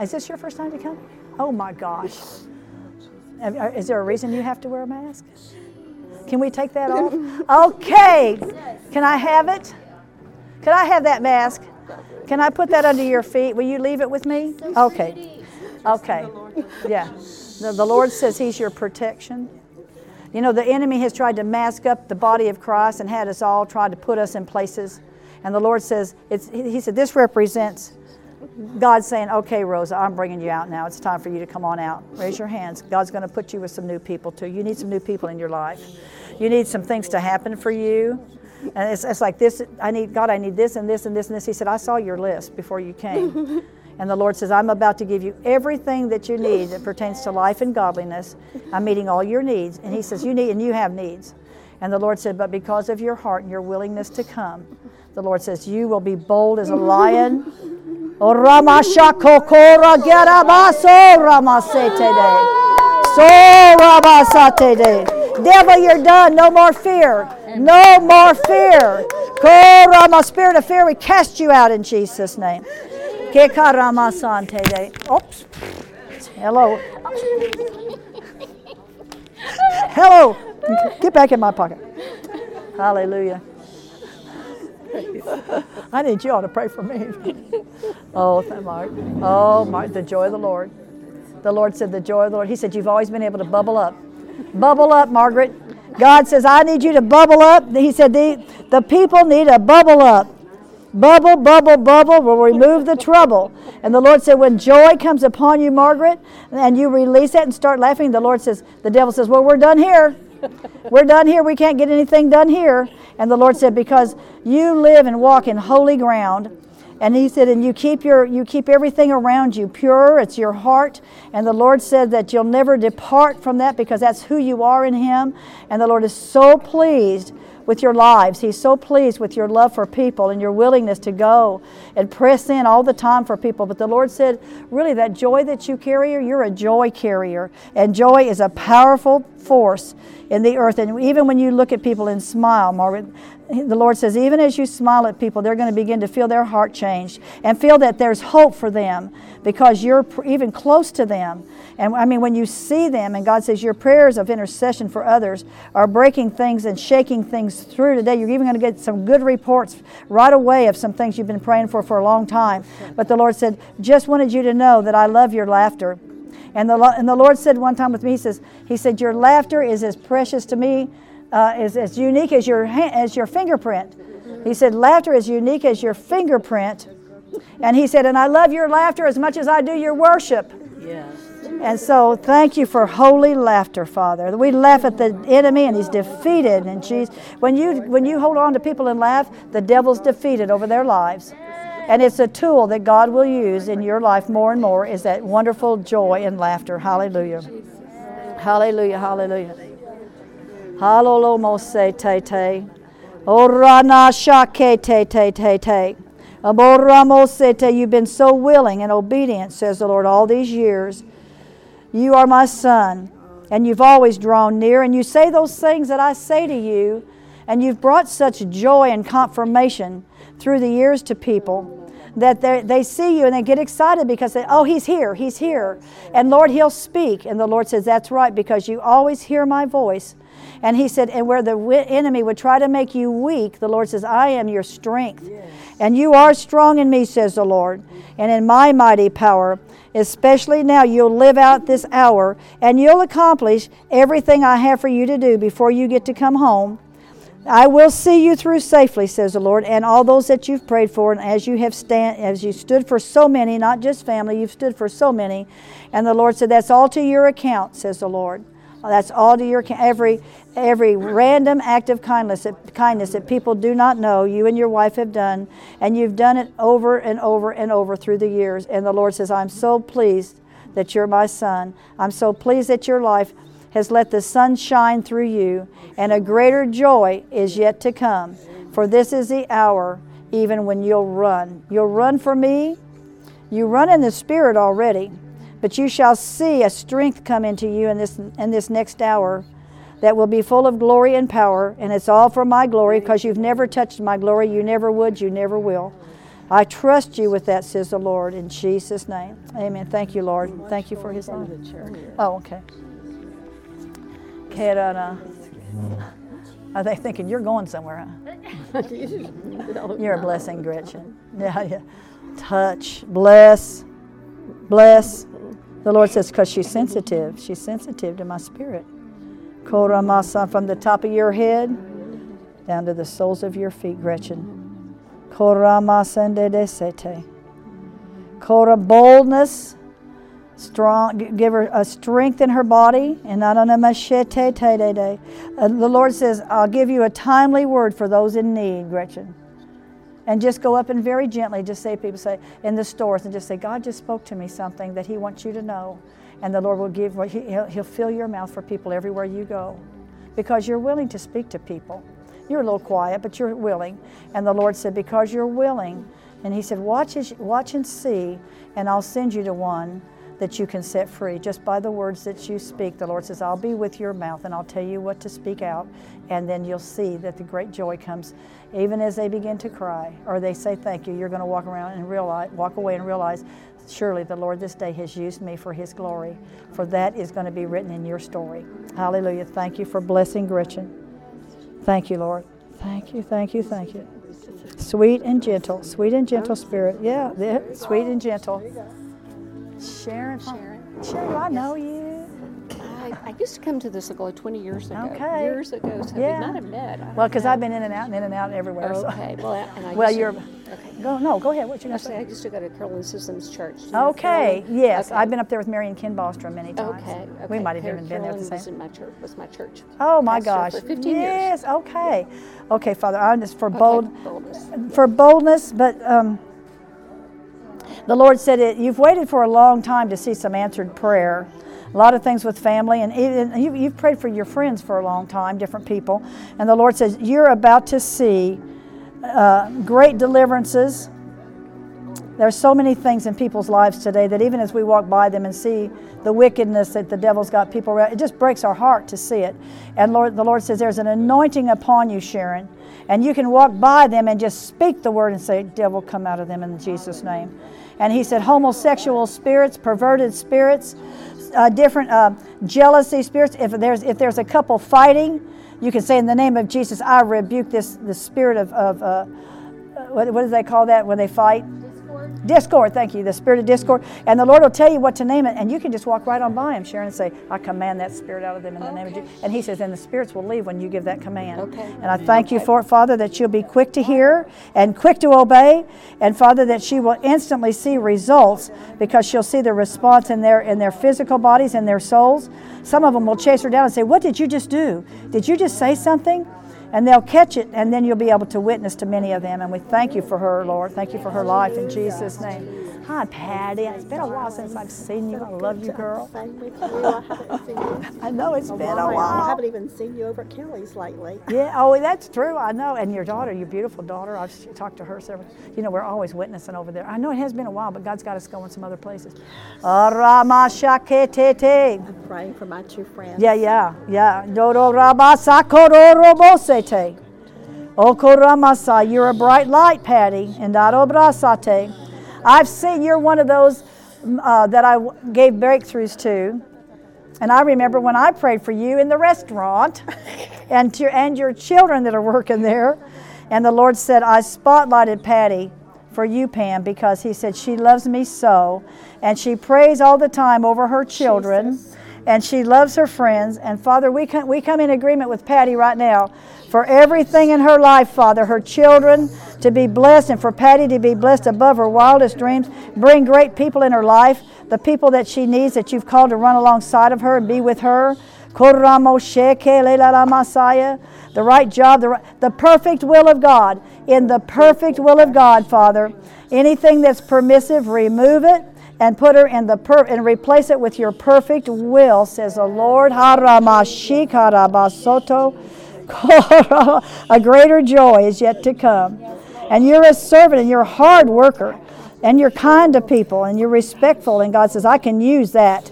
is this your first time to come? Oh my gosh. Is there a reason you have to wear a mask? Can we take that off? Okay. Can I have it? Can I have that mask? Can I put that under your feet? Will you leave it with me? Okay. Okay. Yeah. The, the Lord says He's your protection. You know, the enemy has tried to mask up the body of Christ and had us all try to put us in places. And the Lord says, it's, He said, this represents God saying, okay, Rosa, I'm bringing you out now. It's time for you to come on out. Raise your hands. God's going to put you with some new people, too. You need some new people in your life. You need some things to happen for you. And it's, it's like this I need, God, I need this and this and this and this. He said, I saw your list before you came. (laughs) and the Lord says, I'm about to give you everything that you need that pertains to life and godliness. I'm meeting all your needs. And He says, You need, and you have needs. And the Lord said, But because of your heart and your willingness to come, the Lord says, You will be bold as a lion. Ramashakokora Gerabaso Ramasete. So Rabasate. Devil, you're done. No more fear. No more fear. Korama, spirit of fear, we cast you out in Jesus' name. Kekaramasante. Oops. Hello. Hello. Get back in my pocket. Hallelujah. I need you all to pray for me. oh, thank Mark. Oh, Mark, the joy of the Lord. The Lord said, The joy of the Lord. He said, You've always been able to bubble up. Bubble up, Margaret. God says, I need you to bubble up. He said, The, the people need to bubble up. Bubble, bubble, bubble will remove the trouble. And the Lord said, When joy comes upon you, Margaret, and you release it and start laughing, the Lord says, The devil says, Well, we're done here. We're done here. We can't get anything done here. And the Lord said, Because you live and walk in holy ground. And he said, and you keep your you keep everything around you pure. It's your heart. And the Lord said that you'll never depart from that because that's who you are in Him. And the Lord is so pleased with your lives. He's so pleased with your love for people and your willingness to go and press in all the time for people. But the Lord said, really, that joy that you carry, you're a joy carrier. And joy is a powerful force in the earth. And even when you look at people and smile, Margaret, the Lord says, even as you smile at people, they're going to begin to feel their heart changed and feel that there's hope for them because you're even close to them. And I mean, when you see them, and God says your prayers of intercession for others are breaking things and shaking things through today, you're even going to get some good reports right away of some things you've been praying for for a long time. But the Lord said, just wanted you to know that I love your laughter. And the, and the Lord said one time with me, He says, He said, Your laughter is as precious to me, uh, is as unique as your, as your fingerprint. He said, Laughter is unique as your fingerprint. And He said, And I love your laughter as much as I do your worship. Yes. And so, thank you for holy laughter, Father. We laugh at the enemy, and he's defeated. And Jesus, when you when you hold on to people and laugh, the devil's defeated over their lives. And it's a tool that God will use in your life more and more. Is that wonderful joy and laughter? Hallelujah. Hallelujah. Hallelujah. Hallelujah. te te. Orana shake te te te te. Amoramosete, you've been so willing and obedient, says the Lord, all these years. You are my son, and you've always drawn near, and you say those things that I say to you, and you've brought such joy and confirmation through the years to people that they see you and they get excited because they, oh, he's here, he's here. And Lord, he'll speak. And the Lord says, that's right, because you always hear my voice. And he said, and where the enemy would try to make you weak, the Lord says, I am your strength. Yes. And you are strong in me, says the Lord, and in my mighty power. Especially now, you'll live out this hour and you'll accomplish everything I have for you to do before you get to come home. I will see you through safely, says the Lord, and all those that you've prayed for, and as you have stand, as you stood for so many, not just family, you've stood for so many. And the Lord said, That's all to your account, says the Lord. That's all to your every every random act of kindness that, kindness that people do not know you and your wife have done, and you've done it over and over and over through the years. And the Lord says, "I'm so pleased that you're my son. I'm so pleased that your life has let the sun shine through you, and a greater joy is yet to come. For this is the hour, even when you'll run. You'll run for me. You run in the spirit already." But you shall see a strength come into you in this, in this next hour that will be full of glory and power, and it's all for my glory because you've never touched my glory. You never would, you never will. I trust you with that, says the Lord, in Jesus' name. Amen. Thank you, Lord. Thank you for his love. Oh, okay. Are they thinking you're going somewhere, huh? (laughs) you're a blessing, Gretchen. Yeah, yeah. Touch, bless, bless. The Lord says, because she's sensitive. She's sensitive to my spirit. Koramasa from the top of your head down to the soles of your feet, Gretchen. Koramasandedesete. Kora boldness, strong, give her a strength in her body. And a machete. uh, the Lord says, I'll give you a timely word for those in need, Gretchen. And just go up and very gently just say, people say, in the stores, and just say, God just spoke to me something that He wants you to know. And the Lord will give, he'll, he'll fill your mouth for people everywhere you go because you're willing to speak to people. You're a little quiet, but you're willing. And the Lord said, Because you're willing. And He said, Watch, watch and see, and I'll send you to one that you can set free just by the words that you speak. The Lord says, I'll be with your mouth and I'll tell you what to speak out. And then you'll see that the great joy comes even as they begin to cry or they say thank you. You're going to walk around and realize, walk away and realize Surely the Lord this day has used me for his glory, for that is going to be written in your story. Hallelujah. Thank you for blessing Gretchen. Thank you, Lord. Thank you, thank you, thank you. Sweet and gentle, sweet and gentle spirit. Yeah, sweet and gentle. Sharon, Sharon, Sharon, I know you. I, I, used to come to this Aglow 20 years ago. Okay. Years ago, so yeah. we might have met. Well, because I've been in and out and in and out everywhere. Okay. So. Well, and I well, you're. To, okay. Go, no, go ahead. What you gonna say say? I used to go to Carolyn Sissom's Church. Okay, yes, Okay. I've been up there with Mary and Ken Bostrom many times. Okay, We might have Car- even been there at the Carolyn was same. in my church. Was my church. Oh my gosh! For 15 years. yes, okay, okay, Father. I'm just for Okay, bold, boldness. for boldness, but um, the Lord said. You've waited for a long time to see some answered prayer. A lot of things with family, and even you, you've prayed for your friends for a long time, different people. And the Lord says you're about to see uh, great deliverances. There's so many things in people's lives today that even as we walk by them and see the wickedness that the devil's got people around, it just breaks our heart to see it. And Lord, the Lord says there's an anointing upon you, Sharon, and you can walk by them and just speak the word and say, "Devil, come out of them in Jesus' name." And He said, homosexual spirits, perverted spirits, uh, different uh, jealousy spirits. If there's if there's a couple fighting, you can say, "In the name of Jesus, I rebuke this the spirit of." of uh, what, what do they call that when they fight? Discord, thank you, the spirit of discord. And the Lord will tell you what to name it, and you can just walk right on by him, Sharon, and say, I command that spirit out of them in the name of Jesus. And he says, and the spirits will leave when you give that command. Okay. And I thank you for it, Father, that you'll be quick to hear and quick to obey, and Father, that she will instantly see results because she'll see the response in their in their physical bodies and their souls. Some of them will chase her down and say, What did you just do? Did you just say something? And they'll catch it, and then you'll be able to witness to many of them. And we thank you for her, Lord. Thank you for her life in Jesus' name. Hi, Patty. It's been a while since I've seen you. I love you, girl. Same with you. I haven't seen you. (laughs) I know it's been a while. I haven't even seen you over at Kelly's lately. Yeah, oh, that's true. I know. And your daughter, your beautiful daughter, I've talked to her several. You know, we're always witnessing over there. I know it has been a while, but God's got us going some other places. I'm praying for my two friends. Yeah, yeah, yeah. Rabasakororobosete. Okoramasa, you're a bright light, Patty. And darobrasate. I've seen you're one of those mm, uh, that I gave breakthroughs to. And I remember when I prayed for you in the restaurant (laughs) and, to, and your children that are working there. And the Lord said, I spotlighted Patty for you, Pam, because He said, She loves me so. And she prays all the time over her children. And she loves her friends. And Father, we come, we come in agreement with Patty right now for everything in her life, Father, her children to be blessed and for Patty to be blessed above her wildest dreams. Bring great people in her life, the people that she needs that you've called to run alongside of her and be with her. The right job, the, right, the perfect will of God. In the perfect will of God, Father. Anything that's permissive, remove it and put her in the per- and replace it with your perfect will, says the Lord. (laughs) A greater joy is yet to come. And you're a servant and you're a hard worker and you're kind to people and you're respectful. And God says, I can use that.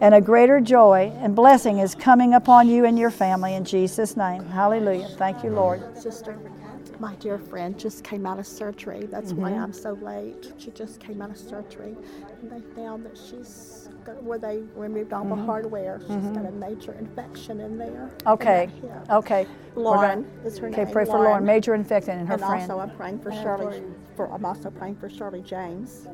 And a greater joy and blessing is coming upon you and your family in Jesus' name. Hallelujah. Thank you, Lord. Sister, my dear friend just came out of surgery. That's why Mhm. I'm so late. She just came out of surgery. And they found that she's where they removed all the Mhm. hardware. She's Mhm. got a major infection in there. in Okay. that hip. Okay. Lauren is her Okay, name. pray for Lauren. Major infection and her and friend. also I'm praying for And Shirley. for- For, I'm also praying for Shirley James.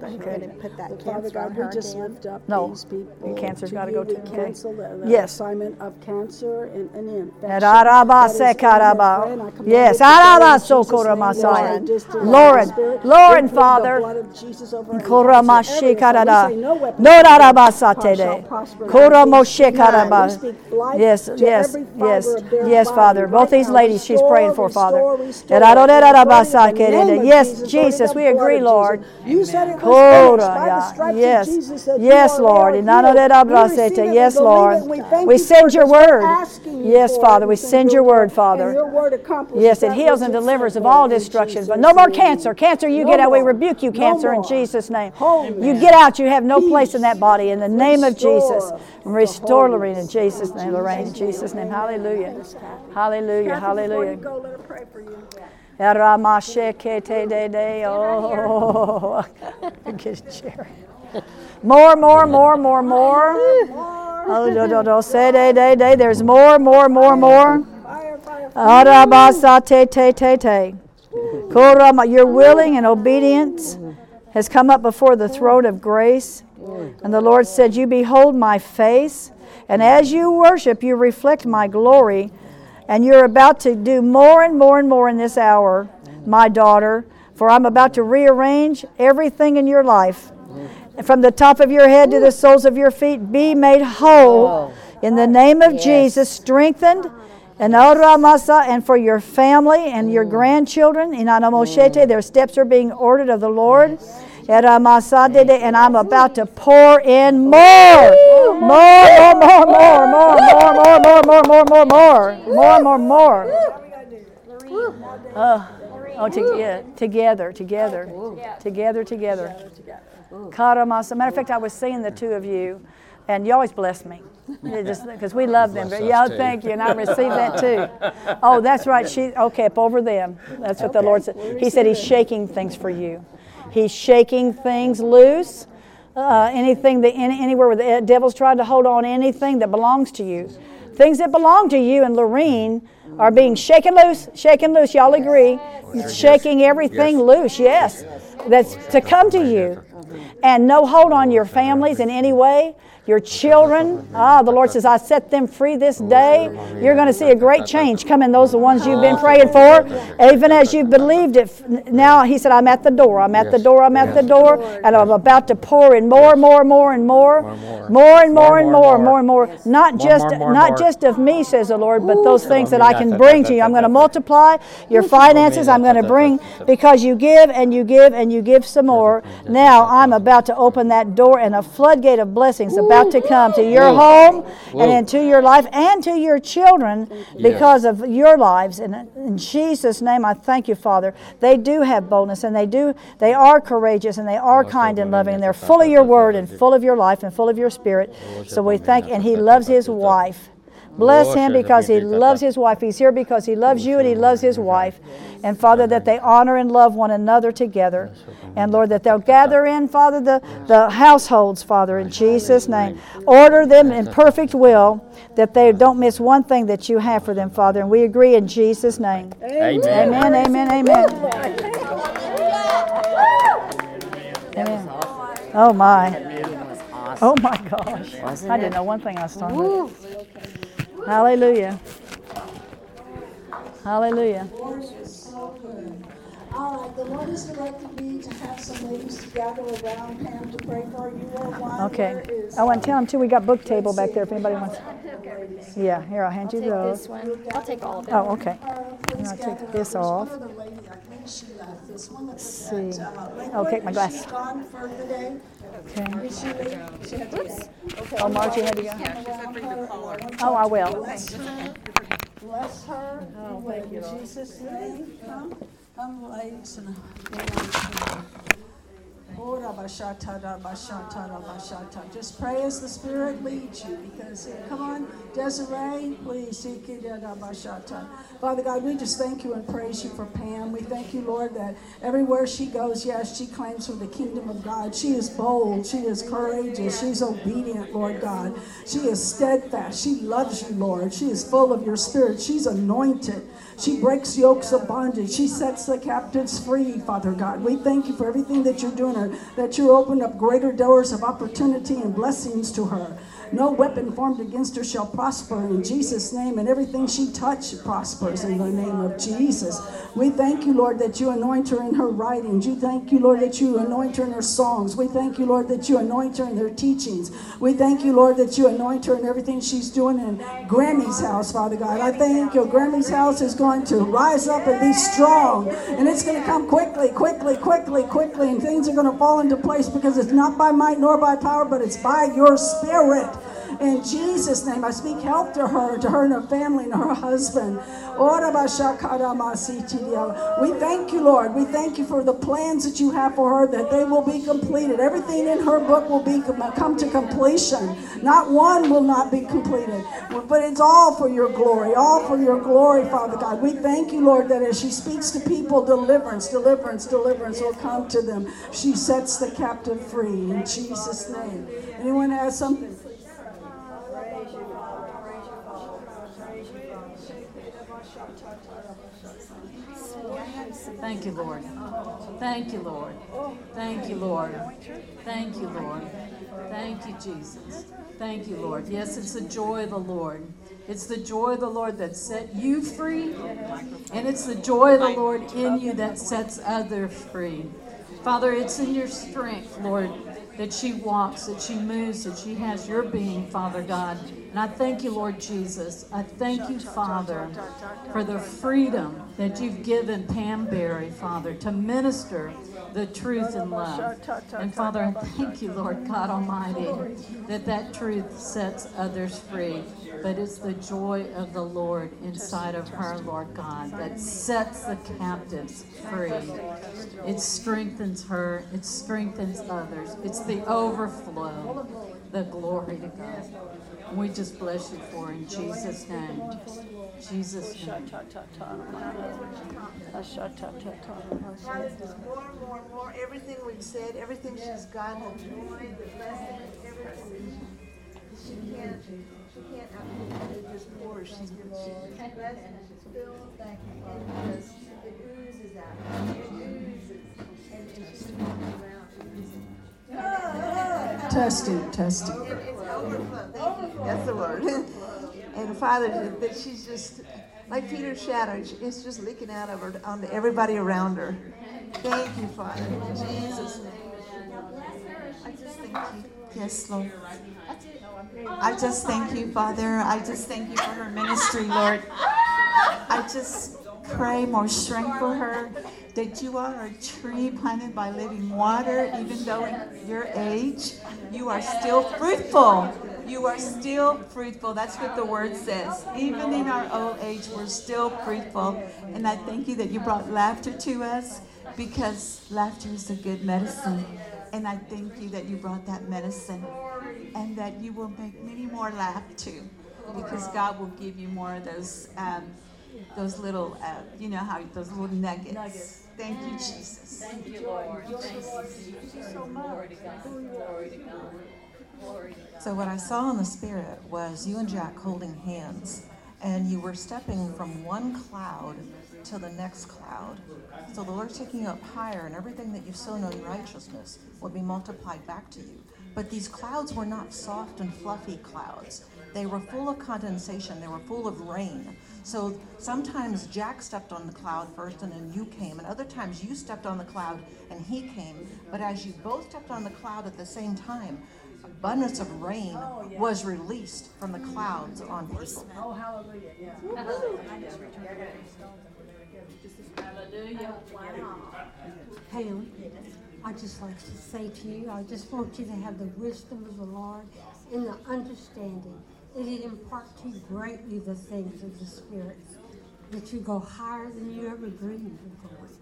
That you're Okay. going to put that But Father cancer on God, her we just again. lift up No, these people. cancer's to gotta you. go We too, okay? cancel the, the Yes. assignment of cancer and any infection. Araba that is in her sekaraba. friend. I command Yes, it to go in araba Jesus' name. sokora masaya. Lord, just allow Lauren, Spirit. Lauren, We plead Father. Blood of Jesus over her and Kora cancel every assignment. We say no weapon formed against her shall satede. prosper. Kora God, we speak life Yes, to yes, every fiber yes, of their yes, body Father. right Both these now. ladies she's Restore, praying for, Father. restore, restore. Erarorerabasa In the name of Yes, Jesus, Jesus, Lord, we blood agree, of Lord. Jesus. You said it was Kora, by the yeah. stripes Yes, Jesus yes, Lord. healed. Inanorerabrasete. We receive it, we Yes, Lord. we We send your word. Yes, Father, we send your word, Father. Your word accomplishes Yes, it heals and delivers of all destruction. But no more cancer. Cancer, you No get out. We rebuke you, No cancer, in. Jesus' name. Wholeness. You get out. You have no place in that body. In the name of Jesus. Restore Lorraine in Jesus' name. Lorraine in Jesus' name. Hallelujah. Hallelujah. Hallelujah. Oh, get a chair. More, more, more, more, more. Oh, do, do, do, say, de, de, de. There's more, more, more, more. Arabasa, te, te, te. Korama, Your willing and obedience has come up before the throne of grace. And the Lord said, You behold my face, and as you worship, you reflect my glory. And you're about to do more and more and more in this hour, my daughter, for I'm about to rearrange everything in your life. From the top of your head to the soles of your feet, be made whole in the name of Jesus, strengthened. And oh, Masa, and for your family and your mm. grandchildren, in Anamoshete, their steps are being ordered of the Lord. And I'm about to pour in more, more, more, more, more, more, more, more, more, more, more, more, more, more, more, more. Uh, oh, to, yeah, together, together, together, together. Karamasa. Matter of fact, I was seeing the two of you, and you always bless me. Because we love them. Bless Yeah, us thank you, and I received that too. Oh, that's right. She okay up over them. That's what the Lord said. He said He's shaking things for you. He's shaking things loose. Uh, anything that any, anywhere where the devil's tried to hold on anything that belongs to you, things that belong to you and Lorene are being shaken loose, shaken loose. Y'all agree? Shaking everything loose. Yes, that's to come to you, and no hold on your families in any way. Your children, ah, the Lord says, I set them free this day. You're going to see a great change come in those the ones you've been praying for, even as you've believed it. Now, He said, I'm at the door. I'm at the door. I'm at the door, and I'm about to pour in more, more, more, and more, more and more and more, more and more. Not just, not just of me, says the Lord, but those things that I can (laughs) bring to you. I'm going to multiply your finances. I'm going to bring because you give and you give and you give some more. Now I'm about to open that door, and a floodgate of blessings about to come to your home and into your life and to your children because of your lives. And in Jesus' name, I thank you, Father. They do have boldness, and they do. They are courageous, and they are kind and loving, and they're full of your word and full of your life and full of your spirit. So we thank, and he loves his wife. Bless him because he loves his wife. He's here because he loves you and he loves his wife. And Father, that they honor and love one another together. And Lord, that they'll gather in, Father, the, the households, Father, in Jesus' name. Order them in perfect will that they don't miss one thing that you have for them, Father. And we agree in Jesus' name. Amen. Amen, amen, amen. Amen. Oh, my. Oh, my gosh. I didn't know one thing I was talking about. Hallelujah. Hallelujah. Lord is so good. All right, the Lord has directed me to have some ladies to gather around Pam to pray for you. Are one. Okay. There is, I want to uh, tell them too. We got book table back there if anybody wants. Yeah, here I'll hand you Take those. this one. I'll take all of it. Oh, okay. uh, I'll take this There's off. One other lady, I think she left. This one that was see. at, uh, Lakewood. Okay, my glass. she gone for the day? Okay. Is she leave? She had to go. Okay. Oh, Margie had to go. Around her. Oh, I will. Bless her. Bless her. Oh, thank you, In Jesus' name. Come, come, ladies. and- Just pray as the Spirit leads you because, come on, Desiree, please. Father God, we just thank you and praise you for Pam. We thank you, Lord, that everywhere she goes, yes, she claims for the kingdom of God. She is bold. She is courageous. She's obedient, Lord God. She is steadfast. She loves you, Lord. She is full of your spirit. She's anointed. She breaks yokes of bondage. She sets the captives free, Father God. We thank you for everything that you're doing, her, that you opened up greater doors of opportunity and blessings to her. No weapon formed against her shall prosper in Jesus' name, and everything she touched prospers in the name of Jesus. We thank you, Lord, that you anoint her in her writings. You thank you, Lord, that you anoint her in her songs. We thank you, Lord, that you anoint her in her teachings. We thank you, Lord, that you anoint her in everything she's doing in Grammy's house, Father God. I thank you. Grammy's house is going to rise up and be strong, and it's going to come quickly, quickly, quickly, quickly, and things are going to fall into place because it's not by might nor by power, but it's by your spirit. In Jesus' name, I speak health to her, to her and her family and her husband. We thank you, Lord. We thank you for the plans that you have for her, that they will be completed. Everything in her book will be come to completion. Not one will not be completed, but it's all for your glory, all for your glory, Father God. We thank you, Lord, that as she speaks to people, deliverance, deliverance, deliverance will come to them. She sets the captive free in Jesus' name. Anyone has something? Thank you, Lord. Thank you, Lord. Thank you, Lord. Thank you, Lord. Thank you, Jesus. Thank you, Lord. Yes, it's the joy of the Lord. It's the joy of the Lord that set you free, and it's the joy of the Lord in you that sets others free. Father, it's in your strength, Lord, that she walks, that she moves, that she has your being, Father God. And I thank you, Lord Jesus. I thank you, Father, for the freedom that you've given Pam Berry, Father, to minister the truth and love. And Father, I thank you, Lord God Almighty, that that truth sets others free. But it's the joy of the Lord inside of her, Lord God, that sets the captives free. It strengthens her, it strengthens others. It's the overflow, the glory to God. And we just bless you for in Jesus' name. Jesus' name. More and more and more, everything we've said, everything she's got, the joy, the blessing, everything. She can't, she can't outdo just more. She's been, she's blessed and she's filled, and just, it oozes out. It oozes. And, and she's walking around. Testing, testing. Overflow, thank you, that's the word. (laughs) And Father, that she's just, like Peter's shadow, it's just leaking out of her onto everybody around her. Thank you, Father, in Jesus' name. I just thank you. Yes, Lord. I just thank you, Father. I just thank you for her ministry, Lord. I just pray more strength for her. That you are a tree planted by living water, even though in your age, you are still fruitful. You are still fruitful. That's what the word says. Even in our old age, we're still fruitful. And I thank you that you brought laughter to us because laughter is a good medicine. And I thank you that you brought that medicine and that you will make many more laugh too because God will give you more of those. Um, those little, uh, you know how those little nuggets. Nuggets. Thank you, Jesus. Thank you, Lord. Thank you, Jesus. Glory to God. Glory to God. Glory to God. So what I saw in the spirit was you and Jack holding hands, and you were stepping from one cloud to the next cloud. So the Lord's taking you up higher, and everything that you've sown in righteousness will be multiplied back to you. But these clouds were not soft and fluffy clouds. They were full of condensation. They were full of rain. So sometimes Jack stepped on the cloud first and then you came, and other times you stepped on the cloud and he came. But as you both stepped on the cloud at the same time, abundance of rain was released from the clouds on people. Oh, hallelujah. Yeah. Hallelujah. Pam, I just like to say to you, I just want you to have the wisdom of the Lord and the understanding that it impart to you greatly the things of the Spirit, that you go higher than you ever dreamed of going,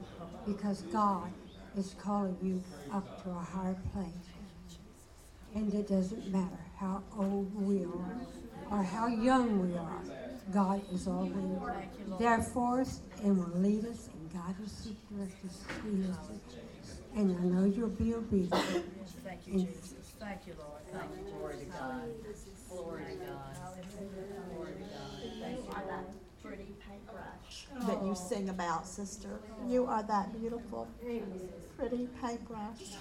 because God is calling you up to a higher place. And it doesn't matter how old we are or how young we are, God is always there for us and will lead us and guide us and direct. Us. And I know you'll be obedient. Thank you, Jesus. Thank you, Lord. Thank you. Glory to God. Glory to God. Glory to God. Thank you, Lord. Pretty paintbrush that you sing about, sister. You are that beautiful, pretty paintbrush.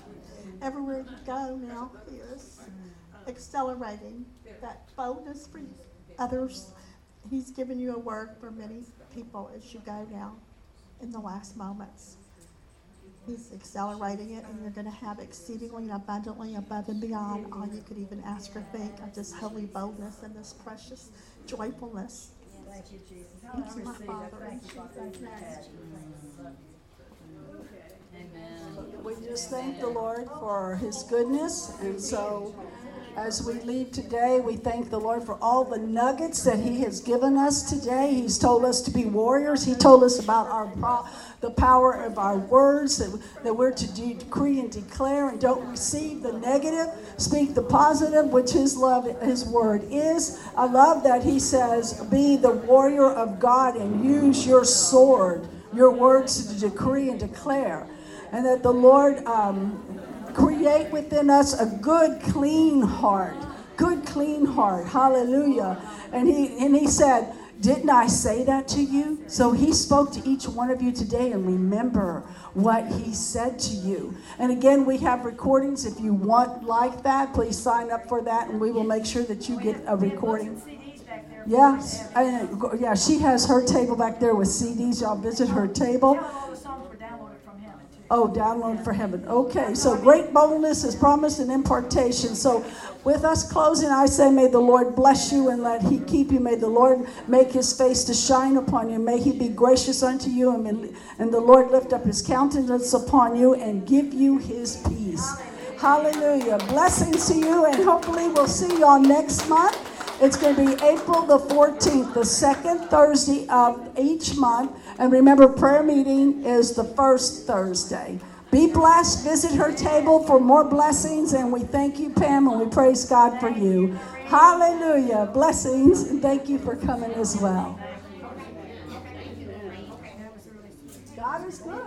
Everywhere you go now is accelerating that boldness for others. He's given you a word for many people as you go now in the last moments. He's accelerating it, and you're going to have exceedingly and abundantly above and beyond all you could even ask or think of this holy boldness and this precious joyfulness. Thank you, Jesus. Thank you, my. Father. Thank you, Amen. We just thank the Lord for his goodness. And so, as we leave today, we thank the Lord for all the nuggets that he has given us today. He's told us to be warriors. He told us about our pro- the power of our words, that, that we're to de- decree and declare and don't receive the negative, speak the positive, which his love, his word is. I love that he says, be the warrior of God and use your sword, your words to decree and declare and that the Lord um, create within us a good, clean heart. Good, clean heart. Hallelujah. And he and he said, "Didn't I say that to you?" So he spoke to each one of you today, and remember what he said to you. And again, we have recordings. If you want like that, please sign up for that, and we will make sure that you get a recording. CDs back there Yeah, and, yeah, she has her table back there with CDs. Y'all visit her table. Oh, download for heaven. Okay, so great boldness is promised and impartation. So, with us closing, I say, may the Lord bless you and let He keep you. May the Lord make His face to shine upon you. May He be gracious unto you, and, the Lord lift up His countenance upon you and give you His peace. Hallelujah. Blessings to you, and hopefully, we'll see you all next month. It's going to be April the 14th, the second Thursday of each month. And remember, prayer meeting is the first Thursday. Be blessed. Visit her table for more blessings. And we thank you, Pam, and we praise God for you. Hallelujah. Blessings. And thank you for coming as well. God is good.